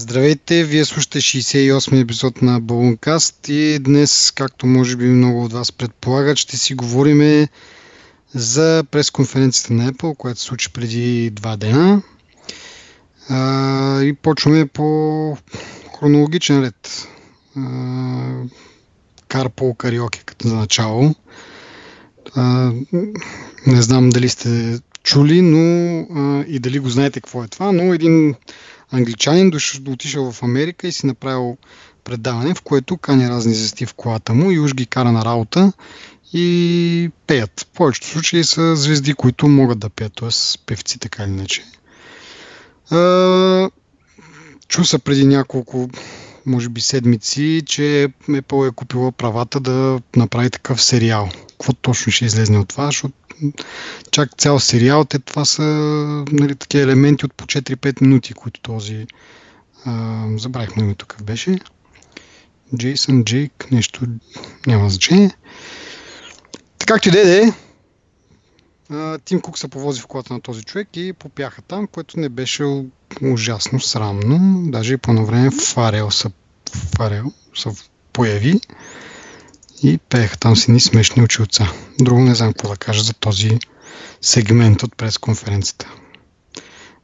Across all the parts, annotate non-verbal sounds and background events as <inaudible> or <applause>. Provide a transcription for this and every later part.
Здравейте, вие слушате 68 епизод на Балункаст и днес, както може би много от вас предполагат, ще си говорим за пресконференцията на Apple, която се случи преди два дена. А, и почваме по хронологичен ред. Карпол кариоке като за начало. А, не знам дали сте чули, но а, и дали го знаете какво е това, но един англичанин отишъл в Америка и си направил предаване, в което кани разни звезди в колата му и уж ги кара на работа и пеят. В повечето случаи са звезди, които могат да пеят, т.е. певци така или иначе. Чу са преди няколко, може би седмици, че Apple е купила правата да направи такъв сериал. Какво точно ще излезне от това, защото чак цял сериал, те това са нали, такива елементи от по 4-5 минути, които този а, забравих му името какъв беше. Джейсън, Джейк, нещо няма значение. Така както и деде, Тим Кук се повози в колата на този човек и попяха там, което не беше ужасно срамно. Даже и по едно време Фарел са, Фарел са появи и пееха там си ни смешни очилца. Друго не знам какво да кажа за този сегмент от пресконференцията.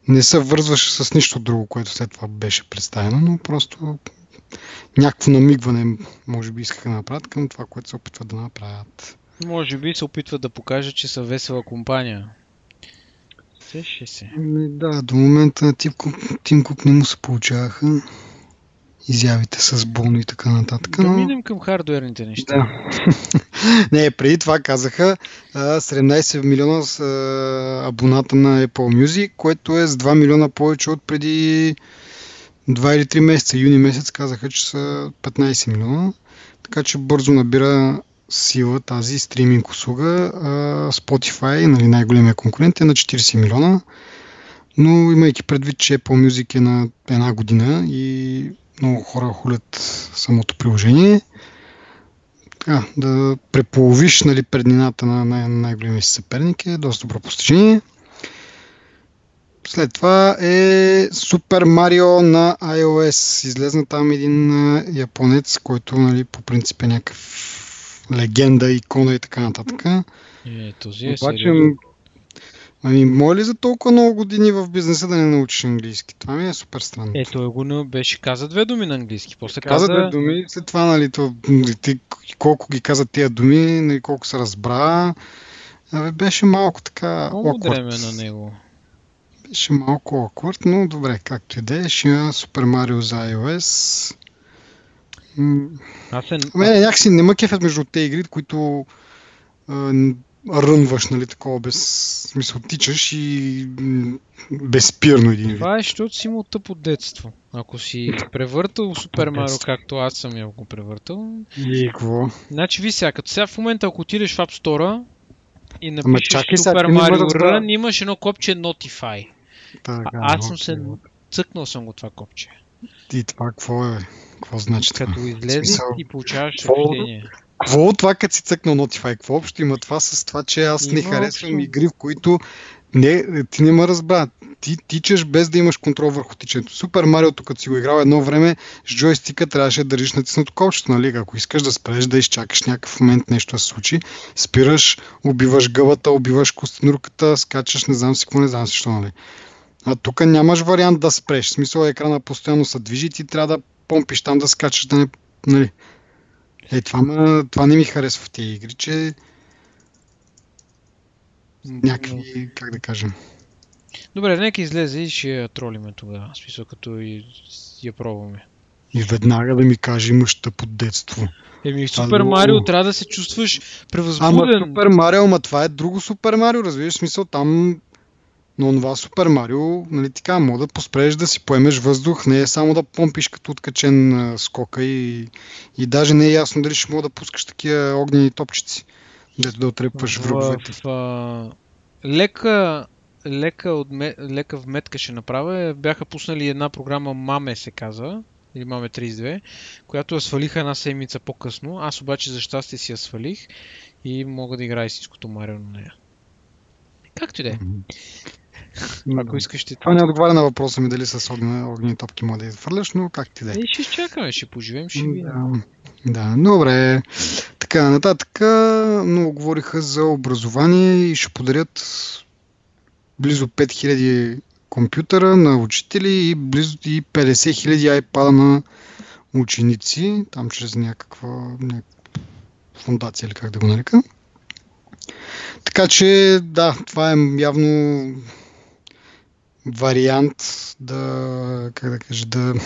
Не се вързваше с нищо друго, което след това беше представено, но просто някакво намигване може би искаха да направят към това, което се опитват да направят. Може би се опитват да покажат, че са весела компания. Сеше се. Ами да, до момента Тим Кук не му се получаваха изявите с Боно и така нататък. Да но... минем към хардуерните неща. Да. <laughs> не, преди това казаха 17 милиона с абоната на Apple Music, което е с 2 милиона повече от преди 2 или 3 месеца. Юни месец казаха, че са 15 милиона. Така че бързо набира сила тази стриминг услуга. Spotify, нали, най-големия конкурент е на 40 милиона. Но имайки предвид, че Apple Music е на една година и много хора хулят самото приложение. Така, да преполовиш нали, преднината на най- най-големия си съперник е доста добро постижение. След това е Супер Марио на iOS. Излезна там един японец, който нали, по принцип е някакъв легенда, икона и така нататък. Е, този е Обаче, Ами, моля ли за толкова много години в бизнеса да не научиш английски? Това ми е супер странно. Е, той го не беше каза две думи на английски. После каза, каза две думи, след това, нали, то, нали, ти, колко ги каза тия думи, нали, колко се разбра. Абе, беше малко така Много време на него. Беше малко оквард, но добре, както и да е, ще има Super Mario за iOS. Аз е... Ами, някакси не кефят между те игри, които рънваш, нали, такова без смисъл, тичаш и безспирно един вид. Това е, защото си имал тъпо детство. Ако си превъртал Супер Марио, както аз съм я го превъртал. И какво? Значи ви сега, като сега в момента, ако отидеш в App Store и напишеш чакай, Супер Марио Run, имаш едно копче Notify. Така, а, аз съм се цъкнал съм го това копче. И това какво е? Какво значи Като това? излезе и получаваш съобщение. Какво от това, като си цъкнал Notify? Какво общо има това с това, че аз не харесвам общо. игри, в които не, ти не ме разбра. Ти тичаш без да имаш контрол върху тичането. Супер Марио, като си го играл едно време, с джойстика трябваше да държиш натиснато колчето, нали? Ако искаш да спреш, да изчакаш някакъв момент нещо да се случи, спираш, убиваш гъбата, убиваш костенурката, скачаш, не знам си какво, не знам си що, нали? А тук нямаш вариант да спреш. В смисъл екрана постоянно се движи, ти трябва да помпиш там да скачаш, да не... Нали? Е, това, ма, това не ми харесва в тези игри, че някакви, как да кажем. Добре, нека излезе и ще я тролиме тогава. В смисъл, като и я пробваме. И веднага да ми каже имаш тъпо детство. Еми, Супер Марио трябва да се чувстваш превъзбуден. Ама Супер Марио, ама това е друго Супер Марио, разбираш смисъл, там но това Супер Марио, нали така, мога да поспреш да си поемеш въздух, не е само да помпиш като откачен а, скока и, и даже не е ясно дали ще мога да пускаш такива огнени топчици, дето да отрепваш враговете. В, а, лека, лека, отме, лека вметка ще направя. Бяха пуснали една програма Маме се казва, или Маме 32, която я свалиха една седмица по-късно. Аз обаче за щастие си я свалих и мога да играя истинското Марио на нея. Както и да е. Ако искаш ти... Това не отговаря на въпроса ми дали с огнени, огнени топки мога да изхвърляш, но как ти да е. Е, ще изчакаме, ще поживеем, ще видим. Да, да, добре. Така, нататък много говориха за образование и ще подарят близо 5000 компютъра на учители и близо и 50 000 iPad на ученици, там чрез някаква, някаква фундация или как да го нарека. Така че, да, това е явно вариант да, как да кажа, да <laughs>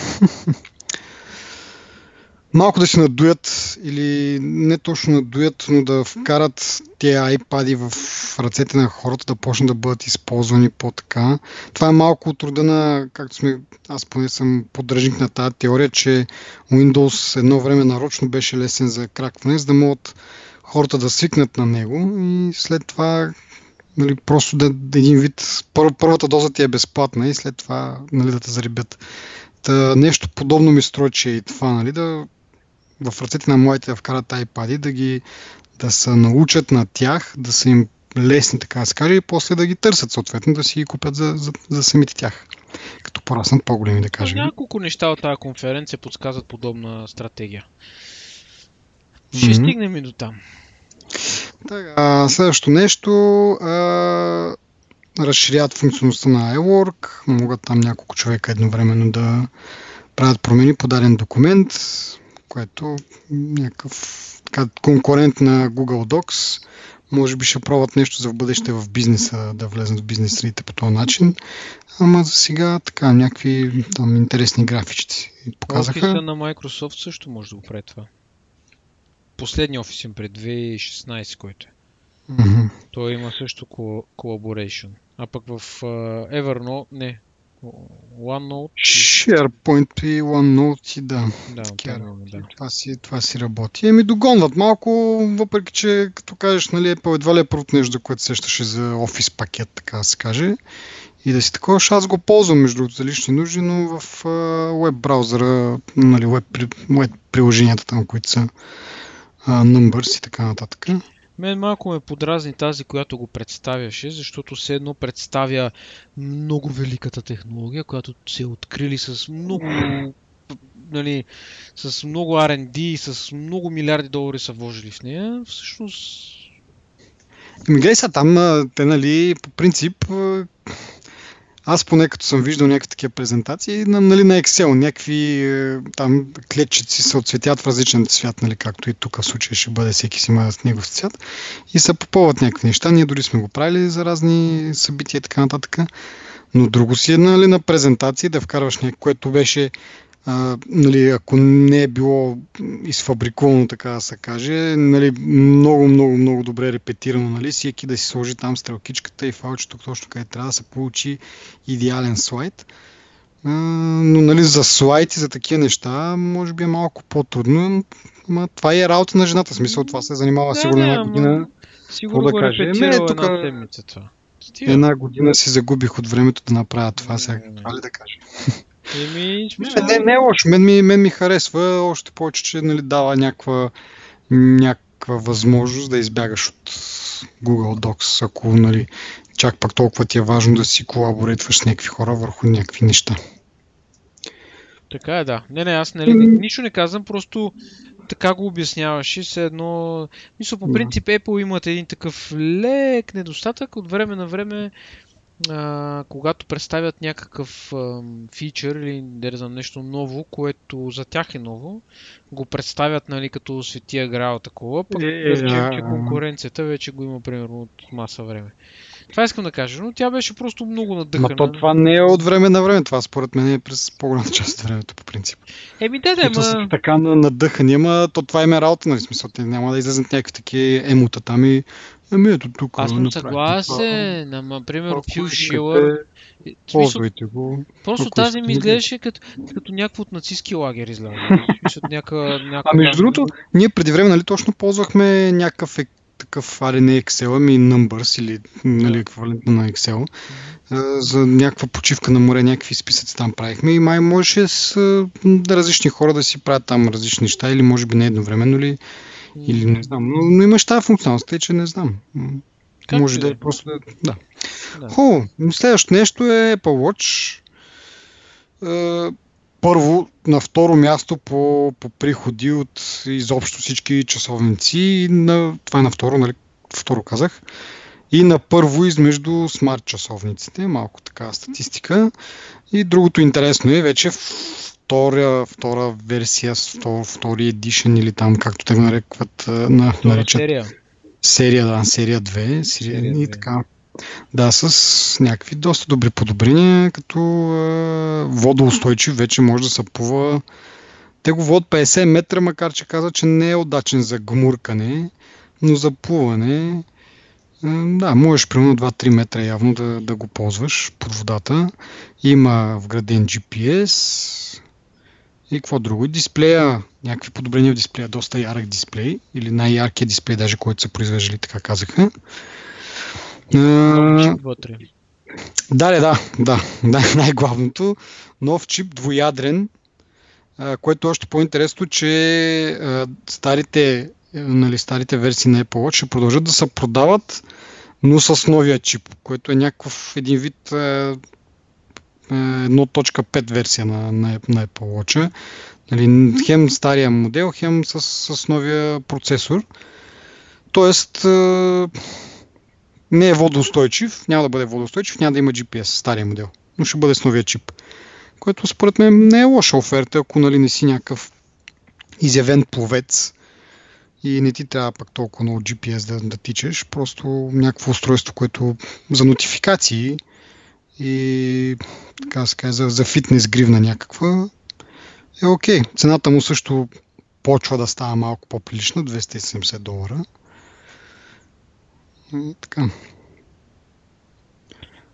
малко да се надуят или не точно надуят, но да вкарат тези iPad в ръцете на хората да почнат да бъдат използвани по-така. Това е малко от рода на, както сме, аз поне съм поддръжник на тази теория, че Windows едно време нарочно беше лесен за кракване, за да могат хората да свикнат на него и след това нали, просто да, да един вид, пър, първата доза ти е безплатна и след това нали, да те зарибят. Та, нещо подобно ми струва, че и това, нали, да в ръцете на младите да вкарат iPad, да ги да се научат на тях, да са им лесни, така да се каже, и после да ги търсят съответно, да си ги купят за, за, за самите тях. Като пораснат по-големи, да кажем. Няколко неща от тази конференция подсказват подобна стратегия. Ще mm-hmm. стигнем и до там. Така, следващото нещо а, разширяват функционалността на iWork. Могат там няколко човека едновременно да правят промени по даден документ, което някакъв така, конкурент на Google Docs. Може би ще пробват нещо за в бъдеще в бизнеса, да влезнат в бизнес средите по този начин. Ама за сега така, някакви там интересни графички показаха. Офиса на Microsoft също може да го прави това. Последния офис им пред 2016, който е. Mm-hmm. Той има също collaboration. А пък в uh, Evernote, не, OneNote. SharePoint и OneNote и да. Да, Такива, да. Това, си, това си работи. Еми догонват малко, въпреки че като кажеш, нали, едва ли е първото нещо, което сещаше за офис пакет, така да се каже. И да си такова, аз го ползвам между за лични нужди, но в веб браузъра, нали, веб, веб приложенията там, които са uh, Numbers и така нататък. Мен малко ме подразни тази, която го представяше, защото все едно представя много великата технология, която се е открили с много нали, с много R&D, с много милиарди долари са вложили в нея. Всъщност... Ми гледай са там, те нали, по принцип аз поне като съм виждал някакви такива презентации, на, нали, на Excel, някакви е, там клетчици се отцветят в различен цвят, нали, както и тук в случая ще бъде, всеки си има с негов цвят и се попълват някакви неща. Ние дори сме го правили за разни събития и така нататък. Но друго си е нали, на презентации да вкарваш някакво, което беше а, нали, ако не е било изфабрикувано, така да се каже, нали, много, много, много добре репетирано, нали, всеки да си сложи там стрелкичката и фалчето точно къде трябва да се получи идеален слайд. А, но нали, за слайд и за такива неща може би е малко по-трудно, но това е работа на жената. Смисъл това се занимава Да, сигурно една година. Сигурно да го каже? Не, тук- една седмица това. Една година си загубих от времето да направя това сега. Това ли да кажа? Еми, Не, не, не е лошо. Мен ми, мен ми харесва още повече, че нали, дава някаква, някаква възможност да избягаш от Google Docs, ако нали, чак пак толкова ти е важно да си колаборетваш с някакви хора върху някакви неща. Така е, да. Не, не, аз нали, ни- нищо не казвам, просто така го обясняваше. Все едно, мисля, по принцип Apple имат един такъв лек недостатък. От време на време, а, когато представят някакъв ам, фичър или да знам, нещо ново, което за тях е ново, го представят нали, като светия грал такова, пък Е, речем, да. че конкуренцията вече го има примерно от маса време. Това искам да кажа, но тя беше просто много надъхана. Ма то това не е от време на време. Това според мен е през по-голяма част от времето по принцип. Еми да, да, то са ма... така на- надъхани, ама то това им е работа, нали? Смисъл, те няма да излезнат някакви такива емота там и Ами ето тук. Аз съм направихме съгласен, ама примерно това. Фил Шилър. смисъл, Ползвайте го. Просто тази ми изглеждаше като, като някакво от нацистски лагер изглежда. А между другото, ние преди време нали, точно ползвахме някакв е, такъв, аре не Excel, ами Numbers или нали, еквивалент на Excel. За някаква почивка на море, някакви списъци там правихме и май можеше с да различни хора да си правят там различни неща или може би не едновременно ли, или не знам. Но, но имаш тази функционалност, тъй че не знам. М. Както Може да е е. просто... Да. Да. Хубаво. Следващото нещо е Apple Watch. Първо, на второ място по, по приходи от изобщо всички часовници. И На, това е на второ, нали? Второ казах. И на първо измежду смарт часовниците. Малко така статистика. И другото интересно е вече втора, втора версия, втор, втори edition или там както те нарекват, на, наричат серия. серия, да, серия 2, серия, Серия и 2. така. Да, с някакви доста добри подобрения, като е, водоустойчив вече може да се плува. Те го водят 50 метра, макар че каза, че не е удачен за гмуркане, но за плуване. е, Да, можеш примерно 2-3 метра явно да, да го ползваш под водата. Има вграден GPS и какво друго. Дисплея, някакви подобрения в дисплея, доста ярък дисплей или най-яркият дисплей, даже който са произвеждали, така казаха. Чип вътре. да, да, да, да, <laughs> най-главното. Нов чип, двуядрен, а, което е още по-интересно, че старите, е, нали, старите версии на Apple Watch ще продължат да се продават, но с новия чип, което е някакъв един вид а, а, 1.5 версия на, на, на Apple Watch. Нали, хем стария модел, хем с, с новия процесор. Тоест, не е водоустойчив, няма да бъде водоустойчив, няма да има GPS, стария модел, но ще бъде с новия чип. Което според мен не е лоша оферта, ако нали не си някакъв изявен пловец и не ти трябва пък толкова много GPS да, да тичаш, просто някакво устройство, което за нотификации и така се каже, за, за фитнес гривна някаква е окей. Цената му също почва да става малко по-прилична, 270 долара. Така.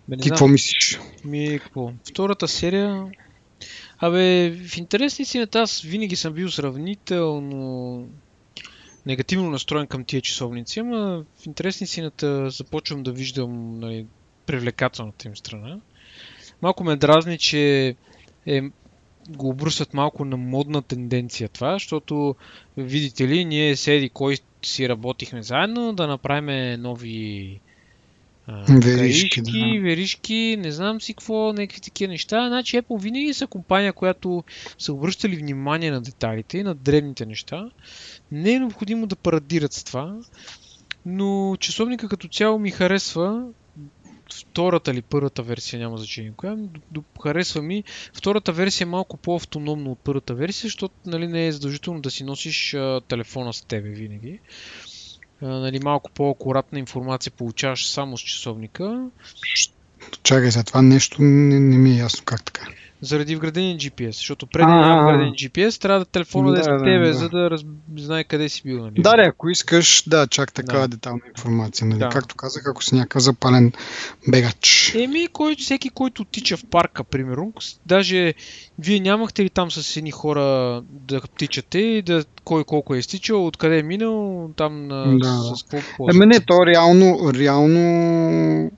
Бе, Ти какво мислиш? Ми, какво? Втората серия... Абе, в интересни си аз винаги съм бил сравнително негативно настроен към тия часовници, ама в интересни сината започвам да виждам нали, привлекателната им страна. Малко ме дразни, че е, го обръщат малко на модна тенденция това, защото видите ли, ние седи кой си работихме заедно да направим нови а, Веришки, гаишки, да. веришки, не знам си какво, някакви такива неща. Значи Apple винаги са компания, която са обръщали внимание на детайлите и на древните неща. Не е необходимо да парадират с това, но часовника като цяло ми харесва. Втората или първата версия, няма значение коя, харесва ми. Втората версия е малко по-автономна от първата версия, защото нали, не е задължително да си носиш а, телефона с тебе винаги. А, нали, малко по-акуратна информация получаваш само с часовника. Чакай сега, това нещо не, не ми е ясно как така. Заради вградения GPS, защото преди да няма вграден GPS, трябва да телефона да е Да, с да, тебе, да. за да раз... знае къде си бил. Нали? Да, да, ако искаш, да, чак такава Да. детална информация. Нали? Да. Както казах, ако си някакъв запален бегач. Еми, кой, всеки, който тича в парка, примерно, даже вие нямахте ли там с едни хора да тичате и да кой колко е изтичал, откъде е минал, там на, Да. с какво Еми не, то реално, реално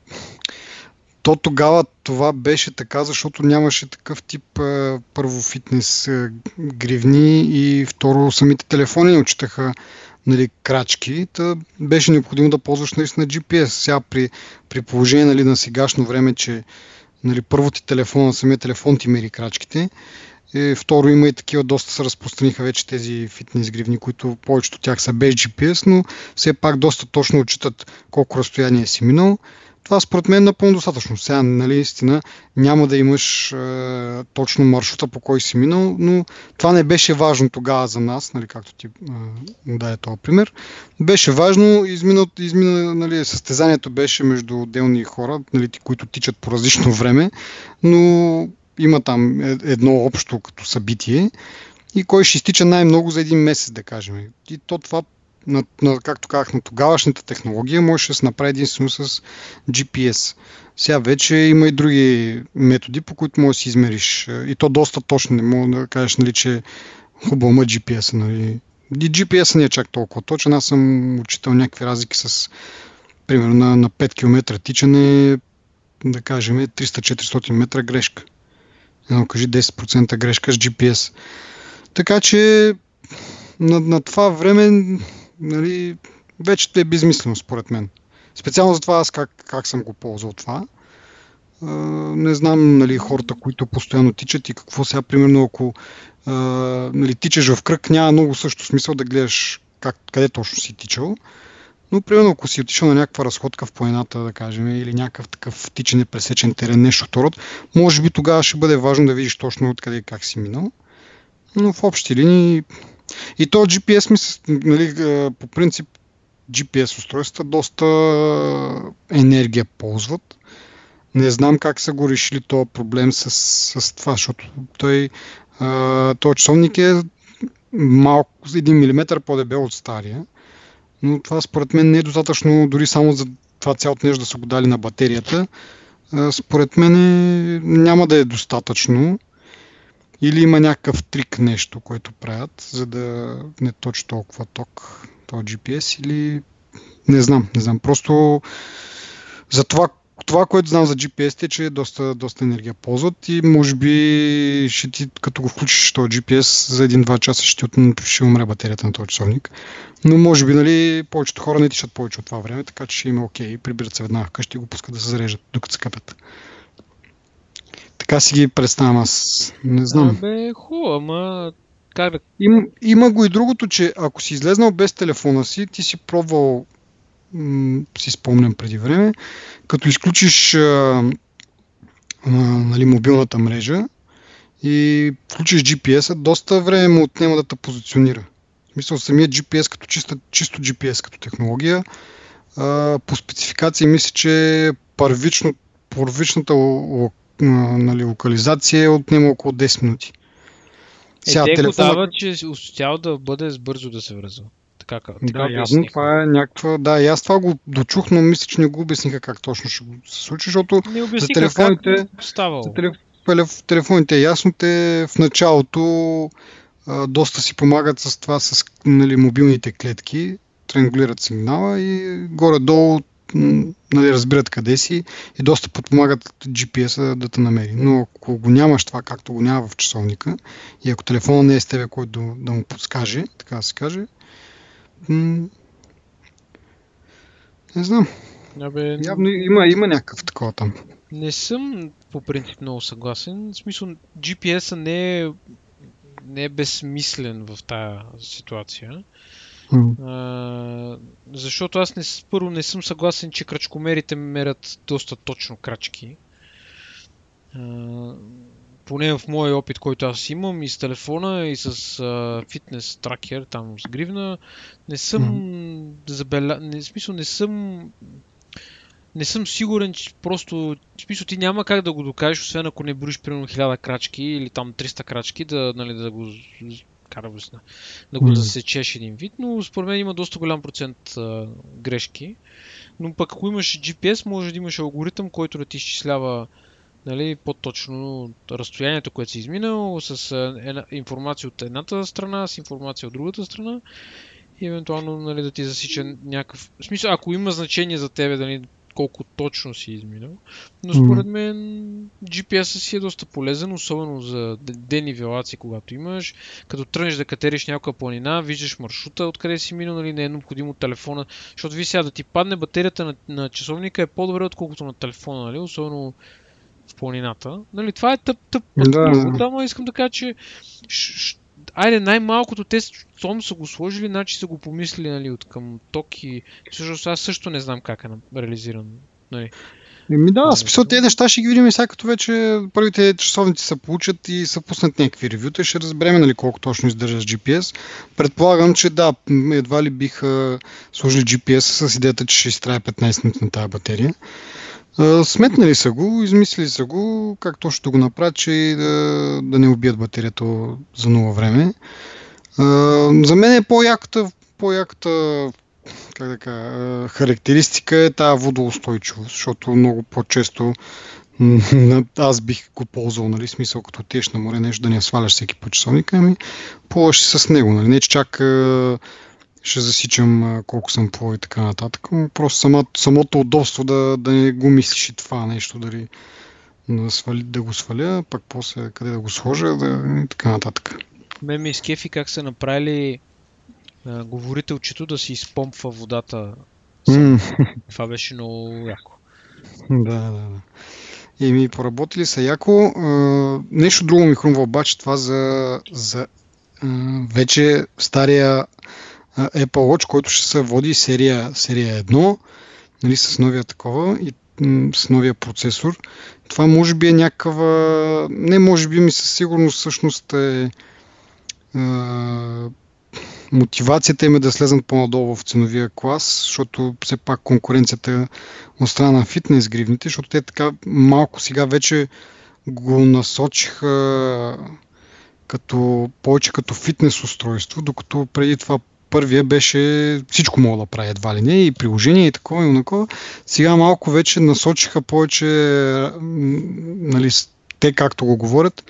то тогава това беше така, защото нямаше такъв тип е, първо фитнес е, гривни и второ самите телефони не отчитаха нали, крачки. Та беше необходимо да ползваш наистина GPS. Сега при, при положение нали, на сегашно време, че нали, първо ти телефона, самия телефон ти мери крачките. И второ има и такива, доста се разпространиха вече тези фитнес гривни, които повечето тях са без GPS, но все пак доста точно отчитат колко разстояние си минал. Това според мен е напълно достатъчно. Сега, нали, истина, няма да имаш е, точно маршрута по кой си минал, но това не беше важно тогава за нас, нали, както ти е, даде този пример. Беше важно, измина, измина, нали, състезанието беше между отделни хора, нали, които тичат по различно време, но има там е- едно общо като събитие и кой ще изтича най-много за един месец, да кажем. И то това, на, на, както казах, на тогавашната технология можеше да се направи единствено с GPS. Сега вече има и други методи, по които можеш да си измериш. Е, И то доста точно. Не мога да кажеш, нали, че хубаво ма GPS. Нали. И GPS не е чак толкова точен. Аз съм учител някакви разлики с примерно на, на 5 км тичане, да кажем 300-400 метра грешка. Едно кажи 10% грешка с GPS. Така че на, на това време нали, вече е безмислено според мен. Специално за това аз как, как съм го ползвал това. А, не знам нали, хората, които постоянно тичат и какво сега, примерно, ако а, нали, тичаш в кръг, няма много също смисъл да гледаш как, къде точно си тичал. Но, примерно, ако си отишъл на някаква разходка в планината, да кажем, или някакъв такъв тичане, пресечен терен, нещо от род, може би тогава ще бъде важно да видиш точно откъде и как си минал. Но в общи линии и то GPS, ми, нали, по принцип, GPS устройства доста енергия ползват. Не знам как са го решили този проблем с, с това, защото той, този часовник е малко, 1 мм по-дебел от стария. Но това според мен не е достатъчно дори само за това цялото нещо да са го дали на батерията. Според мен няма да е достатъчно. Или има някакъв трик нещо, което правят, за да не точи толкова ток, този GPS, или не знам, не знам. Просто за това, това, което знам за GPS е, че доста, доста енергия ползват и може би ще ти, като го включиш този GPS за един-два часа ще, ще умре батерията на този часовник. Но може би нали, повечето хора не тишат повече от това време, така че ще има окей, прибират се веднага вкъщи и го пускат да се зареждат, докато се капят. Така си ги представям аз. Не знам. Абе, хубаво, ама как да... Им, има го и другото, че ако си излезнал без телефона си, ти си пробвал, м- си спомням преди време, като изключиш а, а, нали, мобилната мрежа и включиш GPS-а, доста време му отнема да те позиционира. В смисъл, самия GPS като чисто, чисто GPS като технология, а, по спецификация мисля, че първично, първичната нали, локализация отнема около 10 минути. Е, Сега, те телефона... го дават, че успял да бъде бързо да се връзва. Така, така да, явно това е някаква... Да, и аз това го дочух, но мисля, че не го обясниха как точно ще го се случи, защото не за телефоните... Как за телеф... телефоните е ясно, те в началото а, доста си помагат с това, с нали, мобилните клетки, триангулират сигнала и горе-долу нали, разбират къде си и доста подпомагат GPS-а да те намери. Но ако го нямаш това, както го няма в часовника, и ако телефона не е с тебе, който да, да му подскаже, така да се каже, м- не знам. Абе, Явно има, има някакъв такова там. Не съм по принцип много съгласен. В смисъл, GPS-а не е, не е безсмислен в тази ситуация. А, защото аз не, първо не съм съгласен, че крачкомерите мерят доста точно крачки. А, поне в моя опит, който аз имам и с телефона, и с а, фитнес тракер, там с гривна, не съм mm-hmm. забеля... Не, в смисъл, не съм не съм сигурен, че просто, в смисъл ти няма как да го докажеш, освен ако не броиш примерно 1000 крачки или там 300 крачки, да, нали, да го кара да го mm. засечеш един вид, но според мен има доста голям процент а, грешки. Но пък ако имаш GPS, може да имаш алгоритъм, който да ти изчислява нали, по-точно разстоянието, което си изминал, с една, информация от едната страна, с информация от другата страна и евентуално нали, да ти засича някакъв... В смисъл, ако има значение за тебе, нали, колко точно си изминал. Но според мен GPS си е доста полезен, особено за денивелации, когато имаш. Като тръгнеш да катериш някаква планина, виждаш маршрута, откъде си минал, нали не е необходимо телефона. Защото ви сега да ти падне батерията на, на часовника е по-добре, отколкото на телефона, нали? Особено в планината. Нали, това е тъп, тъп. Да, да. но искам да кажа, че айде най-малкото те щом са го сложили, значи са го помислили нали, от към ток и всъщност аз също не знам как е реализиран. Нали. Еми да, смисъл тези неща ще ги видим сега като вече първите часовници се получат и са пуснат някакви ревюта и ще разбереме нали, колко точно издържа с GPS. Предполагам, че да, едва ли биха сложили GPS с идеята, че ще изтрая 15 минути на тази батерия. Сметнали са го, измислили са го, как точно да го направят, че да, да не убият батерията за много време. За мен е по-яката, по-яката как да кажа, характеристика е тази водоустойчивост, защото много по-често <laughs> аз бих го ползвал, нали, смисъл като отидеш на море, нещо да не сваляш всеки по часовника, ами плуваш с него, нали, не че чак ще засичам колко съм по и така нататък. Просто самото, самото удобство да, да не го мислиш и това нещо, дали да, свали, да го сваля, пък после къде да го сложа да, и така нататък. Ме ми изкефи как са направили а, говорителчето да си изпомпва водата Mm. Това беше много яко. Да, да, да. И ми поработили са яко. А, нещо друго ми хрумва обаче това за, за а, вече стария Apple Watch, който ще се води серия, серия 1, нали, с новия такова и с новия процесор. Това може би е някаква... Не може би, ми със сигурност всъщност е а, мотивацията им е да слезнат по-надолу в ценовия клас, защото все пак конкуренцията от страна на фитнес гривните, защото те така малко сега вече го насочиха като, повече като фитнес устройство, докато преди това първия беше всичко мога да прави едва ли не, и приложение и такова и онакова. Сега малко вече насочиха повече, нали, те както го говорят,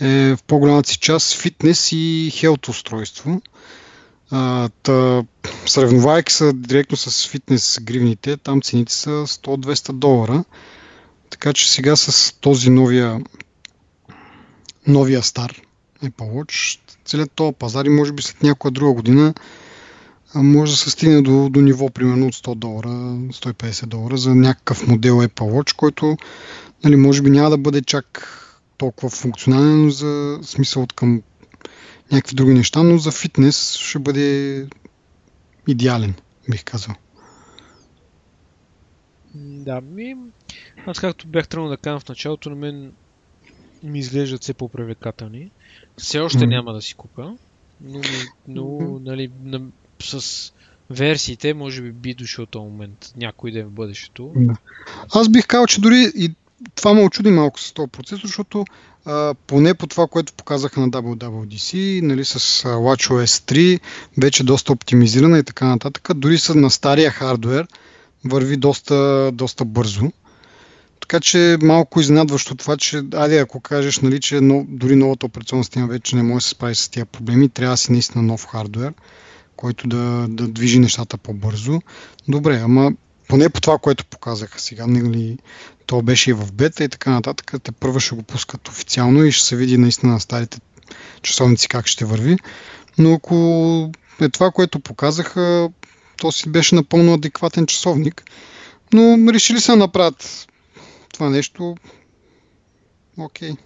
е в по-голямата си част фитнес и хелт устройство. А, та, сравнявайки се директно с фитнес гривните, там цените са 100-200 долара. Така че сега с този новия, новия стар Apple Watch, целият този пазар и може би след някоя друга година може да се стигне до, до ниво примерно от 100 долара, 150 долара за някакъв модел Apple Watch, който нали, може би няма да бъде чак толкова функционален, но за смисъл от към някакви други неща, но за фитнес ще бъде идеален, бих казал. Да, ми... Аз както бях тръгнал да кажа в началото, на мен ми изглеждат все по-привлекателни. Все още mm. няма да си купя, но, но mm-hmm. нали, на, с версиите може би би дошъл този момент, някой ден в бъдещето. Да. Аз бих казал, че дори и това ме очуди малко с този процесор, защото а, поне по това, което показаха на WWDC, нали, с WatchOS 3, вече доста оптимизирана и така нататък, дори са на стария хардвер върви доста, доста бързо. Така че малко изненадващо това, че айде ако кажеш, нали, че но, дори новата операционна система вече не може да се справи с тези проблеми, трябва да си наистина нов хардвер, който да, да движи нещата по-бързо. Добре, ама поне по това, което показаха сега, нали, то беше и в бета и така нататък. Те първо ще го пускат официално и ще се види наистина на старите часовници как ще върви. Но ако е това, което показаха, то си беше напълно адекватен часовник. Но решили се да направят това нещо. Окей. Okay.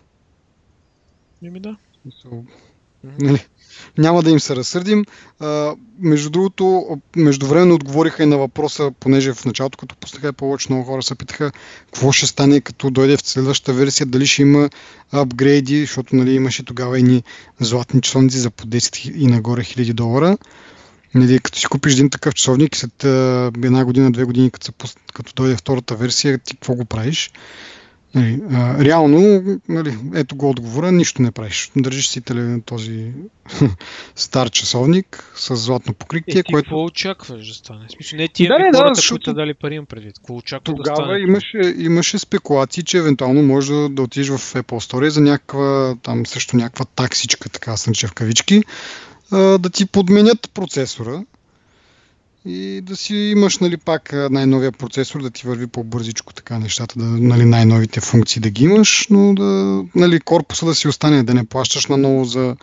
Еми да. Нали, няма да им се разсърдим. А, между другото, междувременно отговориха и на въпроса, понеже в началото, като пуснаха повече много хора се питаха какво ще стане като дойде в следващата версия, дали ще има апгрейди, защото нали, имаше тогава и ни златни часовници за по 10 и нагоре хиляди долара. Нали, като си купиш един такъв часовник след една година, две години, като, се, като дойде втората версия, ти какво го правиш? Нали, а, реално, нали, ето го отговора, нищо не правиш. Държиш си теле, този <laughs> стар часовник с златно покритие, е, което... какво очакваш да стане? Смисъл, не тия да, не, хората, да, защото... които дали пари им предвид. Какво очакваш Тогава да стане? Имаше, имаше спекулации, че евентуално може да, да отидеш в Apple Store за някаква, там също някаква таксичка, така съм в кавички, да ти подменят процесора и да си имаш нали, пак най-новия процесор, да ти върви по-бързичко така нещата, да, нали, най-новите функции да ги имаш, но да, нали, корпуса да си остане, да не плащаш на ново за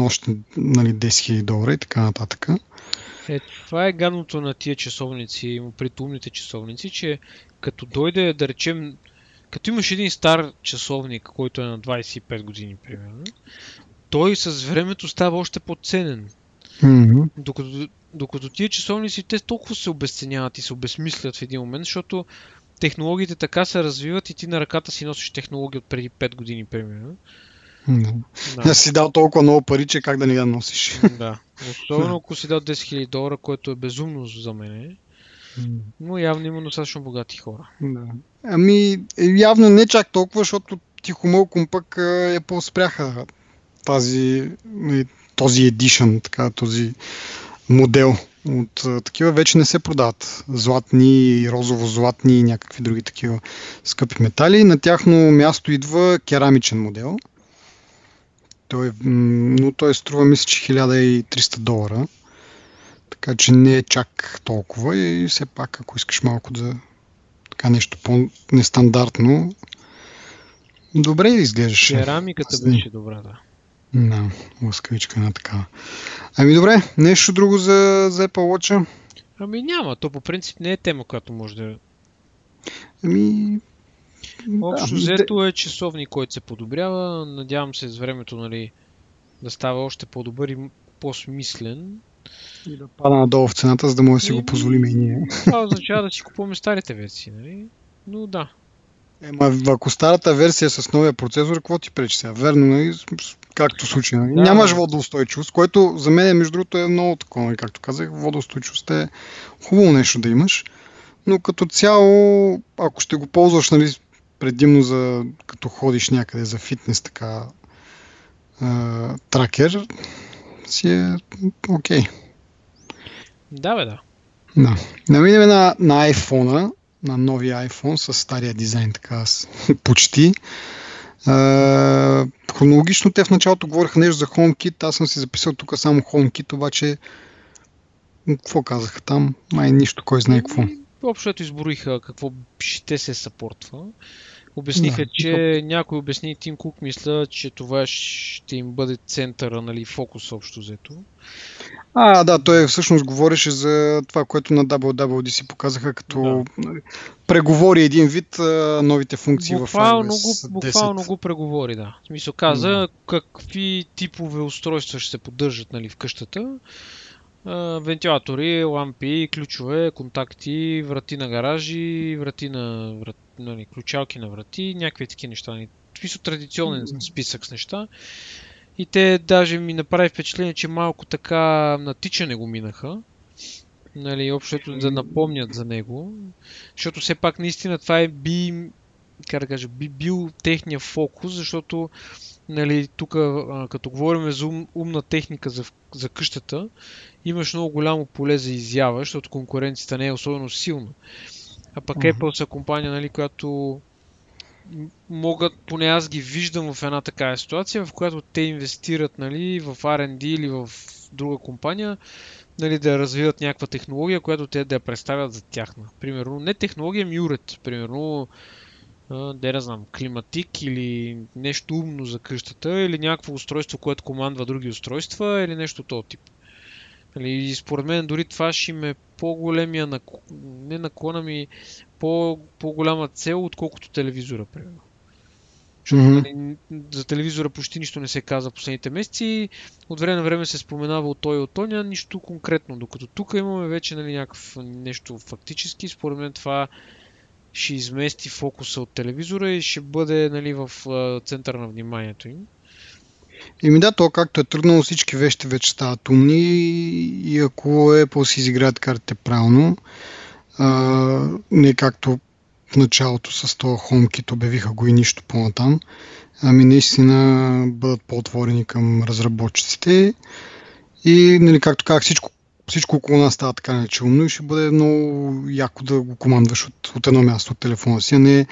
още нали, 10 000 долара и така нататък. Е, това е гадното на тия часовници, при умните часовници, че като дойде, да речем, като имаш един стар часовник, който е на 25 години, примерно, той с времето става още по-ценен. Mm-hmm. Докато, докато тия часовници, те толкова се обесценяват и се обесмислят в един момент, защото технологиите така се развиват и ти на ръката си носиш технологии от преди 5 години, примерно. Mm-hmm. Да. да си дал толкова много пари, че как да не я носиш. Да. Особено ако си дал 10 000 долара, което е безумно за мен. Но явно има достатъчно богати хора. Да. Ами, явно не чак толкова, защото тихомълком пък е по-спряха тази, нали, този едишън, така, този модел от такива вече не се продават. Златни, розово-златни и някакви други такива скъпи метали. На тяхно място идва керамичен модел. Той, но той струва, мисля, че 1300 долара. Така че не е чак толкова и все пак, ако искаш малко да така нещо по-нестандартно, добре изглеждаше. Керамиката беше добра, да. Да, лъскавичка на такава. Ами добре, нещо друго за, за Apple Watch? Ами няма, то по принцип не е тема, която може да... Ами... Общо взето е часовник, който се подобрява. Надявам се с времето, нали, да става още по-добър и по-смислен. И да пада надолу в цената, за да може да си го позволим и ние. Това означава да си купуваме старите версии, нали? Но да. Ема, ако старата версия с новия процесор, какво ти пречи сега? Верно, нали? както случай. Нали? Да, Нямаш водоустойчивост, което за мен, между другото, е много такова, нали? както казах. Водоустойчивост е хубаво нещо да имаш, но като цяло, ако ще го ползваш нали, предимно за като ходиш някъде за фитнес, така а, тракер, си е окей. Okay. Да, бе, да. Да. Да минем на, на iPhone, на новия iPhone с стария дизайн, така <laughs> почти. А, хронологично те в началото говориха нещо за HomeKit, аз съм си записал тук само HomeKit, обаче какво казаха там? Май нищо, кой знае какво. Общото изброиха какво ще се съпортва. Обясниха, да, че и... някой обясни Тим Кук мисля, че това ще им бъде центъра, нали, фокус общо взето. А, да, той всъщност говореше за това, което на WWDC показаха като да. преговори един вид новите функции буквално в iOS го, Буквално го преговори, да. В смисъл каза да. какви типове устройства ще се поддържат нали, в къщата. вентилатори, лампи, ключове, контакти, врати на гаражи, врати на врат, нали, ключалки на врати, някакви такива неща. Нали. В смисъл традиционен списък с неща. И те даже ми направи впечатление, че малко така натичане го минаха. Нали, общото да напомнят за него. Защото все пак наистина това е би, как да кажа, би бил техния фокус, защото нали, тук като говорим за ум, умна техника за, за къщата, имаш много голямо поле за изява, защото конкуренцията не е особено силна. А пък uh-huh. Apple са компания, нали, която могат, поне аз ги виждам в една такава ситуация, в която те инвестират нали, в R&D или в друга компания, нали, да развиват някаква технология, която те да я представят за тяхна. Примерно, не технология, ми уред. Примерно, да не знам, климатик или нещо умно за къщата, или някакво устройство, което командва други устройства, или нещо от този тип. Нали, и според мен дори това ще им е по-големия, не наклона ми, по, по-голяма цел, отколкото телевизора, примерно. Защото mm-hmm. за телевизора почти нищо не се каза последните месеци. От време на време се споменава от той и от Тоня, нищо конкретно. Докато тук имаме вече нали, някакво нещо фактически. Според мен това ще измести фокуса от телевизора и ще бъде нали, в центъра на вниманието им. Еми да, то както е тръгнало, всички вещи вече стават умни и ако Apple си изиграят картите правилно, а, не както в началото с това HomeKit обявиха го и нищо по-натам, ами наистина бъдат по-отворени към разработчиците и, нали, както казах, всичко, всичко около нас става така начално и ще бъде много яко да го командваш от, от едно място от телефона си, а не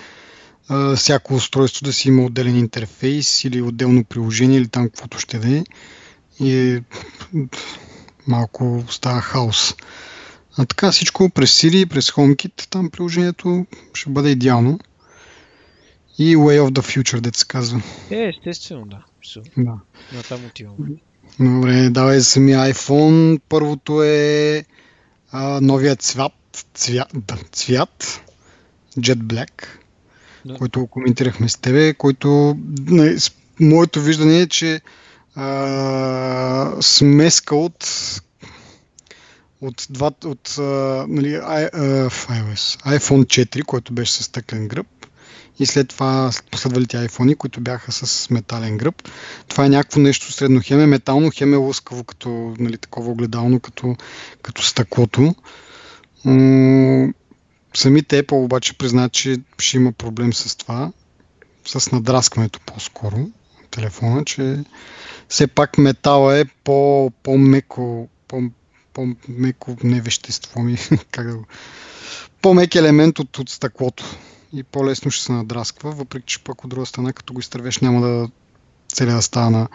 а, всяко устройство да си има отделен интерфейс или отделно приложение или там каквото ще да е. И малко става хаос. А така всичко през Siri, през HomeKit, там приложението ще бъде идеално. И Way of the Future, дете се казва. Е, естествено, да. Да. На там отивам. Добре, давай за самия iPhone. Първото е а, новият цвят, цвят, да, цвят Jet Black, да. който коментирахме с тебе, който не, моето виждане е, че а, смеска от от, два, от нали, iOS, iPhone 4, който беше с стъклен гръб и след това последвалите iPhone, които бяха с метален гръб. Това е някакво нещо средно. Хем е метално, хем е лъскаво, като нали, такова огледално, като, като стъклото. самите Apple обаче признат, че ще има проблем с това, с надраскването по-скоро телефона, че все пак метала е по, по-меко, по, по-меко не вещество ми, <laughs> как да го... По-мек елемент от, от стъклото и по-лесно ще се надрасква, въпреки че пък от друга страна, като го изтървеш, няма да целя да става на,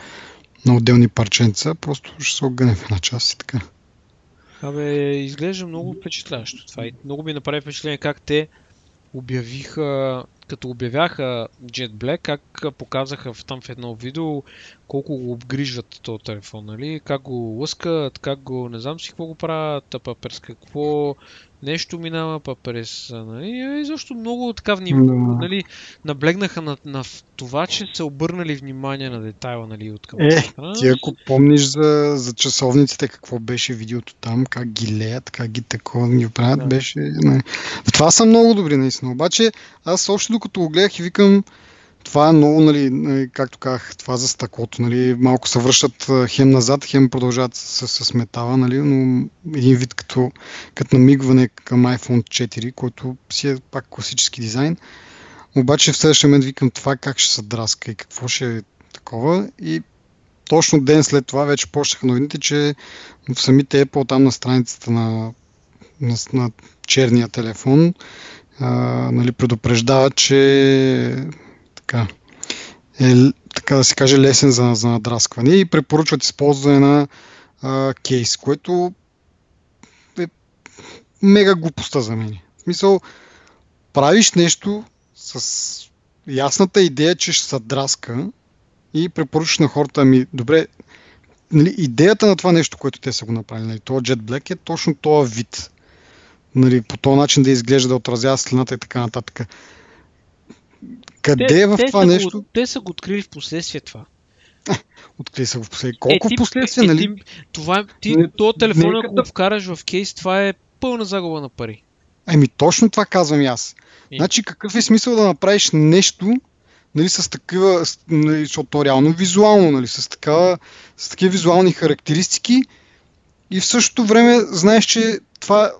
на отделни парченца, просто ще се огъне в една част и така. Абе, изглежда много впечатляващо това. И много ми направи впечатление как те обявиха като обявяха Jet Black, как показаха в, там в едно видео колко го обгрижват този телефон, нали? Как го лъскат, как го, не знам си какво го правят, па през какво нещо минава, па през, нали? И защо много така вним, Да. нали, наблегнаха на, на това, че са обърнали внимание на детайла, нали, от към Е, страна. Ти ако помниш за, за часовниците, какво беше видеото там, как ги леят, как ги такова ги правят, Да. беше... Не. В това са много добри, наистина. Обаче аз още докато го гледах и викам, това е много, нали, нали, както казах, това за стъклото, нали, малко се връщат а, хем назад, хем продължават с, с метала, нали, но един вид като, като намигване към iPhone 4, който си е пак класически дизайн. Обаче в следващия момент викам това как ще се драска и какво ще е такова и точно ден след това вече почнаха новините, че в самите Apple там на страницата на, на, на черния телефон а, нали, предупреждават, че така, е, така да се каже, лесен за, за надраскване и препоръчват използване на а, кейс, което е мега глупостта за мен. В смисъл, правиш нещо с ясната идея, че ще се драска и препоръчваш на хората, ами добре, нали, идеята на това нещо, което те са го направили, нали, това Jet Black е точно този вид. Нали, по този начин да изглежда, да отразява слената и така нататък. Къде е в това са нещо? Го, те са го открили в последствие това. <laughs> Откъде са в последствие? Колко е, ти, последствие, е, нали? Ти, това, ти, Не- то телефон, нека ако го вкараш в кейс, това е пълна загуба на пари. Ами точно това казвам и аз. И- Значи какъв е смисъл да направиш нещо, нали, с такива, нали, защото то е реално визуално, нали, с, такава, с такива визуални характеристики и в същото време знаеш, че това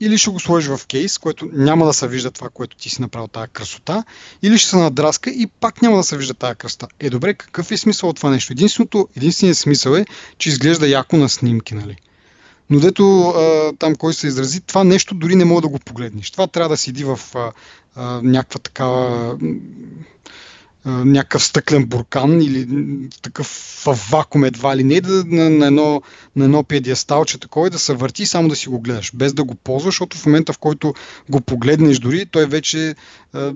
или ще го сложиш в кейс, което няма да се вижда това, което ти си направил тази красота, или ще се надраска и пак няма да се вижда тази красота. Е, добре, какъв е смисъл от това нещо? Единственото, единственият смисъл е, че изглежда яко на снимки, нали? Но дето а, там кой се изрази, това нещо дори не мога да го погледнеш. Това трябва да седи в а, а, някаква такава някакъв стъклен буркан или такъв в вакуум едва ли не да, на, на, едно, на едно педиасталче такова да се върти само да си го гледаш, без да го ползваш, защото в момента в който го погледнеш дори, той вече а,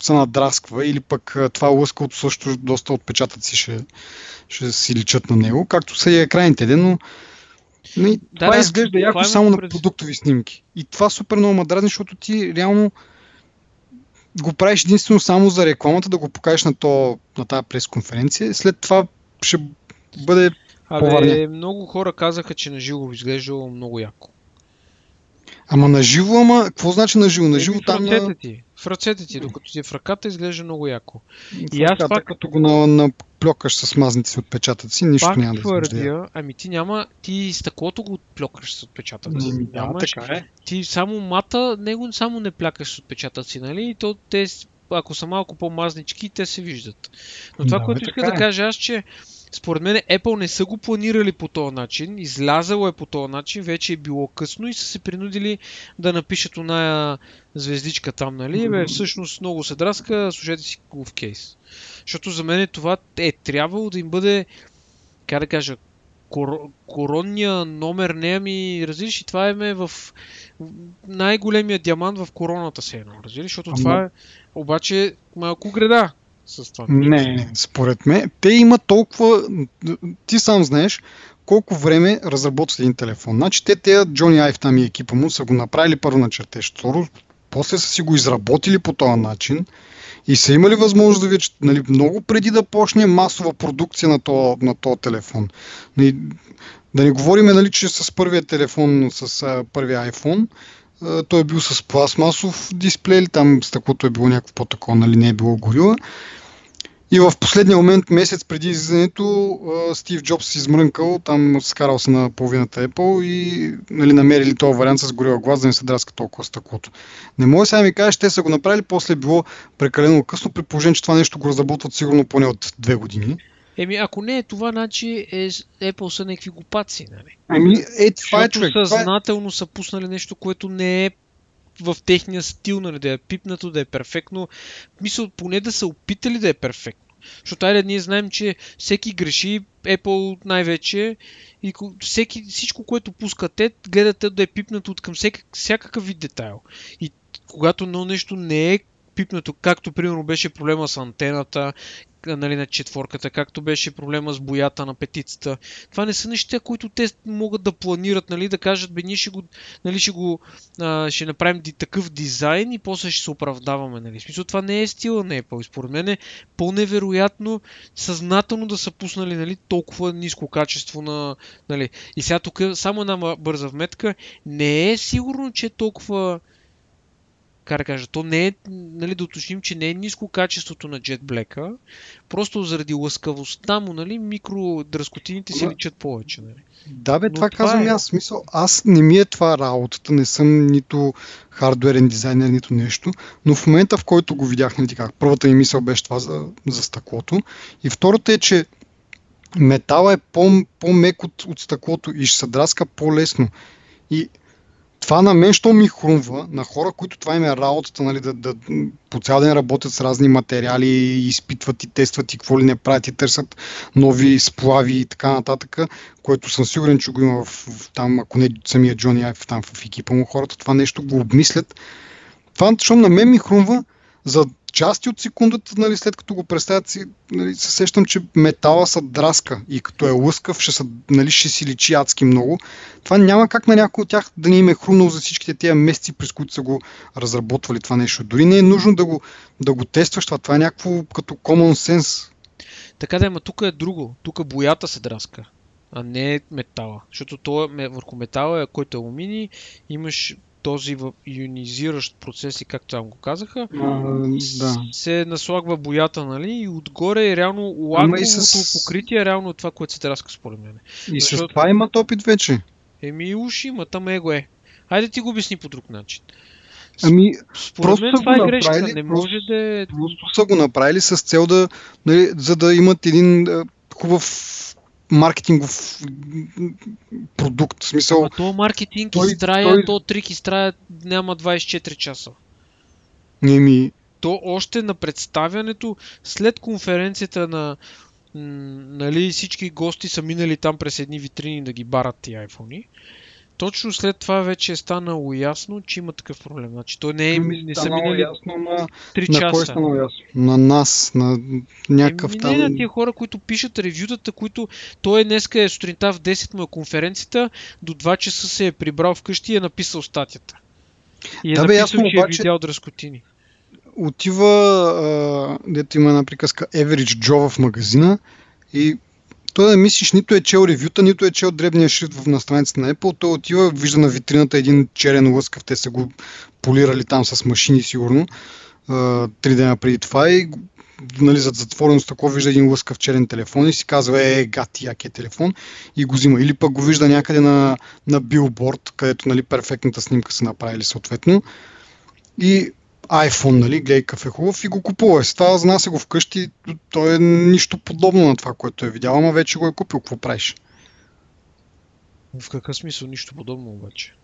се надрасква или пък а, това лъскалото също доста отпечатъци ще, ще си личат на него, както са и екраните, но Нали, Да, това да, изглежда яко само на продуктови снимки. И това супер много ме дразни, защото ти реално го правиш единствено само за рекламата, да го покажеш на, то, на тази пресконференция. След това ще бъде... Абе, много хора казаха, че на живо изглеждало много яко. Ама на живо, ама какво значи на живо? На живо Еми, в там ръцете ти. В ръцете ти, докато ти е в ръката, изглежда много яко. И аз ръката, пак- Като го на, наплёкаш с мазните си отпечатъци, нищо Пак няма да твърдя, ами ти няма, ти стъклото го плюкаш с отпечатъци. Ами Да, Нямаш- така е. ти само мата, него само не плякаш с отпечатъци, нали? И то те, ако са малко по-мазнички, те се виждат. Но това, Да, което иска така да е. кажа аз, че според мен Apple не са го планирали по този начин, излязало е по този начин, вече е било късно и са се принудили да напишат оная звездичка там, нали? Бе, всъщност много се драска, служете си го в кейс. Защото за мен това е трябвало да им бъде, как да кажа, кор- коронния номер, не ами, разбираш, и това е ме в най-големия диамант в короната се едно, разбираш, защото Ама- това е обаче малко греда с това. Не, според мен, те имат толкова... Ти сам знаеш колко време разработват един телефон. Значи те, те Джони Айв там и екипа му са го направили първо на чертеж, второ, после са си го изработили по този начин и са имали възможност да видят, нали, много преди да почне масова продукция на този на този телефон. Нали, да не говорим, нали, че с първия телефон, с а, първия iPhone, той е бил с пластмасов дисплей, или там стъклото е било някакво по-такова, нали, не е било горила. И в последния момент, месец преди излизането, Стив Джобс се измрънкал, там скарал се на половината Apple и нали, намерили този вариант с горила глас, да не се драска толкова стъклото. Не може сега да ми кажеш, те са го направили, после е било прекалено късно, при положение, че това нещо го разработват сигурно поне от две години. Еми, ако не е това, значи е, Apple са някакви глупаци, нали? Ами, е, това е човек. Това е... съзнателно са пуснали нещо, което не е в техния стил, нали, да е пипнато, да е перфектно. Мисля, поне да са опитали да е перфектно. Защото айде ние знаем, че всеки греши, Apple най-вече, и всеки, всичко, което пускат те, гледат те да е пипнато от към всеки, всякакъв вид детайл. И когато едно нещо не е пипнато, както примерно беше проблема с антената, нали, на четворката, както беше проблема с боята на петицата. Това не са неща, които те могат да планират, нали, да кажат, бе, ние ще го, нали, ще, го а, ще направим такъв дизайн и после ще се оправдаваме. Нали. В смисъл, това не е стила на Apple. Според мен е по-невероятно съзнателно да са пуснали нали, толкова ниско качество на... Нали. И сега тук само една бърза вметка. Не е сигурно, че е толкова как да кажа, то не е, нали, да уточним, че не е ниско качеството на Jet Black, просто заради лъскавостта му, нали, микродръскотините си личат повече. Нали. Да, бе, това, това казвам е... аз. Смисъл, аз не ми е това работата, не съм нито хардуерен дизайнер, нито нещо, но в момента, в който го видях, нали, как, първата ми мисъл беше това за, за стъклото и втората е, че метала е по, по-мек от, от стъклото и ще се драска по-лесно. И това на мен, що ми хрумва, на хора, които това им е работата, нали, да, да по цял ден работят с разни материали, изпитват и тестват и какво ли не правят и търсят нови сплави и така нататък, което съм сигурен, че го има в, в там, ако не самия Джони Айф там в екипа му, хората това нещо го обмислят. Това, защото на мен ми хрумва, за части от секундата, нали, след като го представят, си, нали, се сещам, че метала са драска и като е лъскав, ще, са, нали, ще си личи адски много. Това няма как на някой от тях да ни им е хрумнал за всичките тези месеци, през които са го разработвали това нещо. Дори не е нужно да го, да го тестваш това. Това е някакво като common sense. Така да, ама тук е друго. Тук боята се драска а не метала. Защото то е, върху метала, който е алуминий, имаш този ионизиращ процес и както там го казаха, а, да. се наслагва боята, нали, и отгоре е реално лаговото с... покритие, е реално това, което се траска според мен. И Защото... с това имат опит вече. Еми уши има, там его е. Хайде ти го обясни по друг начин. Ами, Според просто мен това е грешка. Не може да е... Просто са го направили с цел да, нали, за да имат един хубав маркетингов продукт. В смисъл, а то маркетинг той, изтрая, той... то трик изтрая няма 24 часа. Не ми... То още на представянето, след конференцията на нали, всички гости са минали там през едни витрини да ги барат ти айфони точно след това вече е станало ясно, че има такъв проблем. Значи, той не, е, ами, не са минали ясно на, 3 на часа. Кой е станало ясно? На нас, на някакъв Еми, там... Не на тия хора, които пишат ревютата, които той е днеска е сутринта в 10 му е конференцията, до 2 часа се е прибрал вкъщи и е написал статията. И е да, написал, ясно, че е обаче... е видял дръскотини. Отива, а, дето има една приказка Average Joe в магазина и той да мислиш, нито е чел ревюта, нито е чел дребния шрифт на страницата на Apple. Той отива, вижда на витрината един черен лъскав, те са го полирали там с машини сигурно, три дена преди това и нали, зад затворено стъкло вижда един лъскав черен телефон и си казва, е, гати, як е телефон и го взима. Или пък го вижда някъде на, на билборд, където нали, перфектната снимка са направили съответно. И iPhone, нали, гледай какъв е хубав и го купува. С това занася го вкъщи, той е нищо подобно на това, което е видял, ама вече го е купил. Какво правиш? В какъв смисъл нищо подобно обаче?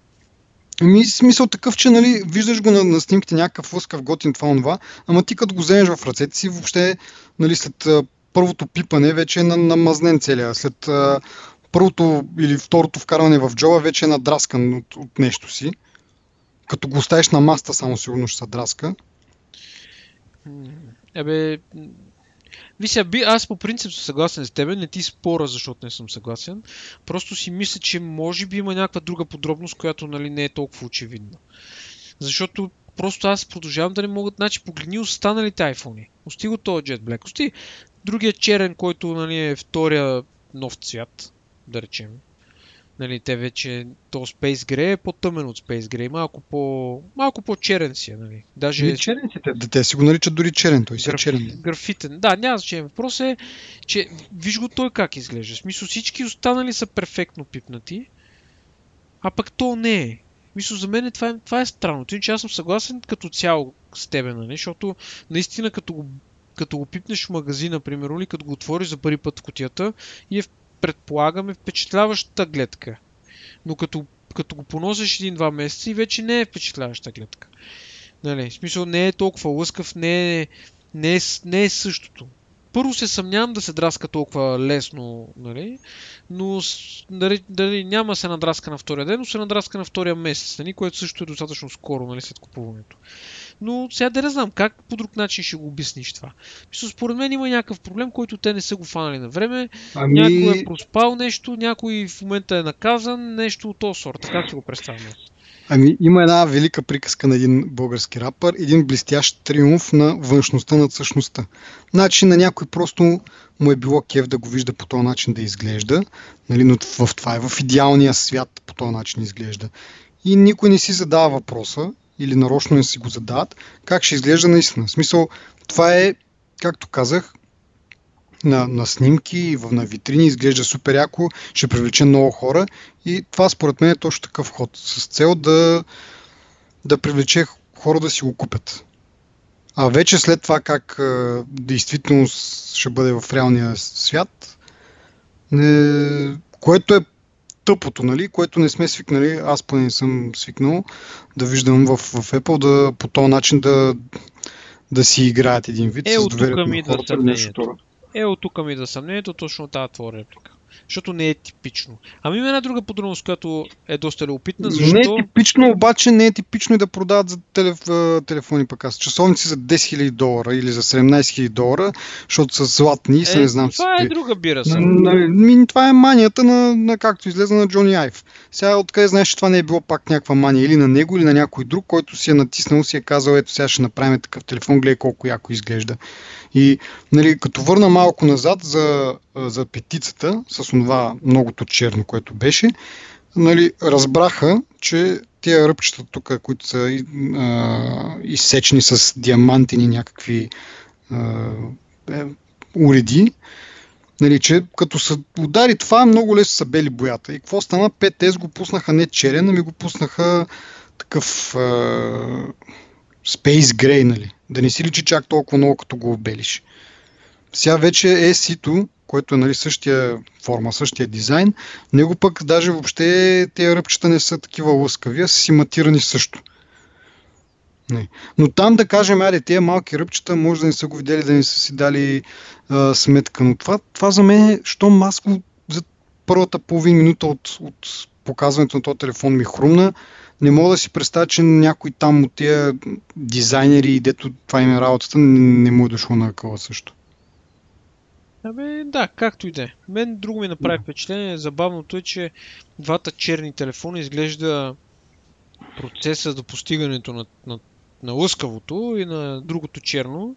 Ми смисъл такъв, че нали, виждаш го на, на снимките някакъв лъскав готин това онова, ама ти като го вземеш в ръцете си, въобще нали, след първото пипане вече е намазнен целия. След а, първото или второто вкарване в джоба вече е надраскан от, от нещо си. Като го оставиш на маста, само сигурно ще се драска. Ебе, Вися, аз по принцип съм съгласен с теб, не ти спора, защото не съм съгласен. Просто си мисля, че може би има някаква друга подробност, която нали, не е толкова очевидна. Защото просто аз продължавам да не мога. Значи, погледни останалите iPhone. Ости го този Jet Black. Ости другия черен, който нали, е втория нов цвят, да речем. Нали, те вече, то Space Gray е по-тъмен от Space Gray, малко, по, малко по-черен си е. Нали. Даже... Не черен си, те, те си го наричат дори черен, той си е черен. Графитен, да, няма значение. Въпрос е, че виж го той как изглежда. В смисъл всички останали са перфектно пипнати, а пък то не е. Мисля, за мен това е, това е странно. Иначе аз съм съгласен като цяло с тебе, нали? защото наистина като го, като го пипнеш в магазина, примерно, или като го отвориш за първи път в котията и е предполагаме впечатляваща гледка. Но като, като го поносиш един-два месеца и вече не е впечатляваща гледка. Нали, в смисъл не е толкова лъскав, не е, не е, не е същото. Първо се съмнявам да се драска толкова лесно, нали? но дали, дали, няма се надраска на втория ден, но се надраска на втория месец, нали? което също е достатъчно скоро нали? след купуването. Но сега да не знам как по друг начин ще го обясниш това. Мисля, според мен има някакъв проблем, който те не са го фанали на време. Ами... Някой е проспал нещо, някой в момента е наказан, нещо от този сорт. Как ще го представям? Ами, има една велика приказка на един български рапър, един блестящ триумф на външността над същността. Значи на някой просто му е било кев да го вижда по този начин да изглежда, нали, но в това е в идеалния свят по този начин изглежда. И никой не си задава въпроса, или нарочно не си го задават, как ще изглежда наистина. В смисъл, това е, както казах, на, на снимки и на витрини изглежда супер яко, ще привлече много хора и това според мен е точно такъв ход, с цел да, да привлече хора да си го купят. А вече след това как а, действително ще бъде в реалния свят, не, което е тъпото, нали, което не сме свикнали, аз поне не съм свикнал да виждам в, в Apple, да по този начин да, да си играят един вид е, с доверието на хората. Е, от тук ми да съмнението точно тази твоя реплика защото не е типично. Ами има една друга подробност, която е доста любопитна. Защо... Не е типично, обаче не е типично и да продават за телеф... телефони пък аз. Часовници за 10 000 долара или за 17 000 долара, защото са златни и е, не знам. Това е друга бира. Са. На, на, това е манията на, на както излезе на Джони Айв. Сега откъде знаеш, че това не е било пак някаква мания или на него, или на някой друг, който си е натиснал, си е казал, ето сега ще направим такъв телефон, гледай колко яко изглежда. И нали, като върна малко назад за, за петицата, с това многото черно, което беше, нали, разбраха, че тия ръбчета тук, които са а, изсечени с диамантини някакви а, е, уреди, нали, че като се удари това, много лесно са бели боята. И какво стана? 5S го пуснаха не черен, ами го пуснаха такъв а, Space Gray, нали? Да не си личи чак толкова много, като го обелиш. Сега вече е сито, което е нали, същия форма, същия дизайн. Него пък даже въобще тези ръбчета не са такива лъскави, а са си матирани също. Не. Но там да кажем, аре, тези малки ръбчета може да не са го видели, да не са си дали а, сметка. Но това, това за мен е, що маско за първата половин минута от, от показването на този телефон ми хрумна не мога да си представя, че някой там от тия дизайнери, дето това им е работата, не му е дошло на къла също. Абе, да, както и да е. Мен друго ми направи впечатление. Забавното е, че двата черни телефона изглежда процеса до постигането на, на, на лъскавото и на другото черно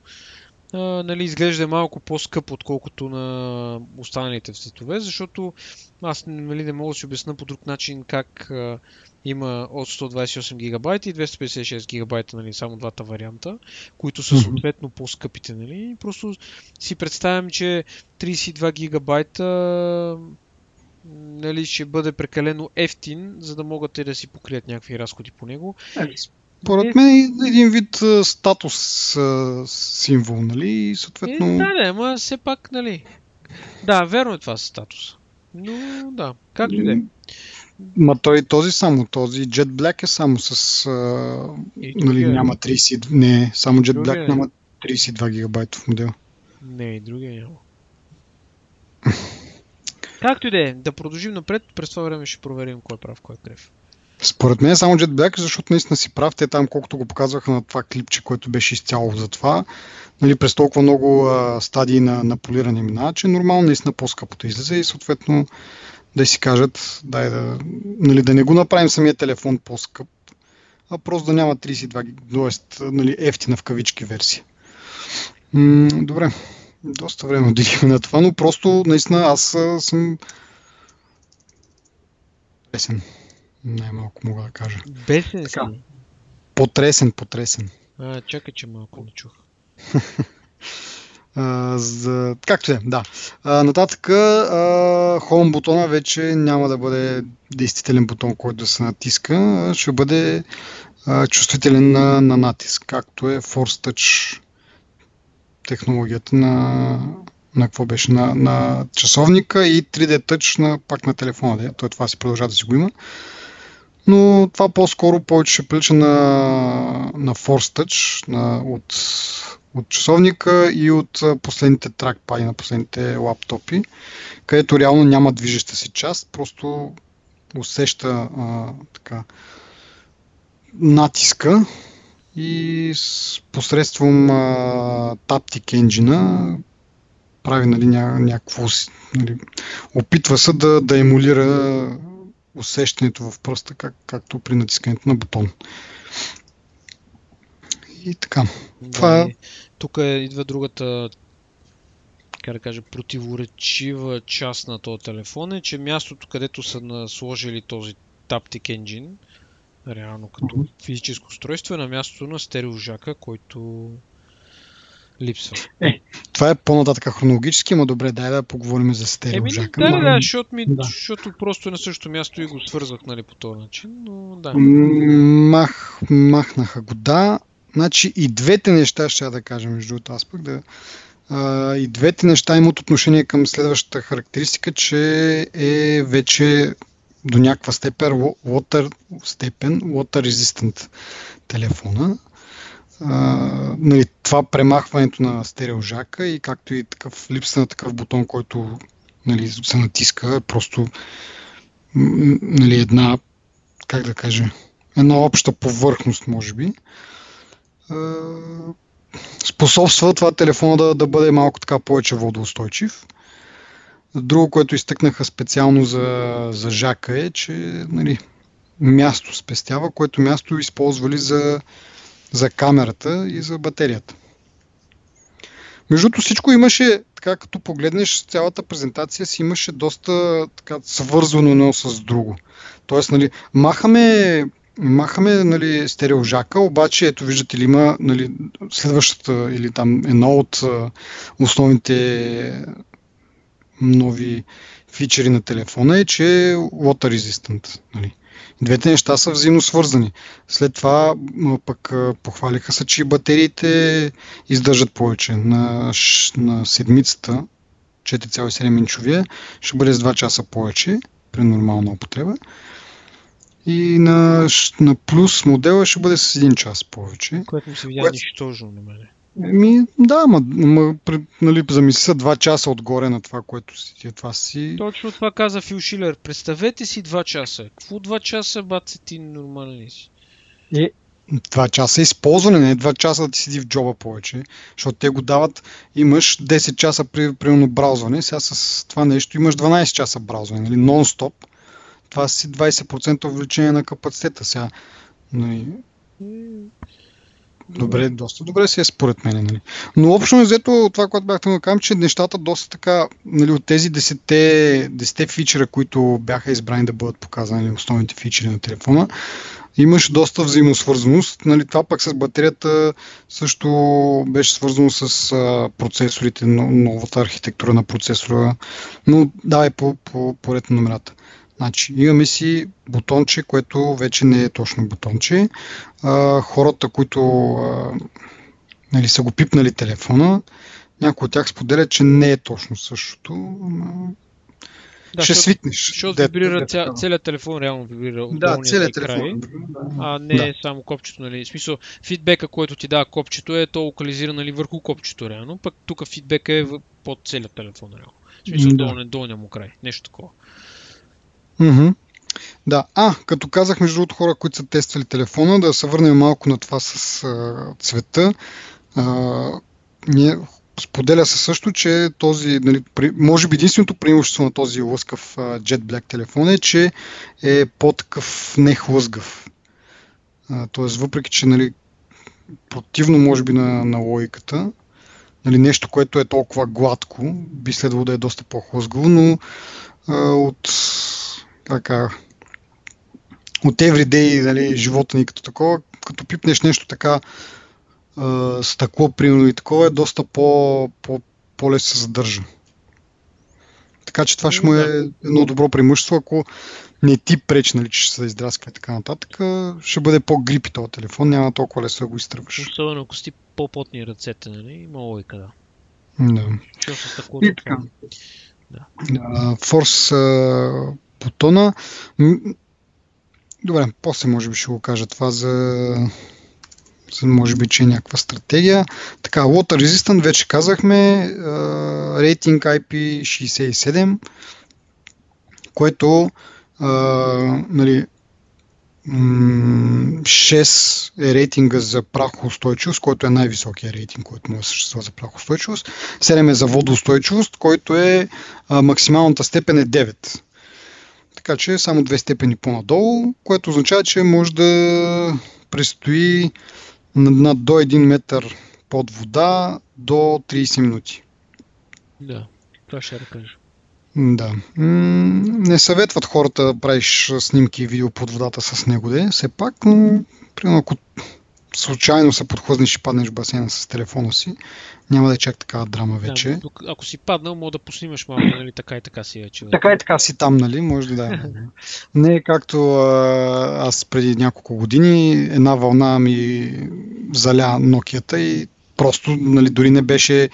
а, нали, изглежда малко по-скъп, отколкото на останалите в цветове, защото аз нали, не мога да си обясна по друг начин как а, има от 128 гигабайта и 256 гигабайта, нали, само двата варианта, които са съответно по-скъпите. Нали. Просто си представям, че 32 гигабайта нали, ще бъде прекалено ефтин, за да могат те да си покрият някакви разходи по него. Е, според мен е един вид статус символ, нали? И съответно... Е, да, да, ама все пак, нали... Да, верно е това статус. Но да, както и да е. Ма той този само, този Jet Black е само с... А, нали, е. няма 30... Не, само Jet Black е. няма 32 гигабайтов модел. Не, и другия няма. <laughs> Както и да е, да продължим напред, през това време ще проверим кой е прав, кой е крив. Според мен е само Jet Black, защото наистина си прав. Те там, колкото го показваха на това клипче, което беше изцяло за това, нали, през толкова много а, стадии на, на полиране мина, че нормално наистина по-скъпото излезе и съответно да си кажат, дай да, нали, да не го направим самия телефон по-скъп, а просто да няма 32, т.е. Нали, ефтина в кавички версия. М- добре, доста време отделихме на това, но просто наистина аз съм песен. Най-малко мога да кажа. Бесен така. си? Потресен, потресен. А, чакай, че малко не чух. <laughs> Uh, за... Както е, да. Uh, нататък uh, Home бутона вече няма да бъде действителен бутон, който да се натиска, ще бъде чувствителен на, на натиск, както е Force Touch технологията на, на какво беше, на, на часовника и 3D Touch на, пак на телефона. Да? Той това си продължава да си го има. Но това по-скоро повече ще прилича на, на Force Touch на, от от часовника и от последните тракпади на последните лаптопи, където реално няма движеща си част, просто усеща а, така, натиска и с посредством а, Taptic Engine прави нали, ня, някакво, нали, опитва се да, да емулира усещането в пръста, как, както при натискането на бутон. И така. Да, Това... Тук идва другата как да кажа, противоречива част на този телефон е, че мястото, където са сложили този Taptic Engine, реално като физическо устройство, е на мястото на стереожака, който липсва. Е, това е по-нататък хронологически, но добре, дай да поговорим за стереожака. Еми, да, да, защото, ми, да. защото просто е на същото място и го свързвах нали, по този начин, но да. Мах, махнаха го, да. Значи и двете неща ще да кажа, между другото, аз пък да... А, и двете неща имат отношение към следващата характеристика, че е вече до някаква степен water, степен water resistant телефона. А, нали, това премахването на стереожака и както и такъв липса на такъв бутон, който нали, се натиска, е просто нали, една, как да кажа, една обща повърхност, може би, а, способства това телефона да, да бъде малко така повече водоустойчив. Друго, което изтъкнаха специално за, за Жака е, че нали, място спестява, което място използвали за, за камерата и за батерията. Между всичко имаше, така като погледнеш цялата презентация си, имаше доста така, свързвано едно с друго. Тоест, нали, махаме, махаме нали, стереожака, обаче, ето виждате ли, има нали, следващата или там едно от основните нови фичери на телефона е, че е water resistant. Нали. Двете неща са взаимно свързани. След това пък похвалиха се, че батериите издържат повече. На, на седмицата 4,7 инчовия ще бъде с 2 часа повече при нормална употреба. И на, на плюс модела ще бъде с 1 час повече. Което ми се видя което... нищожно на мене. Ми, да, ма, ма нали, замисли са два часа отгоре на това, което си, това си. Точно това каза Фил Шилер. Представете си два часа. Какво два часа, баце, ти нормален си? Е, два часа използване, не два часа да ти седи в джоба повече, защото те го дават, имаш 10 часа при, примерно браузване, сега с това нещо имаш 12 часа браузване, нали, нон-стоп. Това си 20% увеличение на капацитета сега. Нали, Добре, доста добре си е според мен. Нали. Но общо взето това, което бяхте да кажа, че нещата доста така, нали, от тези 10, 10 фичера, които бяха избрани да бъдат показани, основните фичери на телефона, имаше доста взаимосвързаност. Нали, това пък с батерията също беше свързано с а, процесорите, новата архитектура на процесора. Но давай по, по, по ред на номерата. Значи, имаме си бутонче, което вече не е точно бутонче. А, хората, които а, нали, са го пипнали телефона, някои от тях споделят, че не е точно същото. Да, ще свикнеш. Защото вибрира ця, целият телефон реално вибрира от да, целият телефон, край, а не да. само копчето. Нали. В смисъл, фидбека, който ти дава копчето е то локализира нали, върху копчето реално, пък тук фидбека е под целият телефон реално. В смисъл, да. долния, долния му край. Нещо такова. Mm-hmm. Да, а, като казах, между другото, хора, които са тествали телефона, да се върнем малко на това с а, цвета. А, ние споделя се също, че този, нали, при, може би единственото преимущество на този лъскав а, Jet Black телефон е, че е по-такъв нехлъзгав. тоест, въпреки, че нали, противно може би на, на логиката, нали, нещо, което е толкова гладко, би следвало да е доста по-хлъзгаво, но а, от така, от everyday нали, живота ни като такова, като пипнеш нещо така а, стъкло, примерно и такова, е доста по, по, по-лесно се задържа. Така че това ще му е едно добро преимущество, ако не ти пречи, нали, че ще се издрасква и така нататък, ще бъде по-грипи този телефон, няма толкова лесно да го изтръгваш. Особено ако си по-потни ръцете, нали, има логика, да. Да. И така. Да. Force бутона. Добре, после може би ще го кажа това за, за може би, че е някаква стратегия. Така, Water Resistant вече казахме, рейтинг IP67, което а, нали, 6 е рейтинга за прахоустойчивост, който е най-високия рейтинг, който може да съществува за прахоустойчивост. 7 е за водоустойчивост, който е а, максималната степен е 9. Така че само две степени по-надолу, което означава, че може да престои над до 1 метър под вода до 30 минути. Да, това ще да кажа. Да. Не съветват хората да правиш снимки и видео под водата с него, де, все пак, но примерно ако случайно се подхлъзнеш и паднеш в басейна с телефона си, няма да е чак такава драма вече. Да, ако си паднал, мога да поснимаш малко, нали, така и така си вече. Така и така си там, нали, може да да. <laughs> Не е както а, аз преди няколко години една вълна ми заля Nokia и просто, нали, дори не беше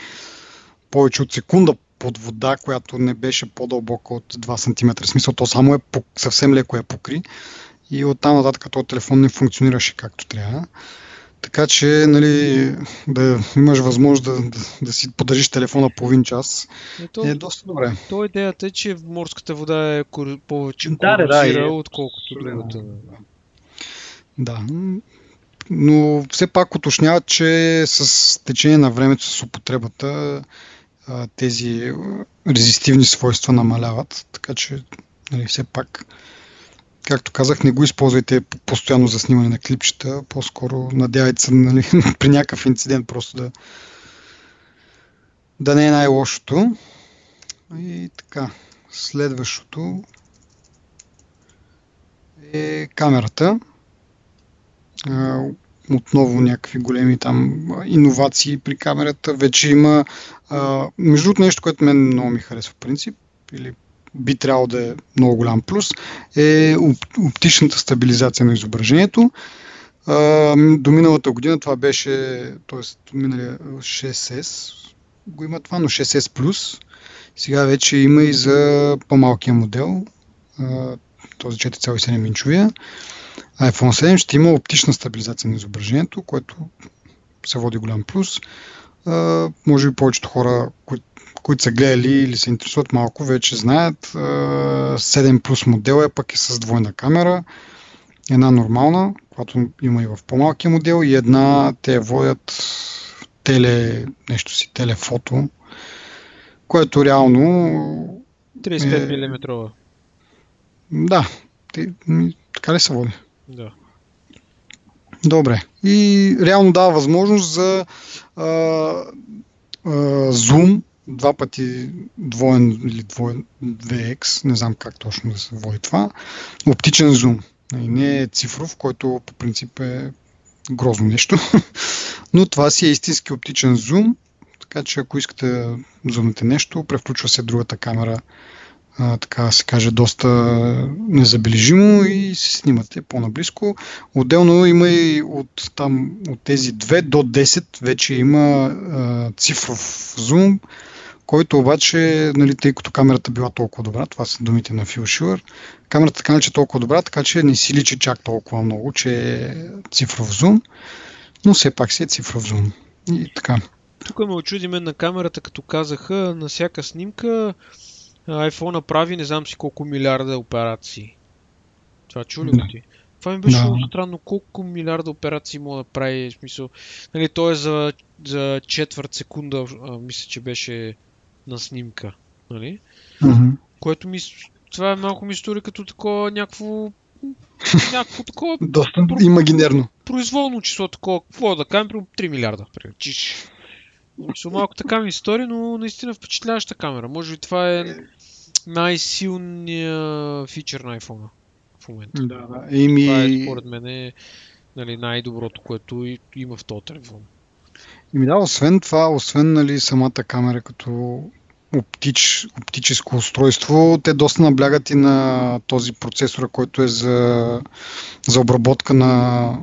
повече от секунда под вода, която не беше по-дълбока от 2 см. В смисъл, то само е съвсем леко я покри и оттам нататък този телефон не функционираше както трябва. Така че, нали, да имаш възможност да, да, да си поддържиш телефона половин час то, е доста добре. То идеята е, че морската вода е повече да, да, е, отколкото другата. Да. Но все пак уточняват, че с течение на времето, с употребата, тези резистивни свойства намаляват. Така че, нали, все пак, както казах, не го използвайте постоянно за снимане на клипчета, по-скоро надявайте се нали, <laughs> при някакъв инцидент просто да, да не е най-лошото. И така, следващото е камерата отново някакви големи там иновации при камерата. Вече има между другото нещо, което мен много ми харесва в принцип, или би трябвало да е много голям плюс, е оптичната стабилизация на изображението. До миналата година това беше, т.е. миналия 6S го има това, но 6S Plus. Сега вече има и за по-малкия модел, този 4,7 инчовия iPhone 7 ще има оптична стабилизация на изображението, което се води голям плюс. Може би повечето хора, кои, които са гледали или се интересуват малко, вече знаят. А, 7 плюс модел е пък е с двойна камера. Една нормална, която има и в по-малкия модел и една те водят теле, нещо си, телефото, което реално 35 мм. Да, така ли се води? Да. Добре. И реално дава възможност за а, а, зум, два пъти двоен или двоен 2x, не знам как точно да се води това, оптичен зум. И не е цифров, който по принцип е грозно нещо. <laughs> Но това си е истински оптичен зум, така че ако искате да зумнете нещо, превключва се другата камера а, така се каже, доста незабележимо и се снимате по-наблизко. Отделно има и от, там, от тези 2 до 10 вече има а, цифров зум, който обаче, нали, тъй като камерата била толкова добра, това са думите на Фил Шуър, камерата така че е толкова добра, така че не си личи чак толкова много, че е цифров зум, но все пак си е цифров зум. И така. Тук ме очуди мен на камерата, като казаха на всяка снимка iPhone направи не знам си колко милиарда операции. Това чу ли ти? Това ми беше да. много странно. Колко милиарда операции мога да прави? В смисъл, нали, то е за, за четвърт секунда, а, мисля, че беше на снимка. Нали? Mm-hmm. Което ми... Това е малко ми стори като такова някакво някакво такова... <laughs> Доста про... имагинерно. Произволно число такова. Какво да кажем? 3 милиарда. Чиш. Малко така ми история, но наистина впечатляваща камера. Може би това е най-силният фичър на iPhone в момента. Да, да. Еми... Това е според мен е, нали, най-доброто, което има в този телефон. Ими да, освен това, освен нали, самата камера като оптич, оптическо устройство, те доста наблягат и на този процесор, който е за, за обработка на,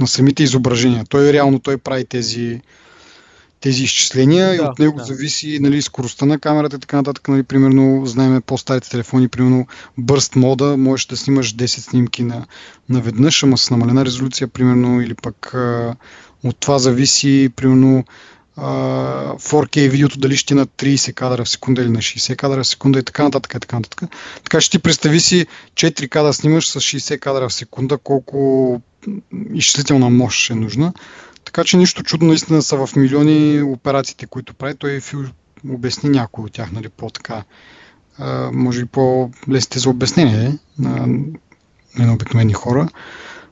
на самите изображения. Той реално той прави тези тези изчисления да, и от него да. зависи нали, скоростта на камерата и така нататък. Нали, примерно, знаем по-старите телефони, примерно Burst мода, можеш да снимаш 10 снимки на, наведнъж, ама с намалена резолюция, примерно, или пък от това зависи, примерно, 4K видеото дали ще е на 30 кадра в секунда или на 60 кадра в секунда и така нататък. И така, нататък. така ще ти представи си 4 кадра снимаш с 60 кадра в секунда, колко изчислителна мощ е нужна. Така че нищо чудно наистина са в милиони операциите, които прави. Той Фил обясни някои от тях, нали, по-така, може би по-лесните за обяснение на, на обикновени хора.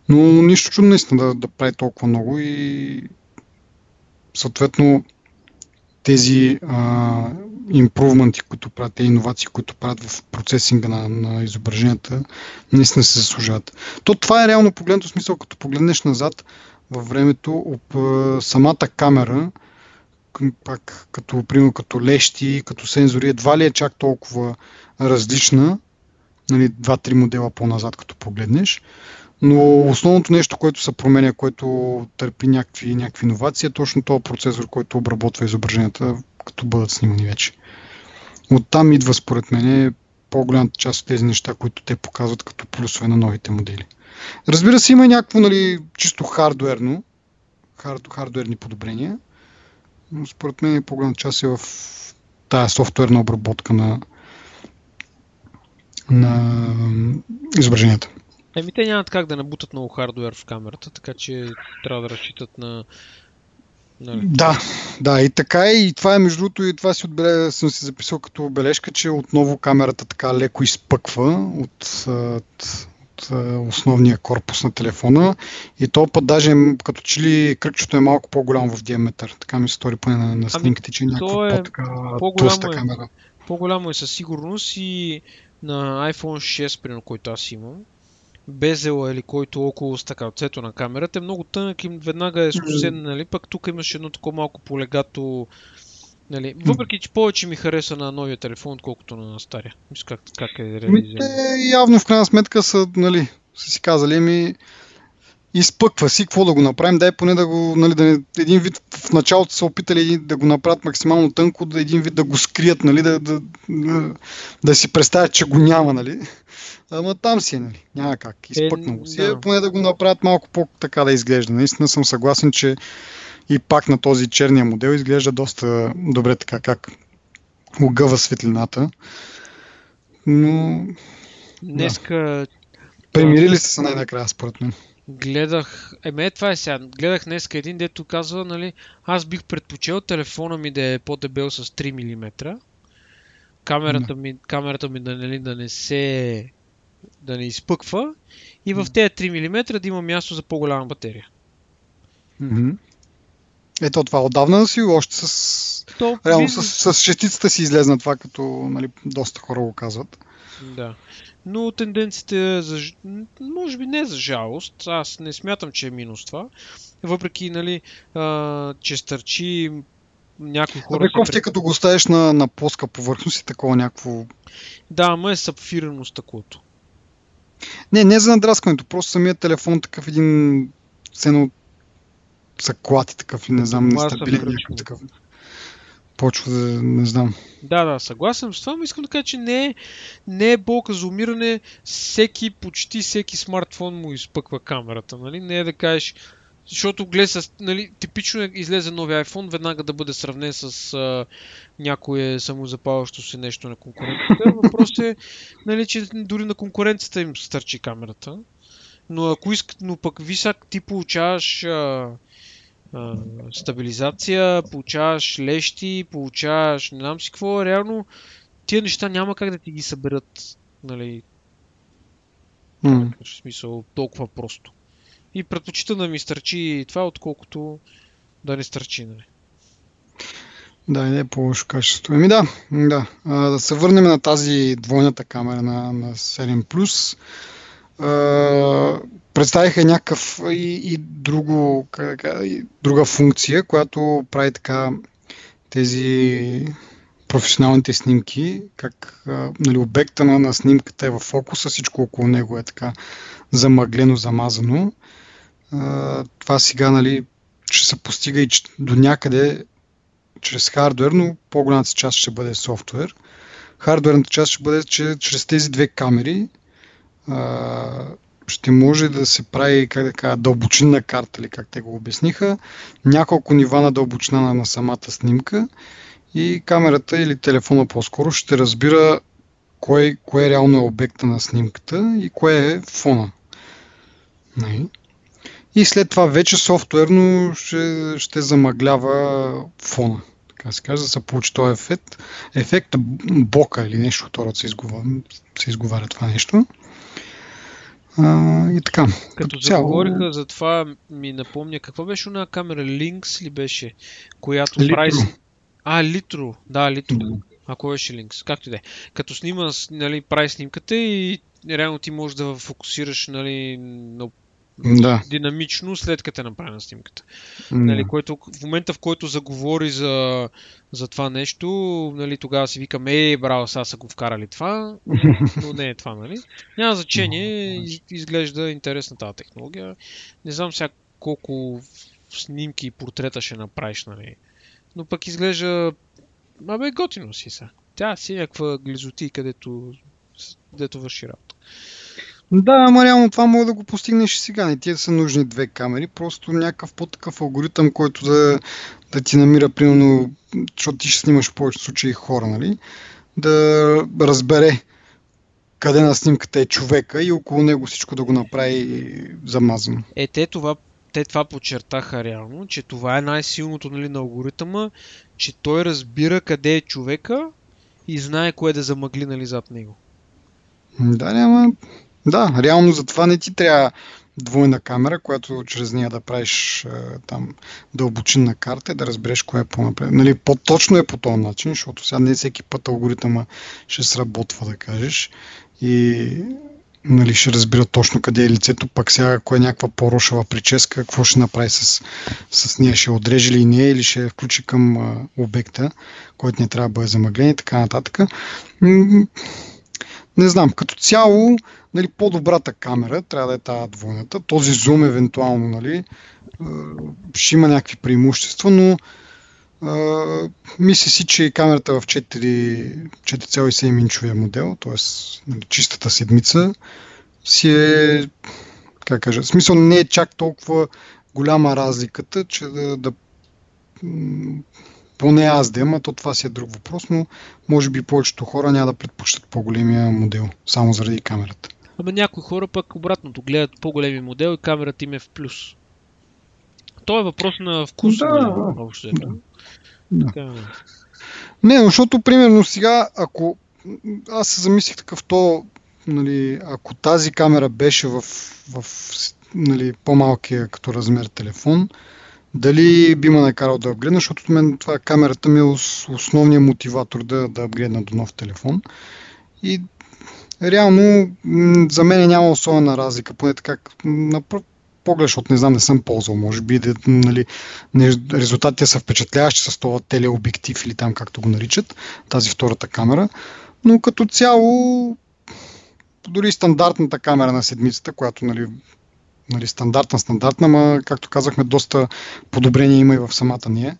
Но нищо чудно наистина да, да прави толкова много и съответно тези а, импрувменти, които правят, тези иновации, които правят в процесинга на, на изображенията, наистина се заслужават. То това е реално погледнато смисъл, като погледнеш назад във времето, об, самата камера, пак като, примерно, като лещи, като сензори, едва ли е чак толкова различна, нали, два-три модела по-назад, като погледнеш. Но основното нещо, което се променя, което търпи някакви, някакви иновации, е точно този процесор, който обработва изображенията, като бъдат снимани вече. Оттам идва, според мен, по-голямата част от тези неща, които те показват като плюсове на новите модели. Разбира се, има някакво нали, чисто хардуерно, хард, хардуерни подобрения, но според мен по-голямата част е в тая софтуерна обработка на, на изображенията. Еми, те нямат как да набутат много хардуер в камерата, така че трябва да разчитат на... Нали? Да, да, и така е. И това е между другото, и това си отбележа, съм си записал като бележка, че отново камерата така леко изпъква от, от, от основния корпус на телефона. И то път даже като че ли кръгчето е малко по-голямо в диаметър. Така ми се стори поне на, на ами, снимките, че е някаква е по-така е, камера. По-голямо е със сигурност и на iPhone 6, примерно, който аз имам безела или който около стъкалцето на камерата е много тънък и веднага е скосен, нали? Пък тук имаш едно такова малко полегато Нали, въпреки, че повече ми хареса на новия телефон, отколкото на стария. Мисля как, как е реализирано. Те явно в крайна сметка са, нали, са си казали ми изпъква си, какво да го направим, дай поне да го, нали, да, един вид в началото са опитали да го направят максимално тънко, да един вид да го скрият, нали, да, да, да, да си представят, че го няма, нали. Ама там си е, нали? Няма как. Изпъкнал го си. Е, да. Поне да го направят малко по-така да изглежда. Наистина съм съгласен, че и пак на този черния модел изглежда доста добре така, как огъва светлината. Но... Днеска... Да. Примирили се са най-накрая, според мен. Гледах, еме това е сега, гледах днес един, дето казва, нали, аз бих предпочел телефона ми да е по-дебел с 3 мм, камерата ми, камерата ми да, нали, да не се да не изпъква и в тези 3 мм да има място за по-голяма батерия. Mm-hmm. Ето това отдавна си, още с... То, Реално с, с шестицата си излезна това, като нали, доста хора го казват. Да. Но тенденцията е за... Може би не за жалост. Аз не смятам, че е минус това. Въпреки, нали, а, че стърчи някои хора... Абе, кофти, като го ставиш на, на плоска повърхност и такова някакво... Да, ама е сапфирено стъклото. Не, не за надраскването, просто самият телефон такъв един цено са клати такъв и не знам, нестабилен такъв. Почва да не знам. Да, да, съгласен с това, но искам да кажа, че не е, не е болка за умиране. Всеки, почти всеки смартфон му изпъква камерата. Нали? Не е да кажеш, защото гледа, нали, типично е излезе нови iPhone, веднага да бъде сравнен с а, някое самозапалващо се нещо на конкуренцията. Въпрос е, нали, че дори на конкуренцията им стърчи камерата. Но ако иск, но пък висак ти получаваш а, а, стабилизация, получаваш лещи, получаваш не знам си какво, реално тия неща няма как да ти ги съберат, нали, mm. в смисъл толкова просто. И предпочитам да ми стърчи това, отколкото да не стърчи. Нали? Да, не е по-лошо качество. Еми да, да. А, да се върнем на тази двойната камера на, на 7+. А, представиха някакъв и, и, друго, как, и друга функция, която прави така тези професионалните снимки, как а, нали, обекта на, на снимката е в фокуса, всичко около него е така замъглено, замазано това сега нали, ще се постига и до някъде чрез хардвер, но по-голямата част ще бъде софтуер. Хардверната част ще бъде, че чрез тези две камери ще може да се прави как да кажа, дълбочинна карта, или как те го обясниха, няколко нива на дълбочина на, самата снимка и камерата или телефона по-скоро ще разбира кое, кое реално е обекта на снимката и кое е фона. Не. И след това вече софтуерно ще, ще замъглява фона. Така се каже, да се получи този ефект. Ефект бока или нещо, второ се изговаря, се изговаря това нещо. А, и така. Като, като заговориха цяло... за това, ми напомня, какво беше една камера? Lynx ли беше? Която Литро. прави... А, Литро. Да, Литро. Mm-hmm. Ако беше Lynx. Както и да е. Като снима, нали, прави снимката и реално ти можеш да фокусираш нали, на да. динамично след като е направена снимката. Mm. Нали, което, в момента в който заговори за, за това нещо, нали, тогава си викам, ей, браво, сега са го вкарали това, но не е това, нали? Няма значение, из, изглежда интересна тази технология. Не знам сега колко снимки и портрета ще направиш, нали? Но пък изглежда, абе, готино си са. Тя си е някаква глизоти, където, където върши работа. Да, ама реално това може да го постигнеш и сега. Не ти са нужни две камери, просто някакъв по-такъв алгоритъм, който да, да ти намира, примерно, защото ти ще снимаш в повече случаи хора, нали? Да разбере къде на снимката е човека и около него всичко да го направи замазано. Е, те това, те това подчертаха реално, че това е най-силното нали, на алгоритъма, че той разбира къде е човека и знае кое да замъгли нали, зад него. Да, няма. Да, реално за това не ти трябва двойна камера, която чрез нея да правиш там дълбочинна карта да разбереш кое е по-напред. Нали, по-точно е по този начин, защото сега не всеки път алгоритъма ще сработва, да кажеш. И нали, ще разбира точно къде е лицето, пък сега ако е някаква по-рошава прическа, какво ще направи с, с нея, ще отрежи ли нея или ще включи към а, обекта, който не трябва да бъде замъглен и така нататък. Не знам, като цяло нали, по-добрата камера трябва да е тази двойната. Този зум евентуално нали, ще има някакви преимущества, но Uh, мисля си, че камерата в 4,7 инчовия модел, т.е. Нали, чистата седмица, си е, как кажа, смисъл не е чак толкова голяма разликата, че да, да поне аз да има, то това си е друг въпрос, но може би повечето хора няма да предпочитат по-големия модел, само заради камерата. Ама някои хора пък обратното гледат по-големи модел и камерата им е в плюс. То е въпрос на вкус. Да, да. общо. Да. Така, Не, защото примерно сега, ако аз се замислих такъв то, нали, ако тази камера беше в, в нали, по-малкия като размер телефон, дали би ме накарал да апгрейдна, защото мен това камерата ми е основният мотиватор да, да апгрейдна до нов телефон. И реално за мен няма особена разлика, поне така на поглед, защото не знам, не съм ползвал, може би да, нали, резултатите са впечатляващи с това телеобектив или там както го наричат, тази втората камера, но като цяло дори стандартната камера на седмицата, която нали, нали, стандартна, стандартна, ма както казахме, доста подобрения има и в самата ние.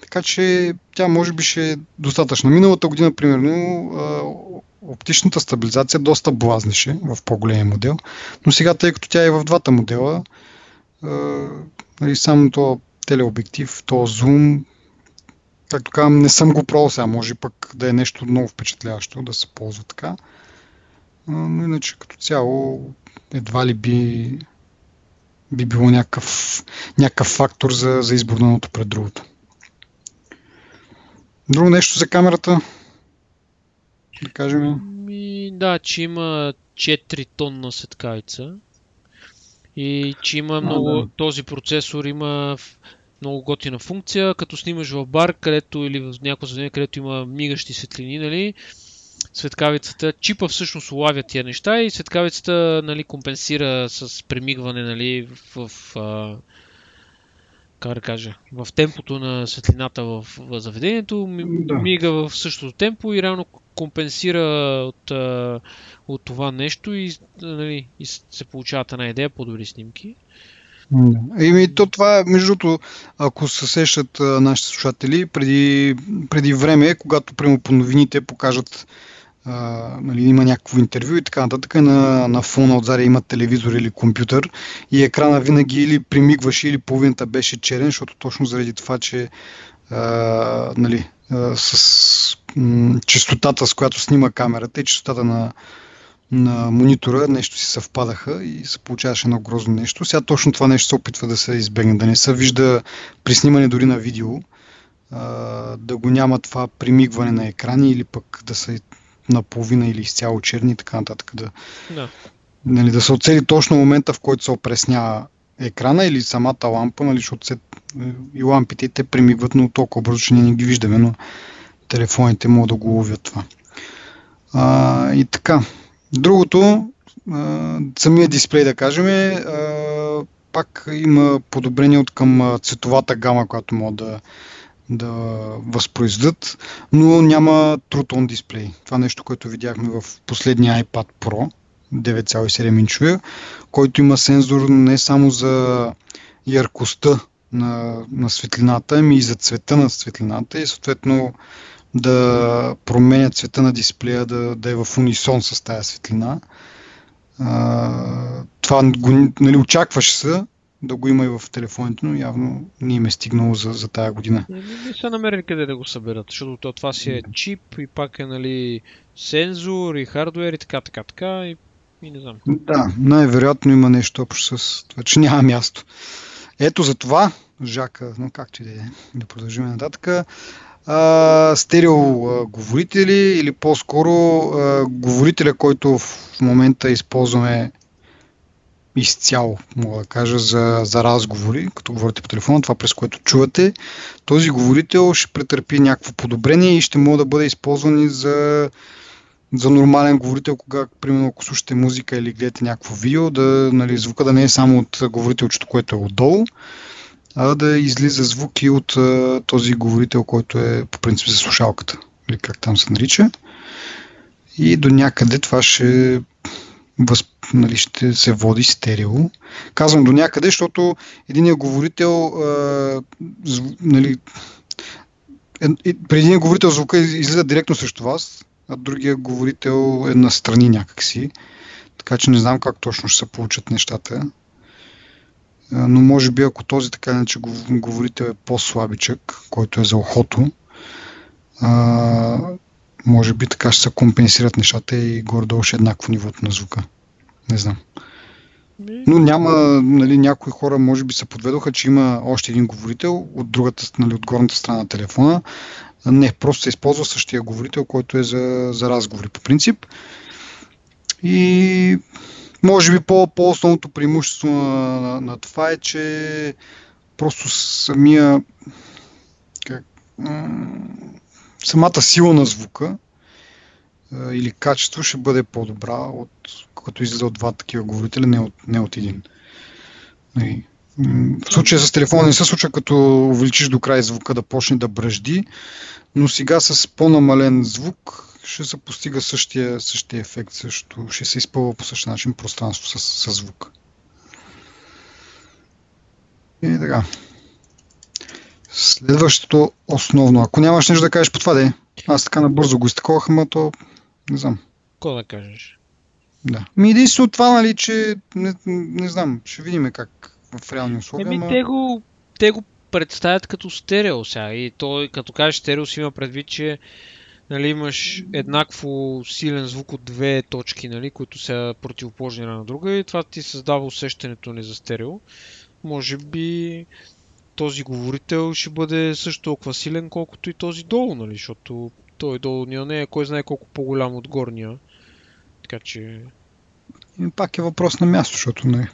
Така че тя може би ще е достатъчна. Миналата година, примерно, оптичната стабилизация доста блазнеше в по-големия модел, но сега, тъй като тя е в двата модела, нали, само то телеобектив, то зум, както казвам, не съм го пробвал сега, може пък да е нещо много впечатляващо да се ползва така. Но иначе като цяло едва ли би, би било някакъв, някакъв фактор за, за избор на едното пред другото. Друго нещо за камерата? Да кажем. Ми, да, че има 4 тонна светкавица и че има много, да. този процесор има много готина функция, като снимаш в бар, където или в някакво заведение, където има мигащи светлини, нали, светкавицата, чипа всъщност улавя тия неща и светкавицата нали, компенсира с премигване нали, в, в а, как да кажа, в темпото на светлината в, в заведението, Да. мига в същото темпо и реално компенсира от, от това нещо и, нали, и се получават една идея по-добри снимки. Еми, то това, е, между другото, ако се сещат нашите слушатели, преди, преди време, когато прямо по новините покажат а, нали, има някакво интервю и така нататък. На, на фона отзади има телевизор или компютър и екрана винаги или примигваше или половината беше черен, защото точно заради това, че а, нали, а, с м- частотата, с която снима камерата и частотата на, на монитора нещо си съвпадаха и се получаваше едно грозно нещо. Сега точно това нещо се опитва да се избегне, да не се вижда при снимане дори на видео, да го няма това примигване на екрани или пък да са наполовина или изцяло черни и така нататък. Да, Да. нали, да се оцели точно момента, в който се опреснява екрана или самата лампа, нали, защото се, и лампите те примигват, но толкова бързо, че ние не ги виждаме, но телефоните могат да го ловят това. А, и така. Другото, а, самия дисплей, да кажем, е, а, пак има подобрение от към цветовата гама, която могат да, да възпроизведат, но няма True Tone дисплей. Това нещо, което видяхме в последния iPad Pro, 9,7 инчовия, който има сензор не само за яркостта на, на светлината, ами и за цвета на светлината и съответно да променя цвета на дисплея, да, да е в унисон с тази светлина. А, това нали, очакваше се да го има и в телефоните, но явно не им е стигнало за, за тая година. Не, не, са намерили къде да го съберат, защото то, това си е чип и пак е нали, сензор и хардвер и така, така, така и, и не знам. Да, най-вероятно има нещо общо с това, че няма място. Ето за това, Жака, но както и да е, да продължим нататък, а, стерео а, говорители или по-скоро а, говорителя, който в момента използваме изцяло, мога да кажа, за, за разговори, като говорите по телефона, това през което чувате, този говорител ще претърпи някакво подобрение и ще може да бъде използван и за, за нормален говорител, кога, примерно, ако слушате музика или гледате някакво видео, да, нали, звука да не е само от говорителчето, което е отдолу, а да излиза звук и от а, този говорител, който е по принцип за слушалката, или как там се нарича. И до някъде това ще възп, нали, ще се води стерео. Казвам до някъде, защото единият говорител а, зв, нали, при един говорител звука излиза директно срещу вас, а другия говорител е настрани някакси. Така че не знам как точно ще се получат нещата. Но може би ако този така иначе говорител е по-слабичък, който е за ухото, може би така ще се компенсират нещата и горе-долу ще е еднакво нивото на звука. Не знам. Но няма, нали, някои хора може би се подведоха, че има още един говорител от другата, нали, от горната страна на телефона. Не, просто се използва същия говорител, който е за, за разговори по принцип. И може би по, по-основното преимущество на, на, на това е, че просто самия как, самата сила на звука а, или качество ще бъде по-добра, от, като излиза от два такива говорители, не от, не от един. Нали, в случая с телефона не се случва като увеличиш до край звука да почне да бръжди, но сега с по-намален звук ще се постига същия, същия ефект, също ще се изпълва по същия начин пространство с, с звук. И така. Следващото основно. Ако нямаш нещо да кажеш по това, де. Аз така набързо го изтаковах, ама то не знам. Какво да кажеш? Да. Ми единствено това, нали, че не, не знам, ще видим как в реални условия. Еми, ама... те, го, те го представят като стерео сега. И той, като кажеш стерео, си има предвид, че нали, имаш еднакво силен звук от две точки, нали, които са противоположни една на друга и това ти създава усещането ни за стерео. Може би този говорител ще бъде също толкова силен, колкото и този долу, нали, защото той долу не е кой знае колко по-голям от горния. Така че... И пак е въпрос на място, защото не.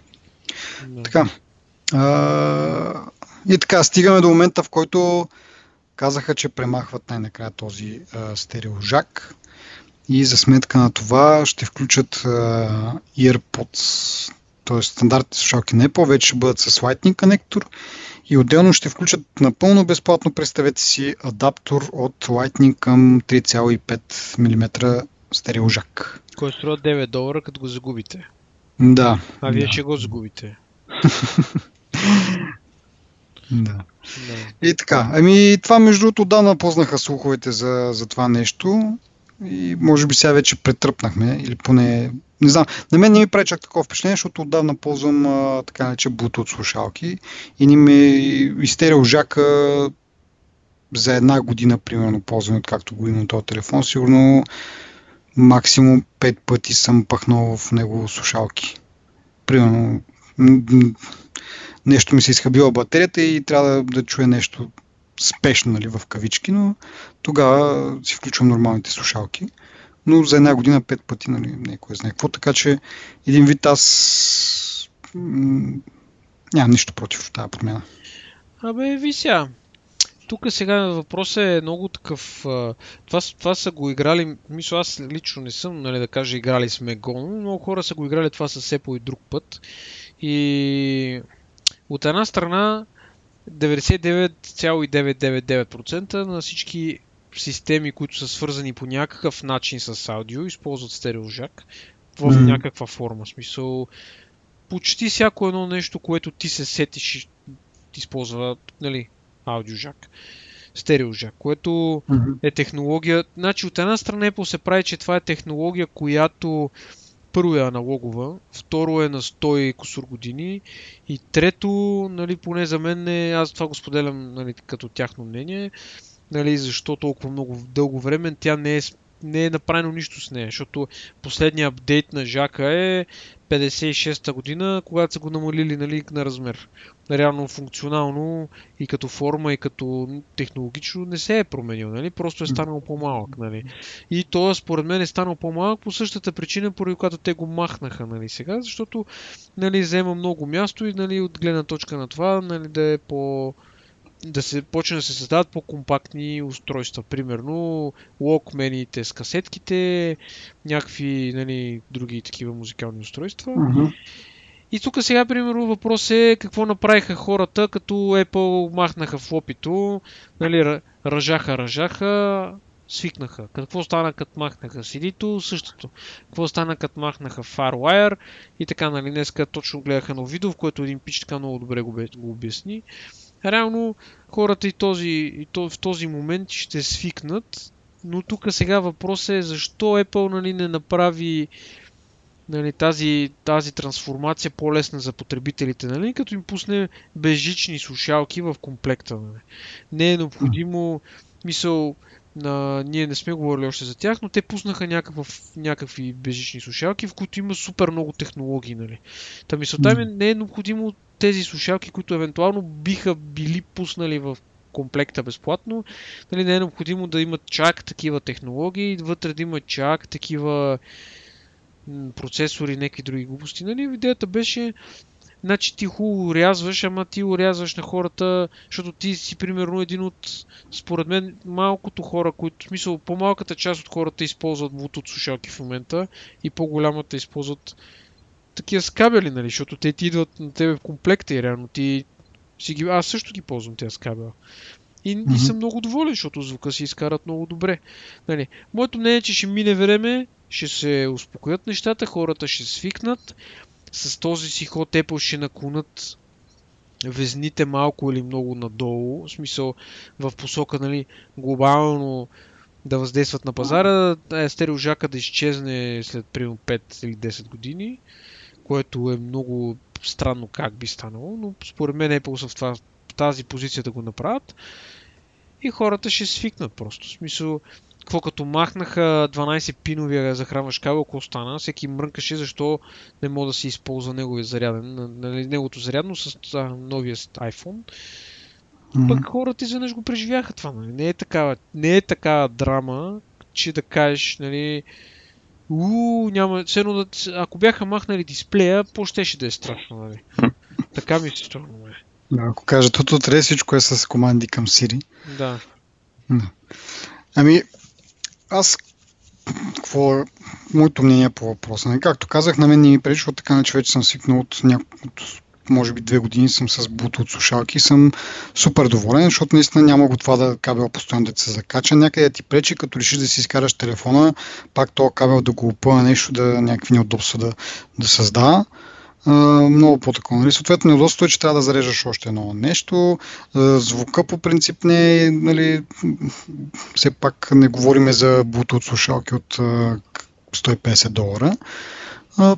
Да. Така. А, и така, стигаме до момента, в който казаха, че премахват най-накрая този а, стереожак и за сметка на това ще включат а, EarPods, т.е. стандартните слушалки на Apple, вече ще бъдат с Lightning конектор и отделно ще включат напълно безплатно, представете си, адаптор от Lightning към 3,5 мм стереожак. Кой струва 9 долара, като го загубите. Да. А вие да. ще го загубите. <laughs> Да. Да. И така. Ами това между другото отдавна познаха слуховете за, за това нещо. и може би сега вече претръпнахме, или поне, не знам, на мен не ми прави чак такова впечатление, защото отдавна ползвам а, така нарече Bluetooth слушалки и ни ме изтерял жака за една година, примерно, ползване, както го имам този телефон, сигурно максимум 5 пъти съм пъхнал в него слушалки. Примерно, нещо ми се изхабила батерията и трябва да, да чуя нещо спешно, нали, в кавички, но тогава си включвам нормалните слушалки. Но за една година пет пъти, нали, не кой знае какво, така че един вид аз м- нямам нищо против тази промяна. Абе, вися. Тук сега въпросът е много такъв. Това, това са го играли. Мисля, аз лично не съм, нали, да кажа, играли сме го, но много хора са го играли това с Apple и друг път. И от една страна 99,999% на всички системи, които са свързани по някакъв начин с аудио, използват стереожак в mm. някаква форма. Смисъл, почти всяко едно нещо, което ти се сетиш, използва нали, аудиожак. Стереожак, което mm-hmm. е технология. Значи от една страна Apple се прави, че това е технология, която първо е аналогова, второ е на 100 косур години и трето, нали, поне за мен е, аз това го споделям нали, като тяхно мнение, нали, защо толкова много дълго време тя не е, не е направено нищо с нея, защото последният апдейт на Жака е 56-та година, когато са го намалили нали, на размер. Реално функционално и като форма, и като технологично не се е променил, нали? просто е станал по-малък. Нали? И то според мен е станал по-малък по същата причина, поради която те го махнаха нали, сега, защото нали, взема много място и нали, от гледна точка на това нали, да е по да се почне да се създават по-компактни устройства. Примерно локмените с касетките, някакви нали, други такива музикални устройства. Uh-huh. И тук сега, примерно, въпрос е какво направиха хората, като Apple махнаха флопито, нали, ръжаха, ръжаха, свикнаха. Какво стана като махнаха CD-то? Същото. Какво стана като махнаха FireWire? И така, нали, днеска точно гледаха на видео, в което един пич така много добре го, го обясни реално хората и, този, и то, в този момент ще свикнат, но тук сега въпросът е защо Apple нали, не направи нали, тази, тази трансформация по-лесна за потребителите, нали, като им пусне безжични слушалки в комплекта. Нали. Не е необходимо, мисъл, на, ние не сме говорили още за тях, но те пуснаха някакъв, някакви безжични слушалки, в които има супер много технологии. Нали. Та мисълта ми не е необходимо тези слушалки, които евентуално биха били пуснали в комплекта безплатно, нали, не е необходимо да имат чак такива технологии, вътре да имат чак такива процесори, някакви други глупости. Нали, идеята беше, значи ти хубаво урязваш, ама ти урязваш на хората, защото ти си примерно един от, според мен, малкото хора, които, в смисъл, по-малката част от хората използват Bluetooth слушалки в момента и по-голямата използват такива с кабели, нали, защото те ти идват на тебе в комплекта и реално ти си ги... Аз също ги ползвам тези с кабела. И, mm-hmm. и съм много доволен, защото звука си изкарат много добре. Нали, моето мнение е, че ще мине време, ще се успокоят нещата, хората ще свикнат. С този си ход Apple ще наклонат везните малко или много надолу, в смисъл в посока нали, глобално да въздействат на пазара, е, стереожака да изчезне след примерно 5 или 10 години което е много странно как би станало, но според мен Apple са в, това, тази позиция да го направят и хората ще свикнат просто. В смисъл, какво като махнаха 12 пиновия захранваш кабел, какво стана? Всеки мрънкаше защо не мога да се използва неговия заряден, нали, неговото зарядно с новия iPhone. Mm-hmm. Пък хората изведнъж го преживяха това. Нали? Не, е такава, не е такава драма, че да кажеш, нали, уу, няма, цено да, ако бяха махнали дисплея, по-щеше да е страшно, нали? <laughs> така ми се струва. Да, ако кажат от утре всичко е с команди към Siri. Да. да. Ами, аз какво е моето мнение по въпроса? Нали, както казах, на мен не ми пречи, така че вече съм свикнал от, няко, от може би две години съм с Bluetooth слушалки и съм супер доволен, защото наистина няма го това да кабел постоянно да се закача. Някъде ти пречи, като решиш да си изкараш телефона, пак този кабел да го опъва нещо, да някакви неудобства да, да създава. а, много по-такова. Нали? Съответно, неудобството е, че трябва да зареждаш още едно нещо. А, звука по принцип не е, нали, все пак не говориме за Bluetooth слушалки от а, 150 долара.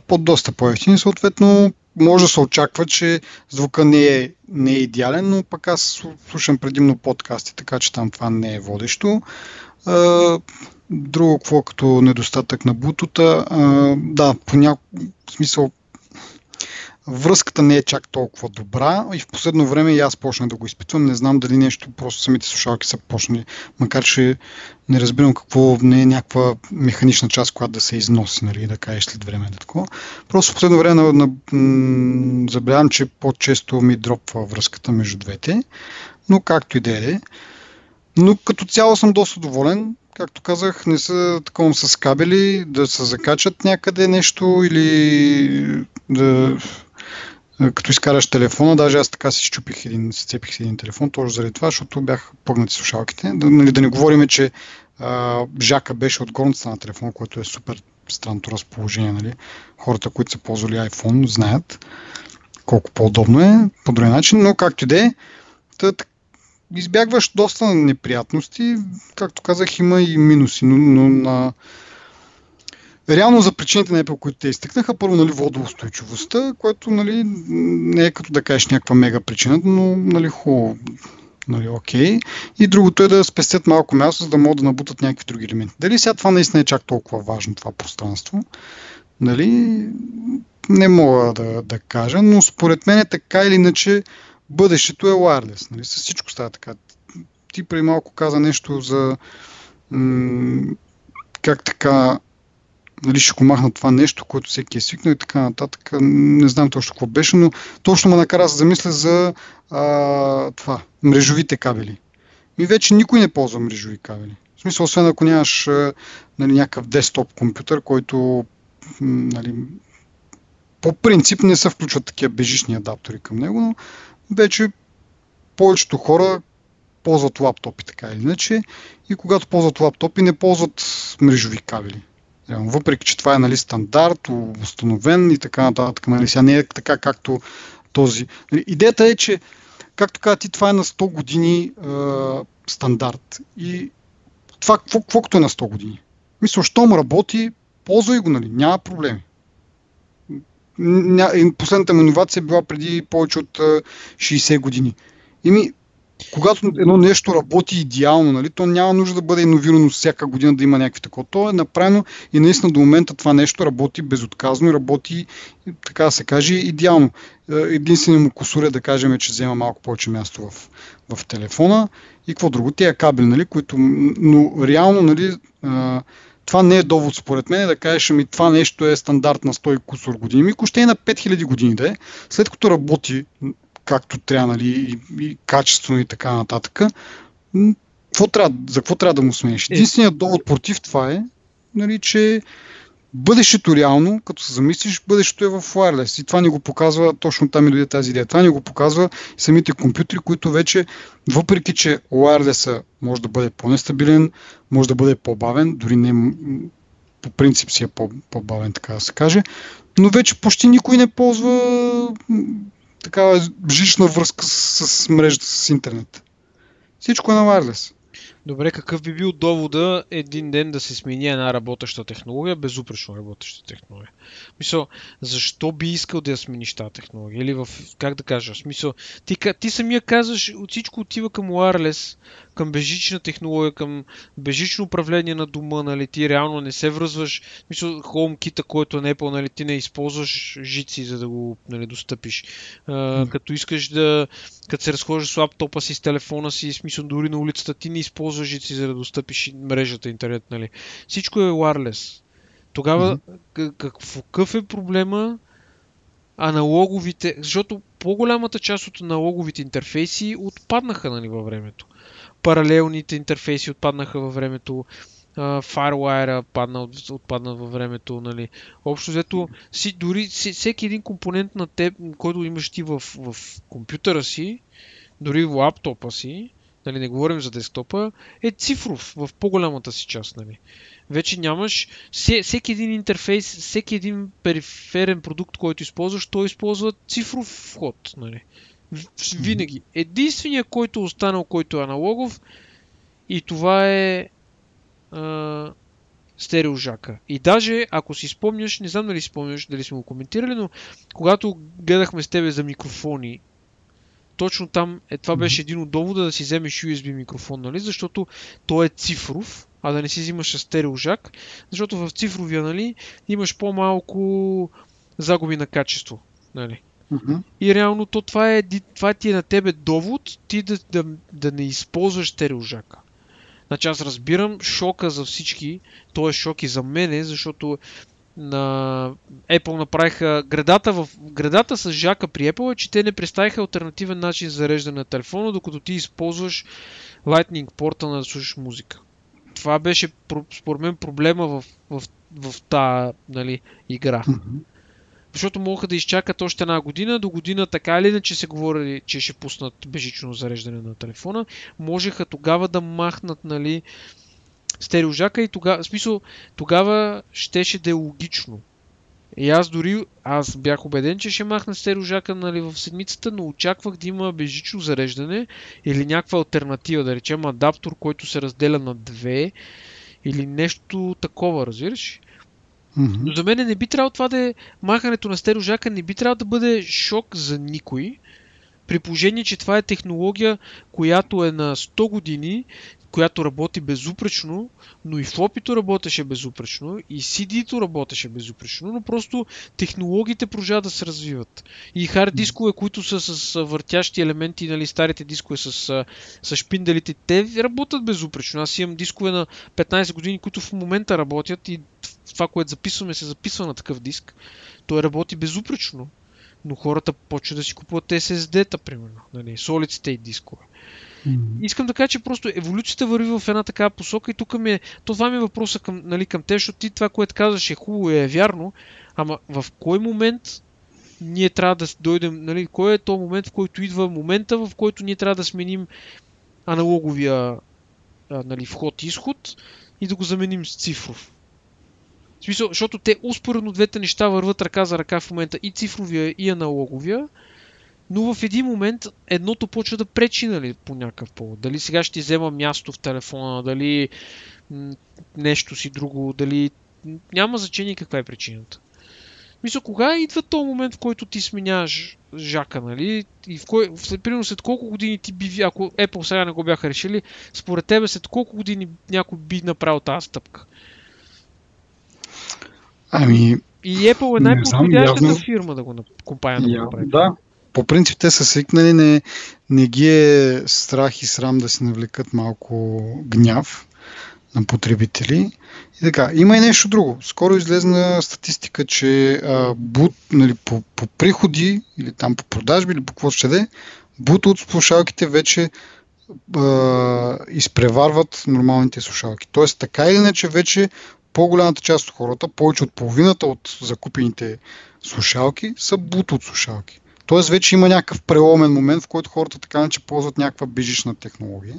Под доста по-ефтини. Съответно, може да се очаква, че звука не е, не е идеален, но пък аз слушам предимно подкасти, така че там това не е водещо. Друго, какво като недостатък на бутута, да, по няко... смисъл връзката не е чак толкова добра и в последно време и аз почнах да го изпитвам. Не знам дали нещо, просто самите слушалки са почнали, макар че не разбирам какво не е някаква механична част, която да се износи, нали, да кажеш след време. Да такова. Просто в последно време на, на, забелявам, че по-често ми дропва връзката между двете, но както и да е. Но като цяло съм доста доволен. Както казах, не са такова с кабели, да се закачат някъде нещо или да като изкараш телефона, даже аз така си щупих един, си цепих един телефон, точно заради това, защото бях погнати слушалките. Да, нали, да не говорим, че а, жака беше от горницата на телефона, което е супер странното разположение. Нали. Хората, които са ползвали iPhone, знаят колко по-удобно е по друг начин, но както и да е, избягваш доста неприятности. Както казах, има и минуси, но, но на Реално за причините, не по които те изтъкнаха, първо нали, водоустойчивостта, което нали, не е като да кажеш някаква мега причина, но нали, хубаво. Нали, окей. И другото е да спестят малко място, за да могат да набутат някакви други елементи. Дали сега това наистина е чак толкова важно, това пространство? Нали, не мога да, да кажа, но според мен е така или иначе бъдещето е wireless. Нали? С всичко става така. Ти преди малко каза нещо за м- как така нали, ще го махна това нещо, което всеки е свикнал и така нататък. Не знам точно какво беше, но точно ме накара да замисля за а, това, мрежовите кабели. И вече никой не ползва мрежови кабели. В смисъл, освен ако нямаш нали, някакъв десктоп компютър, който нали, по принцип не се включват такива бежични адаптери към него, но вече повечето хора ползват лаптопи така или иначе и когато ползват лаптопи не ползват мрежови кабели. Въпреки, че това е нали, стандарт, установен и така нататък. Нали, сега не е така, както този. Нали, идеята е, че, както каза ти, това е на 100 години е, стандарт. И това, какво, какво е на 100 години? Мисля, щом работи, ползвай го, нали, няма проблеми. Последната му иновация била преди повече от 60 години. Ими, когато едно нещо работи идеално, нали, то няма нужда да бъде иновирано всяка година да има някакви такова. То е направено и наистина до момента това нещо работи безотказно и работи, така да се каже, идеално. Е, единственият му косур е да кажем, че взема малко повече място в, в телефона и какво друго. Тия кабели, нали, които, но реално, нали, това не е довод според мен да кажеш, ами това нещо е стандарт на 100 кусор години. Ми, ще е на 5000 години да е, след като работи както трябва, нали, и, и качествено и така нататък. Какво трябва, за какво трябва да му смениш? Е. Единственият довод против това е, нали, че бъдещето реално, като се замислиш, бъдещето е в wireless. И това ни го показва, точно там ми дойде тази идея. Това ни го показва самите компютри, които вече, въпреки че wireless може да бъде по-нестабилен, може да бъде по-бавен, дори не по принцип си е по-бавен, така да се каже, но вече почти никой не ползва такава жична връзка с, с мрежата с интернет. Всичко е на wireless. Добре, какъв би бил довода един ден да се смени една работеща технология, безупречно работеща технология? Мисъл, защо би искал да я смениш тази технология? Или в, как да кажа, смисъл, ти, ти самия казваш, от всичко отива към wireless, към бежична технология, към бежично управление на дома, нали, ти реално не се връзваш, мисля, HomeKit, който е Apple, нали, ти не използваш жици, за да го нали, достъпиш. А, mm. Като искаш да, като се разхождаш с лаптопа си, с телефона си, смисъл дори на улицата, ти не използваш жици, за да достъпиш мрежата интернет, нали. Всичко е wireless. Тогава mm-hmm. какъв е проблема аналоговите, защото по-голямата част от аналоговите интерфейси отпаднаха нали, във времето паралелните интерфейси отпаднаха във времето, Firewire падна, отпадна във времето, нали. Общо взето, си, дори всеки един компонент на теб, който имаш ти в, в компютъра си, дори в лаптопа си, нали, не говорим за десктопа, е цифров в по-голямата си част, нали. Вече нямаш всеки един интерфейс, всеки един периферен продукт, който използваш, той използва цифров вход. Нали? Винаги. Единственият, който е останал, който е аналогов, и това е а, стереожака. И даже, ако си спомняш, не знам дали спомняш, дали сме го коментирали, но когато гледахме с тебе за микрофони, точно там, е, това беше един от довода да си вземеш USB микрофон, нали? Защото той е цифров, а да не си взимаш стереожак, защото в цифровия, нали, имаш по-малко загуби на качество, нали? Uh-huh. И реално то това, е, това ти е на тебе довод ти да, да, да не използваш стереожака. Значи аз разбирам шока за всички, то е шок и за мене, защото на Apple направиха градата, в, градата с жака при Apple е, че те не представиха альтернативен начин за зареждане на телефона, докато ти използваш Lightning порта на да слушаш музика. Това беше според мен проблема в, в, в, тази нали, игра. Mm-hmm. Защото могат да изчакат още една година. До година така или иначе се говори, че ще пуснат бежично зареждане на телефона. Можеха тогава да махнат нали, стереожака и тогава, в смисъл, тогава щеше да е логично. И аз дори, аз бях убеден, че ще махна стереожака нали, в седмицата, но очаквах да има бежично зареждане или някаква альтернатива, да речем адаптор, който се разделя на две или нещо такова, разбираш? Mm-hmm. Но за мен не би трябвало това да е махането на стереожака, не би трябвало да бъде шок за никой. При положение, че това е технология, която е на 100 години, която работи безупречно, но и флопито работеше безупречно, и CD-то работеше безупречно, но просто технологиите продължават да се развиват. И хард дискове, които са с въртящи елементи, нали, старите дискове с, с шпинделите, те работят безупречно. Аз имам дискове на 15 години, които в момента работят и това, което записваме, се записва на такъв диск. Той работи безупречно. Но хората почват да си купуват SSD-та, примерно. Нали, solid state дискове. Mm-hmm. Искам да кажа, че просто еволюцията върви в една такава посока и тук ми е, то това ми е въпроса към, нали, към те, защото ти това, което казваш е хубаво и е вярно, ама в кой момент ние трябва да дойдем, нали, кой е то момент, в който идва момента, в който ние трябва да сменим аналоговия а, нали, вход-изход и да го заменим с цифров. В смисъл, защото те успоредно двете неща върват ръка за ръка в момента и цифровия и аналоговия, но в един момент едното почва да пречи нали, по някакъв повод. Дали сега ще взема място в телефона, дали нещо си друго, дали няма значение каква е причината. Мисля, кога идва този момент, в който ти сменяваш жака, нали? И в кой, след, примерно след колко години ти би, ако Apple сега не го бяха решили, според тебе след колко години някой би направил тази стъпка? Ами... И Apple е най-подходящата явно... фирма да го компания да го направи. Да, по принцип те са свикнали, не, не ги е страх и срам да си навлекат малко гняв на потребители. И така, има и нещо друго. Скоро излезна статистика, че а, бут, нали, по, по приходи или там по продажби или по какво ще да бут от слушалките вече а, изпреварват нормалните слушалки. Тоест, така или иначе, вече по-голямата част от хората, повече от половината от закупените слушалки са Bluetooth слушалки. Тоест вече има някакъв преломен момент, в който хората така че ползват някаква бежична технология.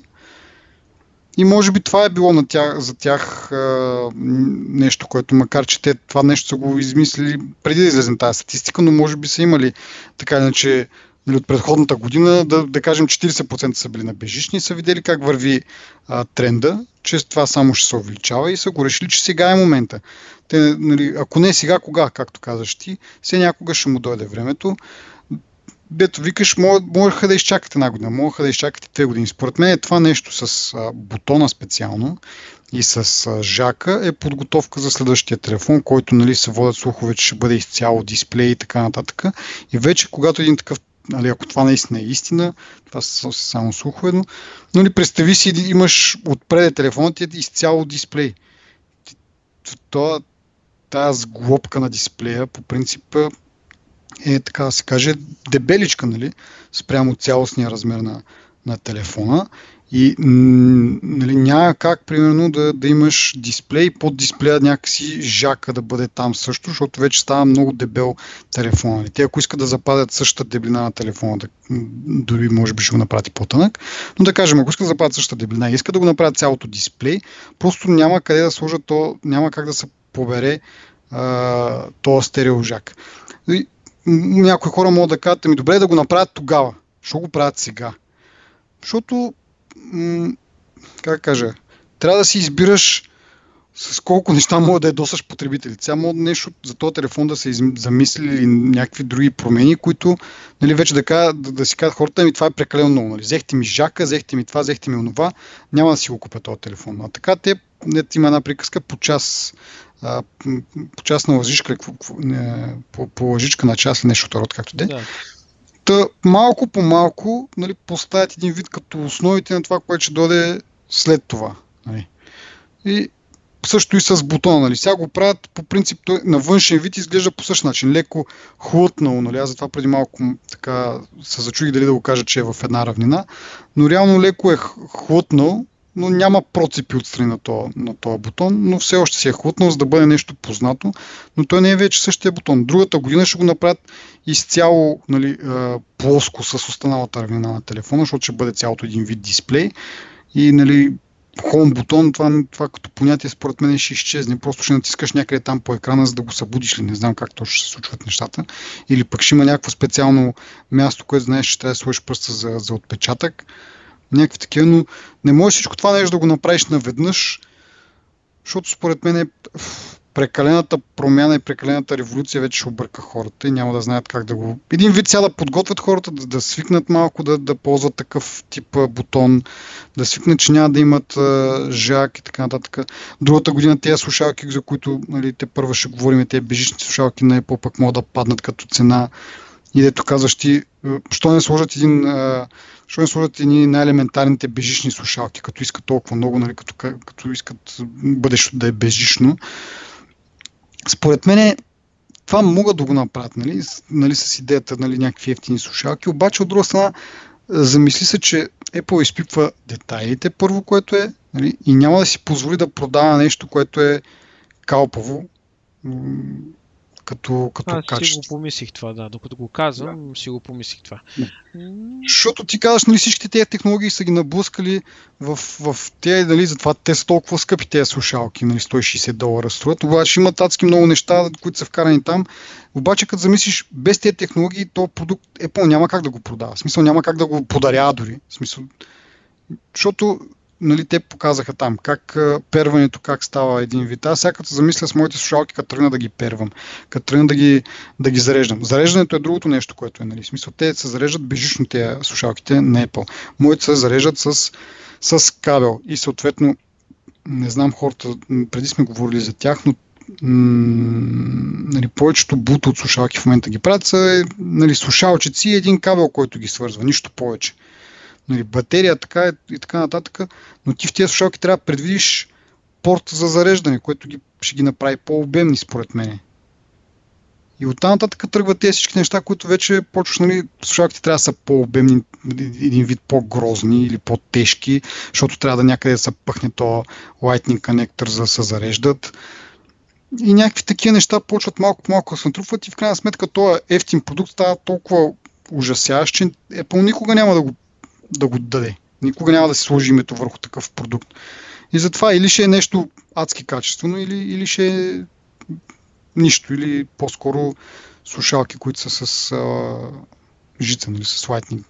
И може би това е било на тях, за тях а, нещо, което макар че те това нещо са го измислили преди да излезем тази статистика, но може би са имали така иначе нали, от предходната година, да, да кажем 40% са били на бежични са видели как върви а, тренда, че това само ще се увеличава и са го решили, че сега е момента. Те, нали, ако не сега, кога, както казаш ти, все някога ще му дойде времето. Дето викаш, можеха да изчакате една година, можеха да изчакате две години. Според мен е това нещо с а, бутона специално и с а, жака е подготовка за следващия телефон, който нали, се водят слухове, че ще бъде изцяло дисплей и така нататък. И вече, когато един такъв нали, ако това наистина е истина, това са само слухове, но нали, представи си, имаш отпред телефонът ти е изцяло дисплей. Това, тази сглобка на дисплея по принцип е, така да се каже, дебеличка, нали, спрямо цялостния размер на, на телефона. И нали, няма как, примерно, да, да имаш дисплей, под дисплея някакси жака да бъде там също, защото вече става много дебел телефон. Нали. Те, ако искат да западят същата дебелина на телефона, да, дори може би ще го направят по-тънък, но да кажем, ако искат да западят същата дебелина и искат да го направят цялото дисплей, просто няма къде да сложат то, няма как да се побере а, този стереожак. И, някои хора могат да кажат, ми добре да го направят тогава. Защо го правят сега? Защото как кажа, трябва да си избираш с колко неща мога да ядосаш потребителите. Сега мога нещо за този телефон да се замисли или някакви други промени, които нали, вече да, да, да си кажат хората ми това е прекалено много. Нали. Взехте ми жака, взехте ми това, взехте ми онова, няма да си го купя този телефон. А така те, не, има една приказка по час, а, по час на лъжичка, по, по лъжичка на час или нещо от род, както де. Да. Та, малко по малко нали, поставят един вид като основите на това, което ще дойде след това. Нали. И също и с бутона. Нали. Сега го правят по принцип той на външен вид изглежда по същия начин. Леко хлътнало. Нали. Аз затова преди малко така се зачуих дали да го кажа, че е в една равнина. Но реално леко е хлътнал но няма процепи отстрани на този, на този бутон, но все още си е хлътнал, за да бъде нещо познато, но той не е вече същия бутон. Другата година ще го направят изцяло нали, плоско с останалата равнина на телефона, защото ще бъде цялото един вид дисплей и нали, Home бутон, това, това като понятие според мен ще изчезне. Просто ще натискаш някъде там по екрана, за да го събудиш ли. Не знам как точно ще се случват нещата. Или пък ще има някакво специално място, което знаеш, че трябва да сложиш пръста за, за отпечатък някакви такива, но не можеш всичко това нещо да го направиш наведнъж, защото според мен е прекалената промяна и прекалената революция вече ще обърка хората и няма да знаят как да го... Един вид сега да подготвят хората, да, да свикнат малко да, да ползват такъв тип бутон, да свикнат, че няма да имат а, жак и така нататък. Другата година тези слушалки, за които нали, те първа ще говорим, тези бежични слушалки на Apple пък могат да паднат като цена. И дето казваш ти, що не сложат един а, Що не сложат едни най-елементарните бежични слушалки, като искат толкова много, нали, като, като искат бъдещето да е бежично. Според мен това могат да го направят, нали, нали, с идеята нали, някакви ефтини слушалки, обаче от друга страна замисли се, че Apple изпипва детайлите, първо, което е, нали, и няма да си позволи да продава нещо, което е калпаво, като, като Аз качество. си го помислих това, да. Докато го казвам, да. си го помислих това. Защото ти казваш, нали всичките тези технологии са ги наблъскали в, в тези, нали, затова те са толкова скъпи тези слушалки, нали, 160 долара струват. Обаче има адски много неща, които са вкарани там. Обаче, като замислиш, без тези технологии, то продукт Apple няма как да го продава. В смисъл няма как да го подарява дори. В смисъл, защото нали, те показаха там как перването, как става един вид. Аз сега като замисля с моите слушалки, като тръгна да ги первам, като тръгна да ги, да ги зареждам. Зареждането е другото нещо, което е. Нали. В смисъл, те се зареждат бежично тези слушалките на Apple. Моите се зареждат с, с кабел и съответно не знам хората, преди сме говорили за тях, но нали, повечето бут от слушалки в момента ги правят са нали, слушалчици и един кабел, който ги свързва, нищо повече нали, батерия така и така нататък, но ти в тези слушалки трябва да предвидиш порт за зареждане, което ги, ще ги направи по-обемни според мен. И оттам нататък тръгват тези всички неща, които вече почваш, нали, слушалките трябва да са по-обемни, един вид по-грозни или по-тежки, защото трябва да някъде да се пъхне то Lightning Connector за да се зареждат. И някакви такива неща почват малко по малко да се натрупват и в крайна сметка този ефтин продукт става толкова ужасяващ, че Apple никога няма да го да го даде. Никога няма да се сложи името върху такъв продукт. И затова или ще е нещо адски качествено, или, или ще е нищо, или по-скоро слушалки, които са с а, жица, нали, с Lightning.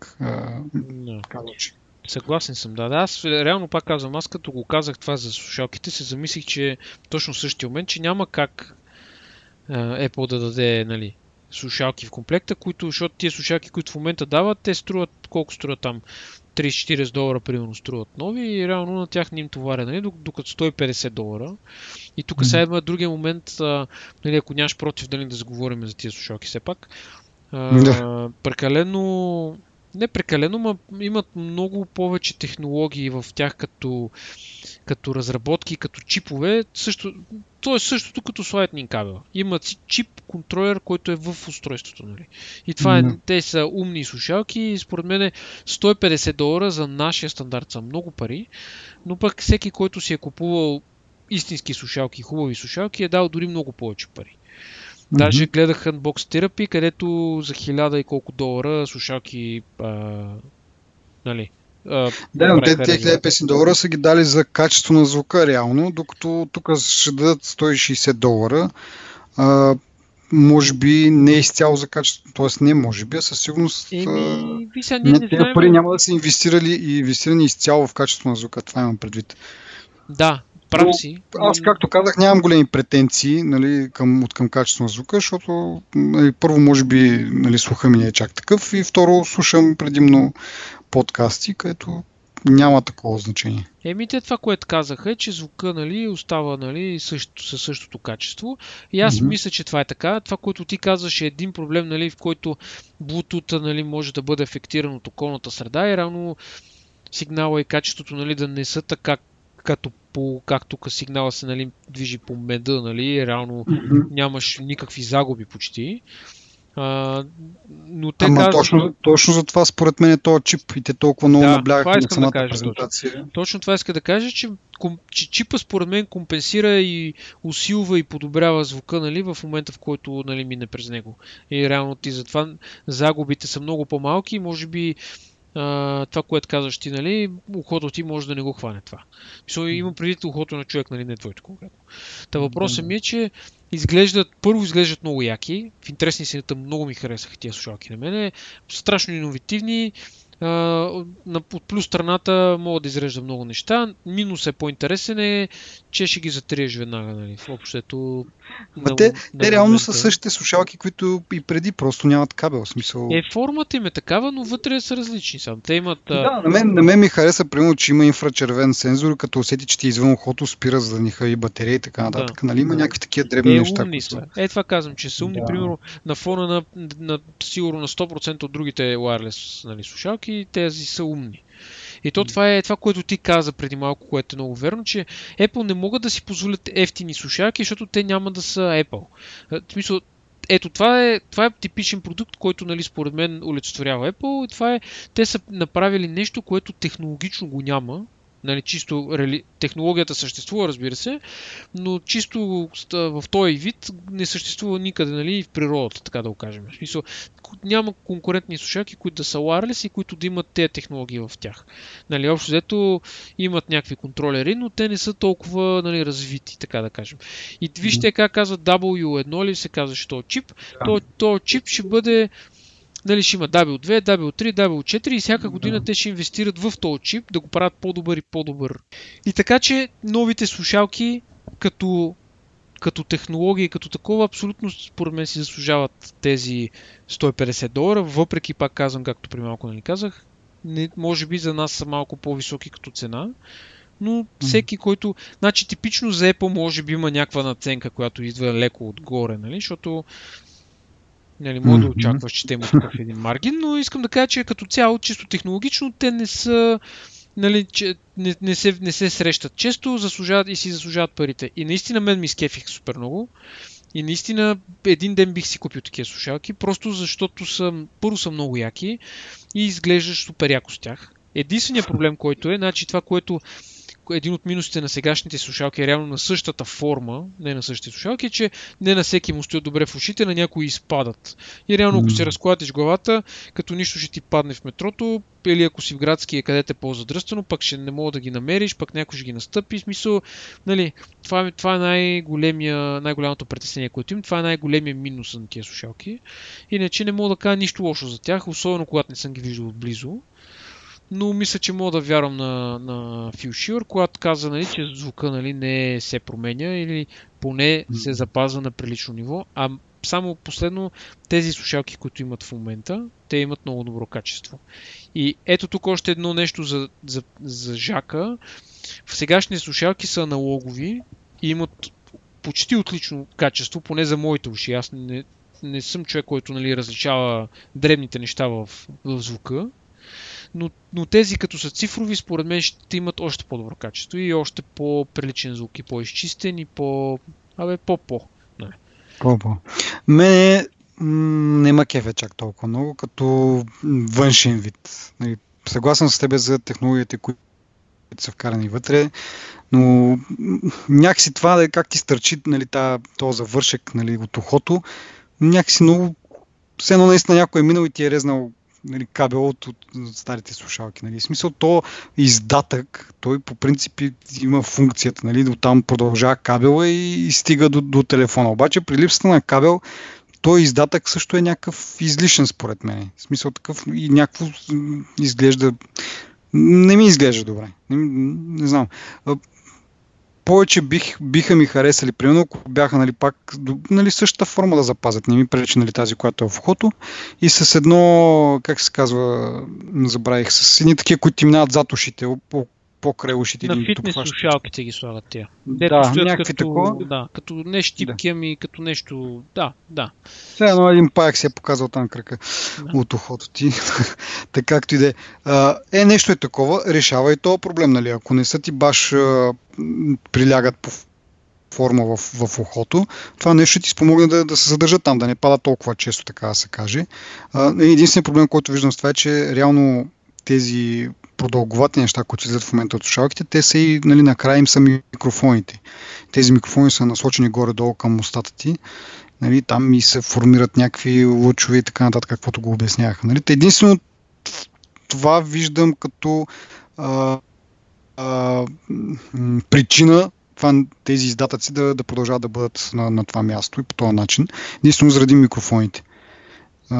No. Съгласен съм, да. да. Аз реално пак казвам, аз като го казах това за слушалките, се замислих, че точно в същия момент, че няма как а, Apple да даде нали, слушалки в комплекта, които, защото тия слушалки, които в момента дават, те струват колко струват там 30-40 долара, примерно, струват нови и реално на тях не им товаря, нали, докато 150 долара. И тук mm-hmm. сега има другия момент, а, нали, ако нямаш против, дали да заговорим за тия слушалки все пак. А, да. Прекалено не прекалено, но имат много повече технологии в тях като, като разработки, като чипове. Също то е същото като с Lightning кабел. Има чип контролер, който е в устройството. Нали? И това е, те са умни слушалки и според мен 150 долара за нашия стандарт са много пари, но пък всеки, който си е купувал истински слушалки, хубави слушалки, е дал дори много повече пари. Даже mm-hmm. гледах Unbox Therapy, където за хиляда и колко долара слушалки а, нали, да, но те, те 1500 долара са ги дали за качество на звука реално, докато тук ще дадат 160 долара. А, може би не е изцяло за качество, т.е. не може би, а със сигурност Еми, ви сега, не, не тези пари няма да са инвестирали и инвестирани изцяло в качество на звука, това имам предвид. Да, Прав си. Аз, както казах, нямам големи претенции нали, към, от към качество на звука, защото нали, първо, може би, нали, слуха ми не е чак такъв и второ, слушам предимно подкасти, където няма такова значение. Еми, те това, което казаха е, че звука нали, остава нали, също, със същото качество. И аз mm-hmm. мисля, че това е така. Това, което ти казваш е един проблем, нали, в който Bluetooth нали, може да бъде ефектиран от околната среда и равно сигнала и качеството нали, да не са така като по, как тук сигнала се нали, движи по меда, нали, реално mm-hmm. нямаш никакви загуби почти. А, но те Ама казват... точно, точно за това според мен е този чип и те толкова много да, наблягат на самата да кажа, презентация. Точно. точно това иска да кажа, че, че чипа според мен компенсира и усилва и подобрява звука нали, в момента в който нали, мине през него. И реално ти затова загубите са много по-малки и може би а, това, което казваш ти, нали, ухото ти може да не го хване това. Мисля, има преди ухото на човек, нали, не твоето конкретно. Та въпросът ми е, че изглеждат, първо изглеждат много яки. В интересни си много ми харесаха тия слушалки на мене. Страшно иновативни от плюс страната мога да изрежда много неща. Минус е по-интересен е, че ще ги затриеш веднага, нали, в общото. На, те, на те реално са същите слушалки, които и преди просто нямат кабел. Смисъл. Е, формата им е такава, но вътре са различни. Сам. Те имат. Да, на мен, на мен ми хареса, примерно, че има инфрачервен сензор, като усети, че ти извън ухото спира, за да ни и батерия и така нататък. Да. Нали, има някакви такива дребни е, неща. Умни са. Е, това казвам, че са умни, да. примерно, на фона на, на, сигурно на 100% от другите wireless нали, слушалки, тези са умни. И то това е това, което ти каза преди малко, което е много верно, че Apple не могат да си позволят ефтини слушалки, защото те няма да са Apple. В смисъл, ето това е, това е типичен продукт, който нали, според мен олицетворява Apple и това е, те са направили нещо, което технологично го няма Нали, чисто рели... технологията съществува, разбира се, но чисто в този вид не съществува никъде нали, в природата, така да го кажем. В смисъл, няма конкурентни слушалки, които да са wireless и които да имат тези технологии в тях. Нали, общо взето имат някакви контролери, но те не са толкова нали, развити, така да кажем. И вижте как казват W1 ли се казваше този чип. Да. Този чип ще бъде Нали, ще има W2, W3, W4 и всяка година да. те ще инвестират в този чип да го правят по-добър и по-добър. И така, че новите слушалки като, като технология и като такова абсолютно според мен си заслужават тези 150 долара, въпреки пак казвам, както при малко нали казах, не, може би за нас са малко по-високи като цена, но всеки, който... Значи типично за Apple може би има някаква наценка, която идва леко отгоре, нали? защото Нали, може да очакваш, че те имат такъв един маргин, но искам да кажа, че като цяло, чисто технологично, те не са нали, че не, не, се, не се срещат често, заслужават и си заслужават парите. И наистина мен ми скефих супер много. И наистина един ден бих си купил такива слушалки, просто защото са, първо са много яки и изглеждаш супер яко с тях. Единственият проблем, който е, значи това, което един от минусите на сегашните слушалки е реално на същата форма, не на същите слушалки, е, че не на всеки му стоят добре в ушите, на някои изпадат. И реално, ако се разклатиш главата, като нищо ще ти падне в метрото, или ако си в градски, където е по-задръстено, пък ще не мога да ги намериш, пък някой ще ги настъпи. Смисъл, нали, това, е, това е най-големия, най-голямото притеснение, което имам. Това е най-големия минус на тия слушалки. Иначе не мога да кажа нищо лошо за тях, особено когато не съм ги виждал отблизо но мисля, че мога да вярвам на, на Phil Schiller, когато каза, нали, че звука нали, не се променя или поне се запазва на прилично ниво, а само последно тези слушалки, които имат в момента, те имат много добро качество. И ето тук още едно нещо за, за, за Жака. В сегашни слушалки са аналогови и имат почти отлично качество, поне за моите уши. Аз не, не съм човек, който нали, различава дребните неща в, в звука но, но тези като са цифрови, според мен ще имат още по-добро качество и още по-приличен звук и по-изчистен и по, Абе, по-по. По-по. Мене не ма кефе чак толкова много, като външен вид. Нали, съгласен с тебе за технологиите, които са вкарани вътре, но някакси това да е как ти стърчи нали, този завършек нали, от ухото, някакси много все едно наистина някой е минал и ти е резнал нали, кабел от, от, старите слушалки. Нали. В смисъл, то издатък, той по принцип има функцията, нали, там продължава кабела и, и стига до, до телефона. Обаче при липсата на кабел, той издатък също е някакъв излишен според мен. В смисъл такъв и някакво изглежда не ми изглежда добре. Не, не знам повече бих, биха ми харесали, примерно, ако бяха нали, пак нали, същата форма да запазят. Не ми пречи нали, тази, която е в ухото. И с едно, как се казва, забравих, с едни такива, които ти минават зад ушите, покрай ушите. На фитнес слушалките ги слагат тия. Дето да, някакви като, такова. Да, като не щипки, да. ами като нещо... Да, да. Сега едно един паяк си е показал там кръка да. от ухото ти. <laughs> така както и да е. Е, нещо е такова, решава и този проблем, нали? Ако не са ти баш а, прилягат по форма в, в ухото, това нещо ще ти спомогне да, да се задържа там, да не пада толкова често, така да се каже. единственият проблем, който виждам с това е, че реално тези продълговати неща, които излизат в момента от слушалките, те са и нали, накрая им са микрофоните. Тези микрофони са насочени горе-долу към устата ти. Нали, там и се формират някакви лъчове и така нататък, каквото го обясняваха. Нали. Единствено това виждам като а, а, причина тези издатъци да, да продължават да бъдат на, на това място и по този начин. Единствено заради микрофоните. А,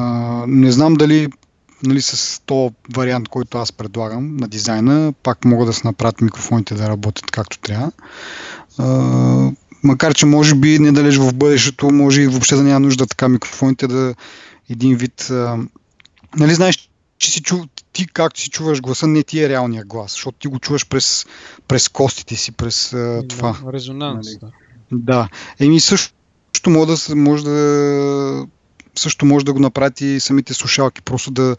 не знам дали нали, с то вариант, който аз предлагам на дизайна, пак могат да се направят микрофоните да работят както трябва. А, макар, че може би недалеч в бъдещето, може и въобще да няма нужда така микрофоните да един вид... А, нали знаеш, че си чу, ти както си чуваш гласа, не ти е реалния глас, защото ти го чуваш през, през костите си, през а, това. Резонанс, нали? да. Еми също може да, може да също може да го направите и самите слушалки, просто да,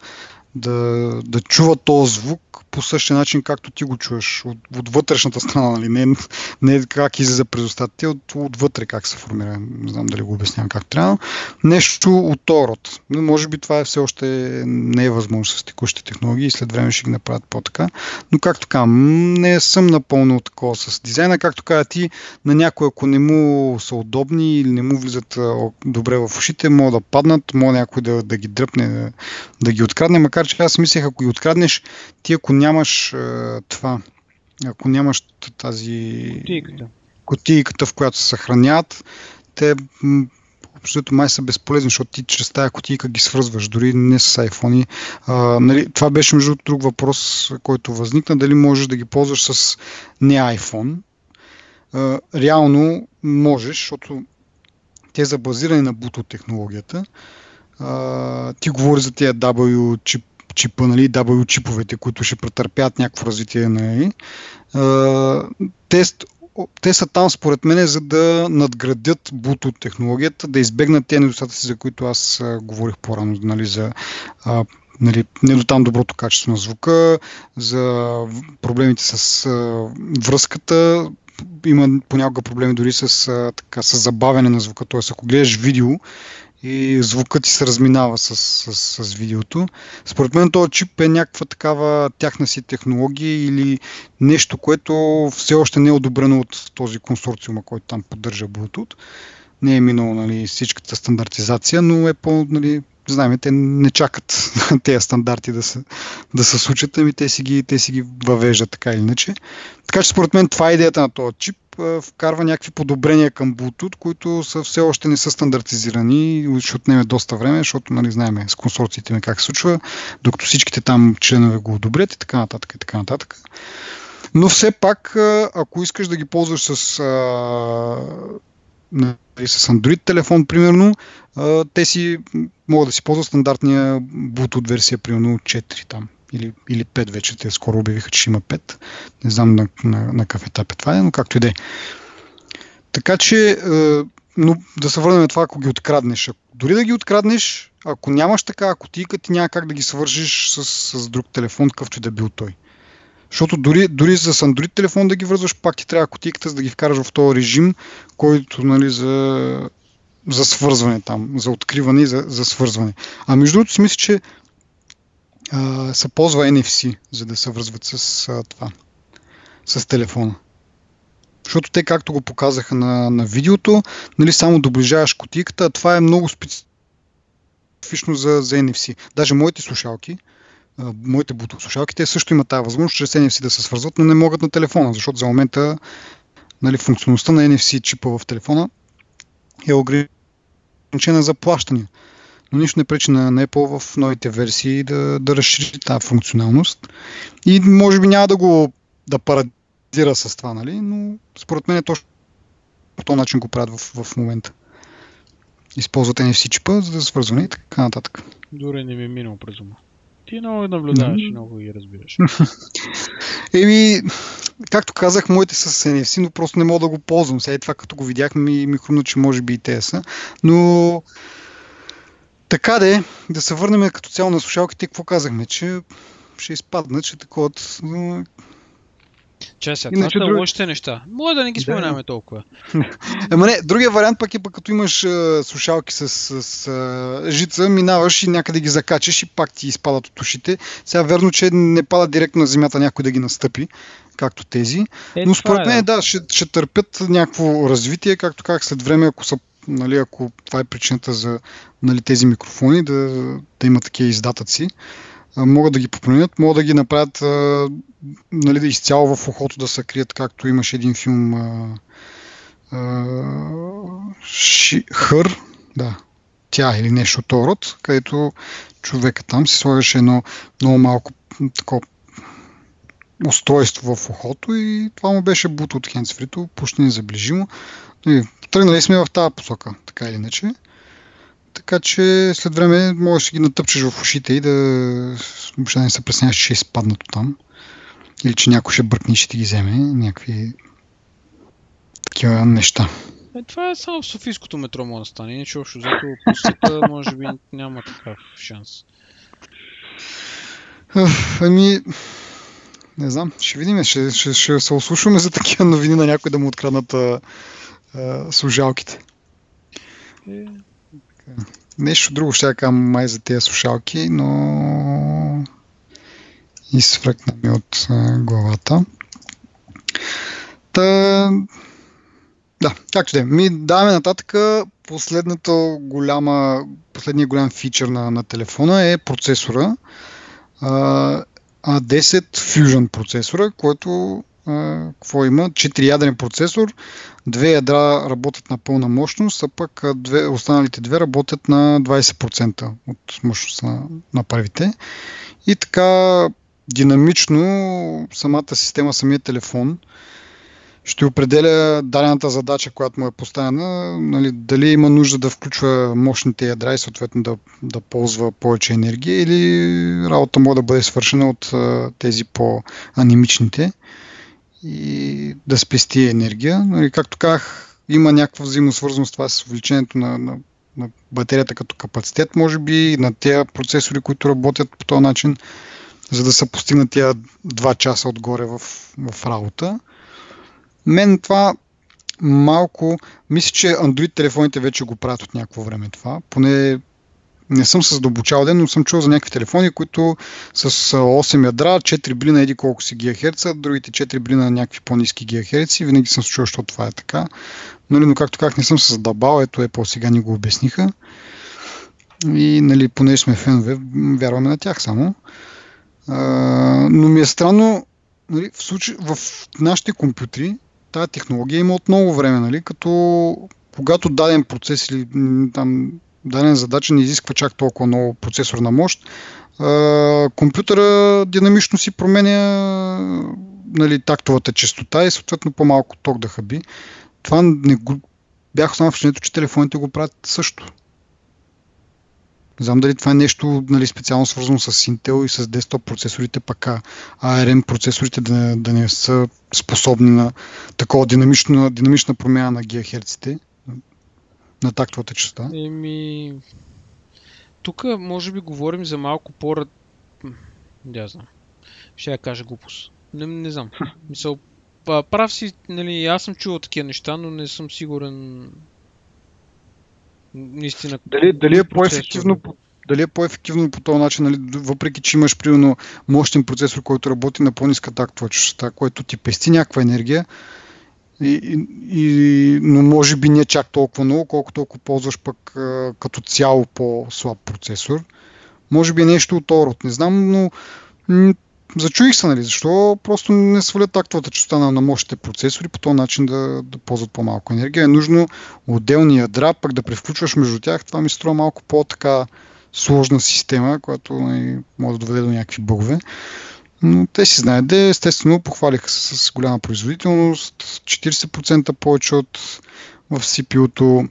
да, да чува този звук по същия начин, както ти го чуваш от, от вътрешната страна, нали? не, не как излиза през устата от, отвътре как се формира. Не знам дали го обяснявам как трябва. Нещо от този род. Може би това е все още не е възможно с текущите технологии и след време ще ги направят по-така. Но както казвам, не съм напълно такова с дизайна. Както каза ти, на някой, ако не му са удобни или не му влизат добре в ушите, могат да паднат, може някой да, да ги дръпне, да, да ги открадне, макар че аз мислех, ако ги откраднеш, ти ако нямаш е, това, ако нямаш тази кутийката, в която се съхраняват, те абсолютно май са безполезни, защото ти чрез тази кутийка ги свързваш, дори не с iPhone. А, нали, това беше между друг въпрос, който възникна, дали можеш да ги ползваш с не iPhone. А, реално можеш, защото те са базирани на Bluetooth технологията. А, ти говори за тези W чип чипа, нали, W чиповете, които ще претърпят някакво развитие. Нали. Те, те са там, според мен, за да надградят Bluetooth технологията, да избегнат тези недостатъци, за които аз говорих по-рано, нали, за нали, не до там доброто качество на звука, за проблемите с връзката, има понякога проблеми дори с, а, така, с забавяне на звука, т.е. ако гледаш видео и звукът ти се разминава с, с, с видеото. Според мен този чип е някаква такава тяхна си технология или нещо, което все още не е одобрено от този консорциум, който там поддържа Bluetooth. Не е минало нали, всичката стандартизация, но е по, нали, знаем, те не чакат <laughs> тези стандарти да се, да се случат, ами те си, ги, те си ги въвеждат така или иначе. Така че според мен това е идеята на този чип вкарва някакви подобрения към Bluetooth, които са, все още не са стандартизирани и ще отнеме доста време, защото нали, знаем с консорциите как се случва, докато всичките там членове го одобрят и така нататък и така нататък. Но все пак, ако искаш да ги ползваш с, а, нали, с Android телефон, примерно, а, те си могат да си ползват стандартния Bluetooth версия, примерно 4 там или, или 5 вече. Те скоро обявиха, че има 5. Не знам на, на, на какъв етап е това, но както и да е. Така че, е, но да се върнем на това, ако ги откраднеш. Дори да ги откраднеш, ако нямаш така, ако ти ти няма как да ги свържиш с, с друг телефон, какъвто и да бил той. Защото дори, дори с Android телефон да ги връзваш, пак ти трябва кутийката, за да ги вкараш в този режим, който нали, за, за свързване там, за откриване и за, за свързване. А между другото си мисля, че се ползва NFC, за да се връзват с а, това, с телефона. Защото те, както го показаха на, на видеото, нали, само доближаваш кутийката, а това е много специфично за, за NFC. Даже моите слушалки, а, моите Bluetooth слушалки, те също имат тази възможност чрез NFC да се свързват, но не могат на телефона, защото за момента нали, функционалността на NFC чипа в телефона е ограничена за плащане. Но нищо не пречи на Apple в новите версии да, да разшири тази функционалност. И може би няма да го да парадира с това, нали? но според мен е точно по този начин го правят в, в момента. Използват NFC чипа, за да свързване и така нататък. Дори не ми е минало през ума. Ти много наблюдаваш и много ги разбираш. <laughs> Еми, както казах, моите са с NFC, но просто не мога да го ползвам. Сега това като го видяхме ми, ми хрумна, че може би и те са. Но така де, да се върнем като цяло на слушалките, какво казахме, че ще изпадна, че такова Чай сега, това са друг... лошите неща. Може да не ги споменаваме да. толкова. <laughs> Ама не, другия вариант пък е пък като имаш а, слушалки с, с, с а, жица, минаваш и някъде ги закачаш и пак ти изпадат от ушите. Сега верно, че не пада директно на земята някой да ги настъпи, както тези. Е, Но според е, мен, да, ще, ще търпят някакво развитие, както как след време, ако са нали, ако това е причината за нали, тези микрофони, да, да има такива издатъци могат да ги променят, могат да ги направят нали, да изцяло в ухото да се крият, както имаше един филм а, а, Ши, Хър, да, тя или нещо от род, където човека там си слагаше едно много малко такова устройство в ухото и това му беше бут от хендсфрито, почти незаближимо. Тръгнали сме в тази посока, така или иначе. Така че след време можеш да ги натъпчеш в ушите и да въобще не се пресняваш, че ще изпаднат от там. Или че някой ще бъркне и ще ти ги вземе. Някакви такива неща. Е, това е само в Софийското метро може да стане. Иначе общо взето по света <laughs> може би няма такъв шанс. Ами, не знам, ще видим. Ще, ще, ще се ослушваме за такива новини на някой да му откраднат а, а, служалките. Е, Нещо друго ще кажа май за тези слушалки, но изфръкна ми от главата. Та... Да, както да е. Ми даваме нататък последната голяма, последният голям фичър на, на телефона е процесора. А, A10 Fusion процесора, който какво има? 4 ядрен процесор, две ядра работят на пълна мощност, а пък две, останалите две работят на 20% от мощността на, на първите. И така динамично самата система, самия телефон ще определя дадената задача, която му е поставена, нали, дали има нужда да включва мощните ядра и съответно да, да ползва повече енергия или работа може да бъде свършена от тези по-анимичните и да спести енергия. Нали, както казах, има някаква взаимосвързаност това с увеличението на, на, на батерията като капацитет, може би, на тези процесори, които работят по този начин, за да се постигнат тия 2 часа отгоре в, в работа. Мен това малко, мисля, че Android телефоните вече го правят от някакво време това. Поне не съм се задълбочал ден, но съм чул за някакви телефони, които с 8 ядра, 4 били на еди колко си гигахерца, другите 4 били някакви по-низки гигахерци. Винаги съм се чул, защото това е така. Нали, но както как не съм се задълбал, ето е по-сега ни го обясниха. И нали, понеже сме фенове, вярваме на тях само. А, но ми е странно, нали, в, случай, в нашите компютри тази технология има от много време, нали, като когато даден процес или там дадена задача не изисква чак толкова много процесорна мощ. А, компютъра динамично си променя нали, тактовата частота и съответно по-малко ток да хаби. Това не го... бях останал впечатлението, че телефоните го правят също. Не знам дали това е нещо нали, специално свързано с Intel и с desktop процесорите, пък ARM процесорите да, да не са способни на такова динамична, динамична промяна на гигахерците на тактовата частота? Еми... Тук може би говорим за малко по... Да знам. Ще я кажа глупост. Не, не знам. <laughs> Мисъл, прав си, нали, аз съм чувал такива неща, но не съм сигурен наистина. Дали, дали е по-ефективно по, дали е по-ефективно по този начин, нали, въпреки че имаш примерно мощен процесор, който работи на по-ниска тактова частота, който ти пести някаква енергия, и, и, но може би не чак толкова много, колкото ако ползваш пък а, като цяло по-слаб процесор. Може би нещо от род, не знам, но м- зачуих се, нали, защо просто не свалят тактовата частота на, на мощните процесори по този начин да, да ползват по-малко енергия. Е нужно отделни ядра, пък да превключваш между тях. Това ми струва малко по-така сложна система, която нали, може да доведе до някакви бъгове. Но те си знаят, де, естествено похвалиха се с голяма производителност, 40% повече от в CPU-то,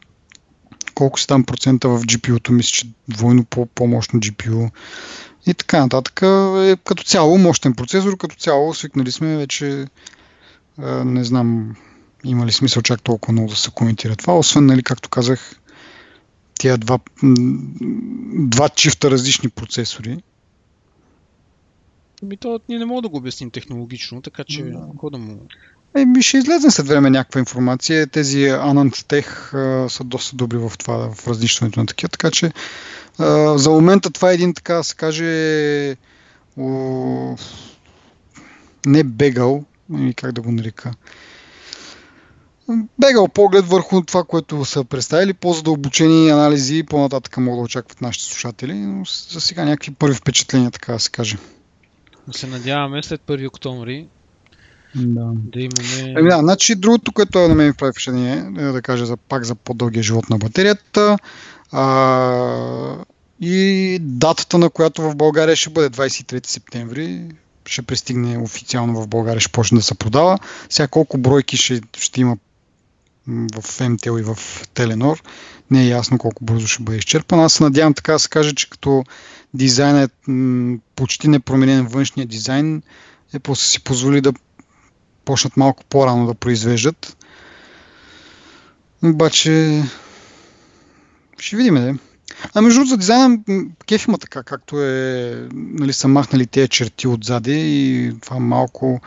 колко си там процента в GPU-то, мисля, че двойно по-мощно GPU и така нататък. Е, като цяло мощен процесор, като цяло свикнали сме вече, не знам, има ли смисъл чак толкова много да се коментира това, освен, нали, както казах, тия два, два чифта различни процесори, Ами то ние не мога да го обясним технологично, така че да. какво да му... Еми, ще излезе след време някаква информация. Тези Anand Tech а, са доста добри в това, в разнищването на такива, така че а, за момента това е един, така да се каже, о, не бегал, и как да го нарека, бегал поглед върху това, което са представили, по-задълбочени анализи и по-нататък могат да очакват нашите слушатели, но за сега някакви първи впечатления, така да се каже. Се надяваме след 1 октомври да. да имаме... Ами да, значи другото, което на мен ми прави впечатление, е да кажа за, пак за по-дългия живот на батерията а, и датата, на която в България ще бъде 23 септември, ще пристигне официално в България, ще почне да се продава. Сега колко бройки ще, ще има в МТЛ и в Теленор, не е ясно колко бързо ще бъде изчерпан. Аз се надявам така да се каже, че като дизайнът е почти непроменен външния дизайн, е после си позволи да почнат малко по-рано да произвеждат. Обаче ще видим, да. А между другото за дизайна кеф така, както е, нали, са махнали тези черти отзади и това малко,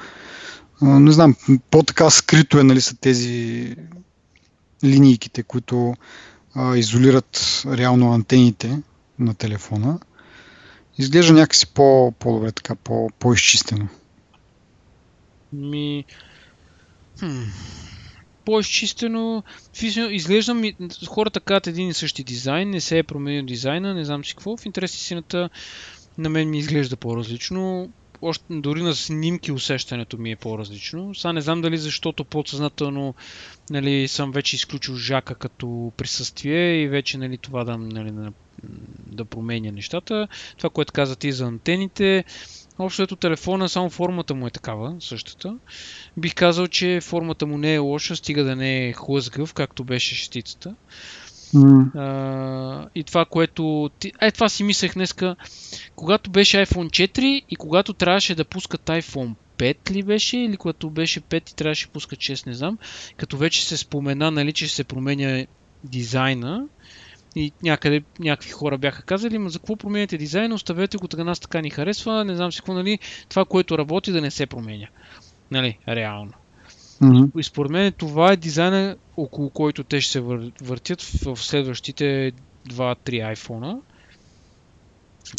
не знам, по-така скрито е, нали, са тези линийките, които а, изолират реално антените на телефона изглежда някакси по, по-добре, така, по, по-изчистено. Ми... Хм. По-изчистено, изглежда ми, хората казват един и същи дизайн, не се е променил дизайна, не знам си какво. В интерес истината на мен ми изглежда по-различно. Още, дори на снимки усещането ми е по-различно. Сега не знам дали защото подсъзнателно нали, съм вече изключил жака като присъствие и вече нали, това да нали, да променя нещата. Това, което каза ти за антените, общо ето телефона, само формата му е такава, същата. Бих казал, че формата му не е лоша, стига да не е хлъзгав, както беше шестицата. Mm. А, и това, което... Е, това си мислех днеска, когато беше iPhone 4 и когато трябваше да пускат iPhone 5 ли беше, или когато беше 5 и трябваше да пускат 6, не знам, като вече се спомена, нали, че се променя дизайна, и някъде някакви хора бяха казали, ма за какво променяте дизайна, оставете го, така нас така ни харесва, не знам си какво, нали, това, което работи да не се променя. Нали, реално. Mm-hmm. И според мен това е дизайна, около който те ще се вър... въртят в следващите 2-3 айфона.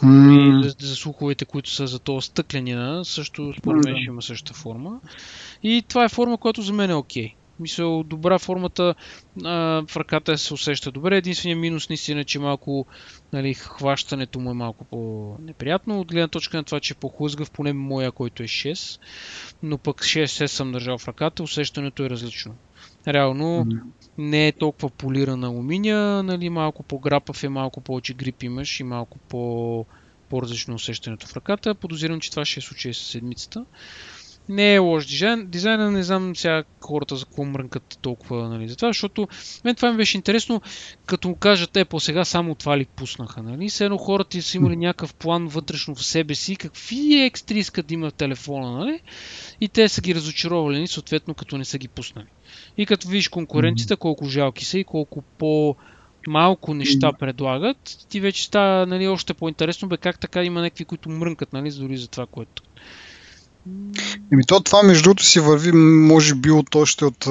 Mm. И за, за слуховете, които са за този стъкленина, също според мен ще има същата форма. И това е форма, която за мен е окей. Okay. Мисля, добра формата а, в ръката се усеща добре. Единственият минус наистина, е, че малко нали, хващането му е малко по-неприятно. От гледна точка на това, че е по-хлъзгав, поне моя, който е 6. Но пък 6-6 съм държал в ръката, усещането е различно. Реално mm-hmm. не е толкова полирана алуминия, нали, малко по-грапав е, малко повече грип имаш и малко по- по-различно усещането в ръката. Подозирам, че това ще е случай с седмицата не е лош дизайн. Дизайна не знам сега хората за какво мрънкат толкова нали, за това, защото мен това ми беше интересно, като му кажат Apple сега само това ли пуснаха. Нали? Все едно хората са имали някакъв план вътрешно в себе си, какви екстри искат да има в телефона, нали? и те са ги разочаровали, нали, съответно като не са ги пуснали. И като видиш конкуренцията, колко жалки са и колко по малко неща предлагат, ти вече става нали, още по-интересно, бе как така има някакви, които мрънкат, нали, дори за това, което Еми то това между другото си върви, може би от още от...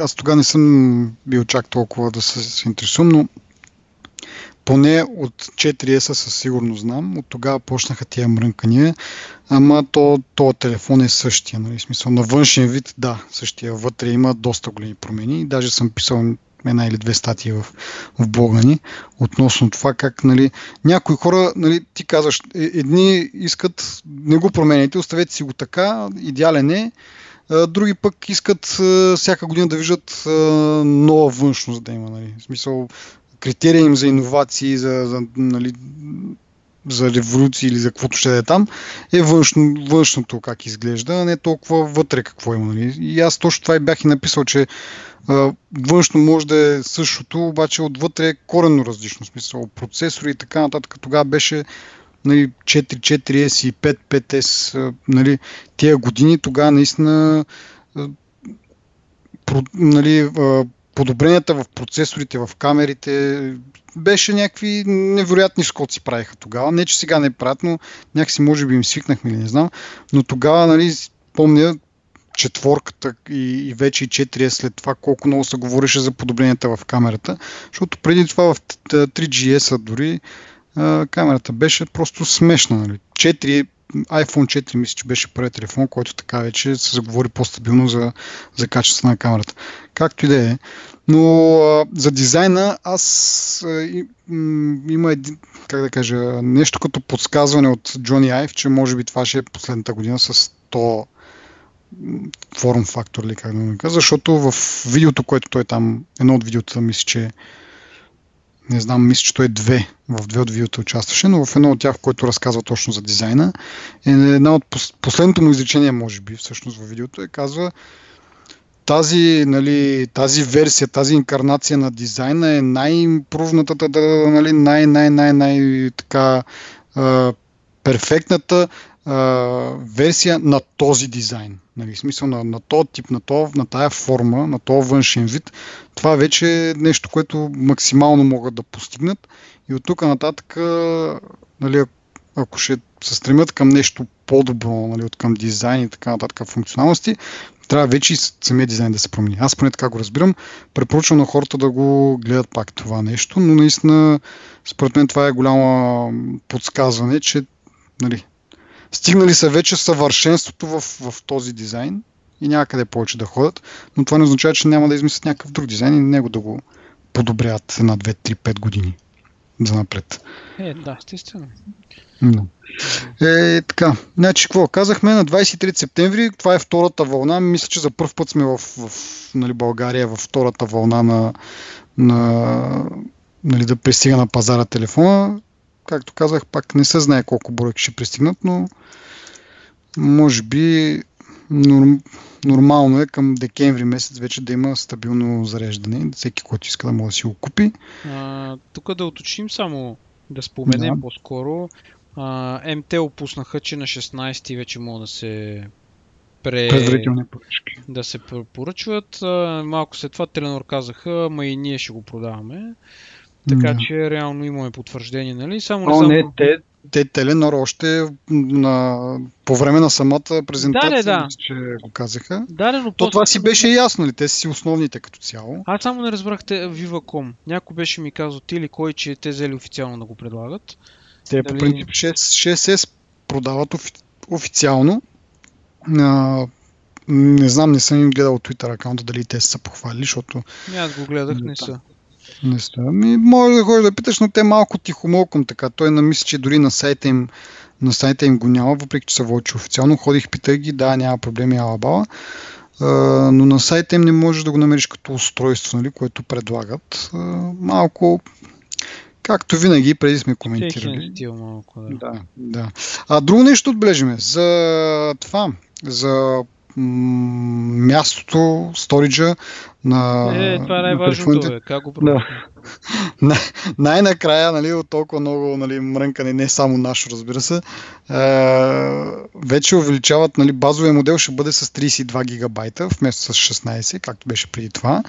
Аз тогава не съм бил чак толкова да се интересувам, но поне от 4S със сигурно знам. От тогава почнаха тия мрънкания. Ама то, то телефон е същия. Нали? Смисъл, на външен вид, да, същия. Вътре има доста големи промени. Даже съм писал една или две статии в, в блога ни относно това как нали, някои хора, нали, ти казваш, е, едни искат, не го променяйте, оставете си го така, идеален е, други пък искат всяка година да виждат нова външност да има. Нали. В смисъл, критерия им за иновации, за, за, нали, за революции или за каквото ще да е там, е външно, външното как изглежда, а не толкова вътре какво има. Нали. И аз точно това и бях и написал, че а, външно може да е същото, обаче отвътре е коренно различно. Смисъл, процесори и така нататък. Тогава беше нали, 4, 4S и 5, 5S, нали, тия години, тогава наистина нали, подобренията в процесорите, в камерите, беше някакви невероятни скоци правиха тогава. Не, че сега не правят, но някакси може би им свикнахме или не знам. Но тогава, нали, помня четворката и, и вече и 4 след това, колко много се говореше за подобренията в камерата. Защото преди това в 3GS дори камерата беше просто смешна. Нали. 4 iPhone 4 мисля, че беше първият телефон, който така вече се заговори по-стабилно за, за качество на камерата. Както и да е. Но а, за дизайна аз а, и, м, има един, как да кажа, нещо като подсказване от Джони Айв, че може би това ще е последната година с то форум фактор или как да го кажа, защото в видеото, което той там, едно от видеота мисля, че не знам, мисля, че той е две, в две от видеота участваше, но в едно от тях, в който разказва точно за дизайна, е една от последното му изречение, може би, всъщност в видеото, е казва тази, нали, тази версия, тази инкарнация на дизайна е най-импрувната, нали, най-най-най-най така перфектната версия на този дизайн. Нали, смисъл на, на този тип, на, то, на тая форма, на този външен вид. Това вече е нещо, което максимално могат да постигнат. И от тук нататък, нали, ако ще се стремят към нещо по-добро, нали, от към дизайн и така нататък функционалности, трябва вече и самия дизайн да се промени. Аз поне така го разбирам. Препоръчвам на хората да го гледат пак това нещо, но наистина, според мен това е голямо подсказване, че нали, стигнали са вече съвършенството в, в този дизайн и някъде повече да ходят, но това не означава, че няма да измислят някакъв друг дизайн и него да го подобрят една, две, три, пет години за напред. Е, да, естествено. Да. Е, така. Значи, какво? Казахме на 23 септември, това е втората вълна. Мисля, че за първ път сме в, в нали, България в втората вълна на, на нали, да пристига на пазара телефона. Както казах, пак не се знае колко бройки ще пристигнат, но може би норм, нормално е към декември месец вече да има стабилно зареждане. Всеки, който иска да може да си го купи. А, тук да уточним само, да споменем да. по-скоро. А, МТ опуснаха, че на 16 вече могат да се пре... предварителни поръчки. Да се поръчват. Малко след това Теленор казаха, ма и ние ще го продаваме. Така да. че реално имаме потвърждение, нали? Само не, само... не те, те Теленор още на, по време на самата презентация, да, да. че го казаха. Да, но То това си беше ясно ли? Те си основните като цяло. Аз само не разбрахте Viva.com. Някой беше ми казал ти или кой, че те взели официално да го предлагат. Те Дали... по принцип 6, 6S продават офи, официално. А, не знам, не съм им гледал Twitter акаунта, дали те са похвалили, защото... Не, аз го гледах, не са. Не са. Ми, може да ходиш да питаш, но те малко тихомолком така. Той намисли, че дори на сайта им на сайта им го няма, въпреки че са вълчи официално. Ходих, питах ги, да, няма проблеми, алабала. но на сайта им не можеш да го намериш като устройство, нали, което предлагат. малко Както винаги, преди сме коментирали. Стил малко, да. да, да. А друго нещо отбележиме. За това, за мястото, сториджа на Е, това е най-важното. Как го Да. да. <laughs> Най- Най-накрая, нали, от толкова много нали, мрънкане, не само нашо, разбира се, е, вече увеличават, нали, базовия модел ще бъде с 32 гигабайта, вместо с 16, както беше преди това.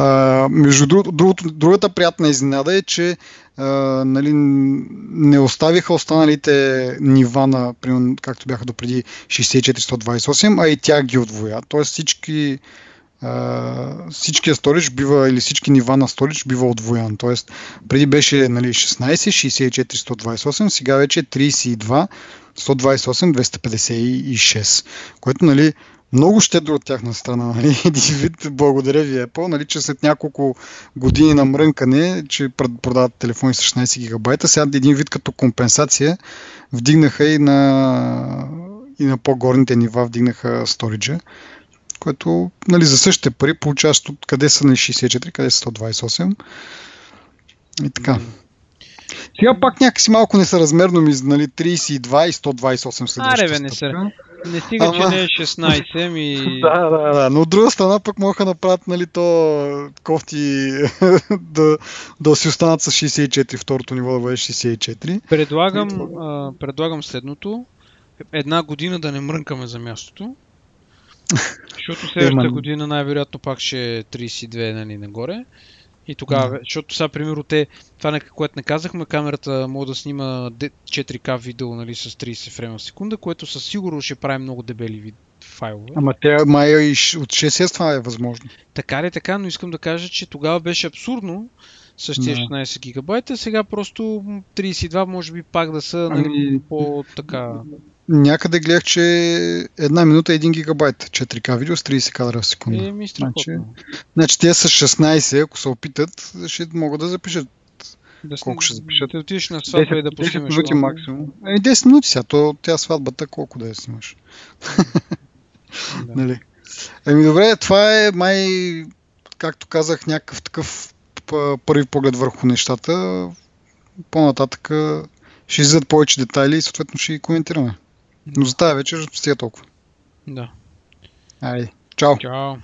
Е, между другото, другото, другата приятна изненада е, че е, нали, не оставиха останалите нива на, примерно, както бяха допреди 64-128, а и тях ги отвоя. Тоест всички Uh, всичкия сторич бива, или всички нива на сторич бива отвоян. Тоест, преди беше нали, 16, 64, 128, сега вече е 32, 128, 256. Което, нали, много щедро от тяхна страна. Нали? <laughs> Един вид, благодаря ви, Apple, нали, че след няколко години на мрънкане, че продават телефони с 16 гигабайта, сега един вид като компенсация вдигнаха и на, и на по-горните нива, вдигнаха сториджа което нали, за същите пари получаваш от къде са на 64, къде са 128 и така. Сега пак някакси малко несъразмерно ми нали, 32 и 128 следващата Аре, бе, не се. Не стига, Ама- че не е 16, ми... <laughs> Да, да, да. Но от друга страна пък могат да направят нали, то кофти <laughs> да, да си останат с 64, второто ниво да бъде 64. Предлагам, а, предлагам следното. Една година да не мрънкаме за мястото. <laughs> Защото следващата година най-вероятно пак ще е 32 нали, нагоре. И тогава, защото сега, примерно, те, това, което не казахме, камерата може да снима де- 4К видео нали, с 30 фрейма в секунда, което със сигурност ще прави много дебели вид, файлове. Ама те май и от 6 това е възможно. Така ли така, но искам да кажа, че тогава беше абсурдно с тези Да. 16 гигабайта, сега просто м, 32 може би пак да са нали, Ами, по-така... някъде гледах, че една минута е 1 гигабайт 4К видео с 30 кадра в секунда. Еми, страхотно. Значи те с 16, ако се опитат, ще могат да запишат. Да, колко ще запишат? Да отидеш на сватба и да 10 поснимаш. минути малко. максимум. Еми 10 минути сега, то тя сватбата колко да я снимаш. Да. Нали? Еми добре, това е май, както казах, някакъв такъв първи поглед върху нещата. По-нататък ще излизат повече детайли и съответно ще ги коментираме. Но за тази вечер стига толкова. да. Айде, чао! Чао.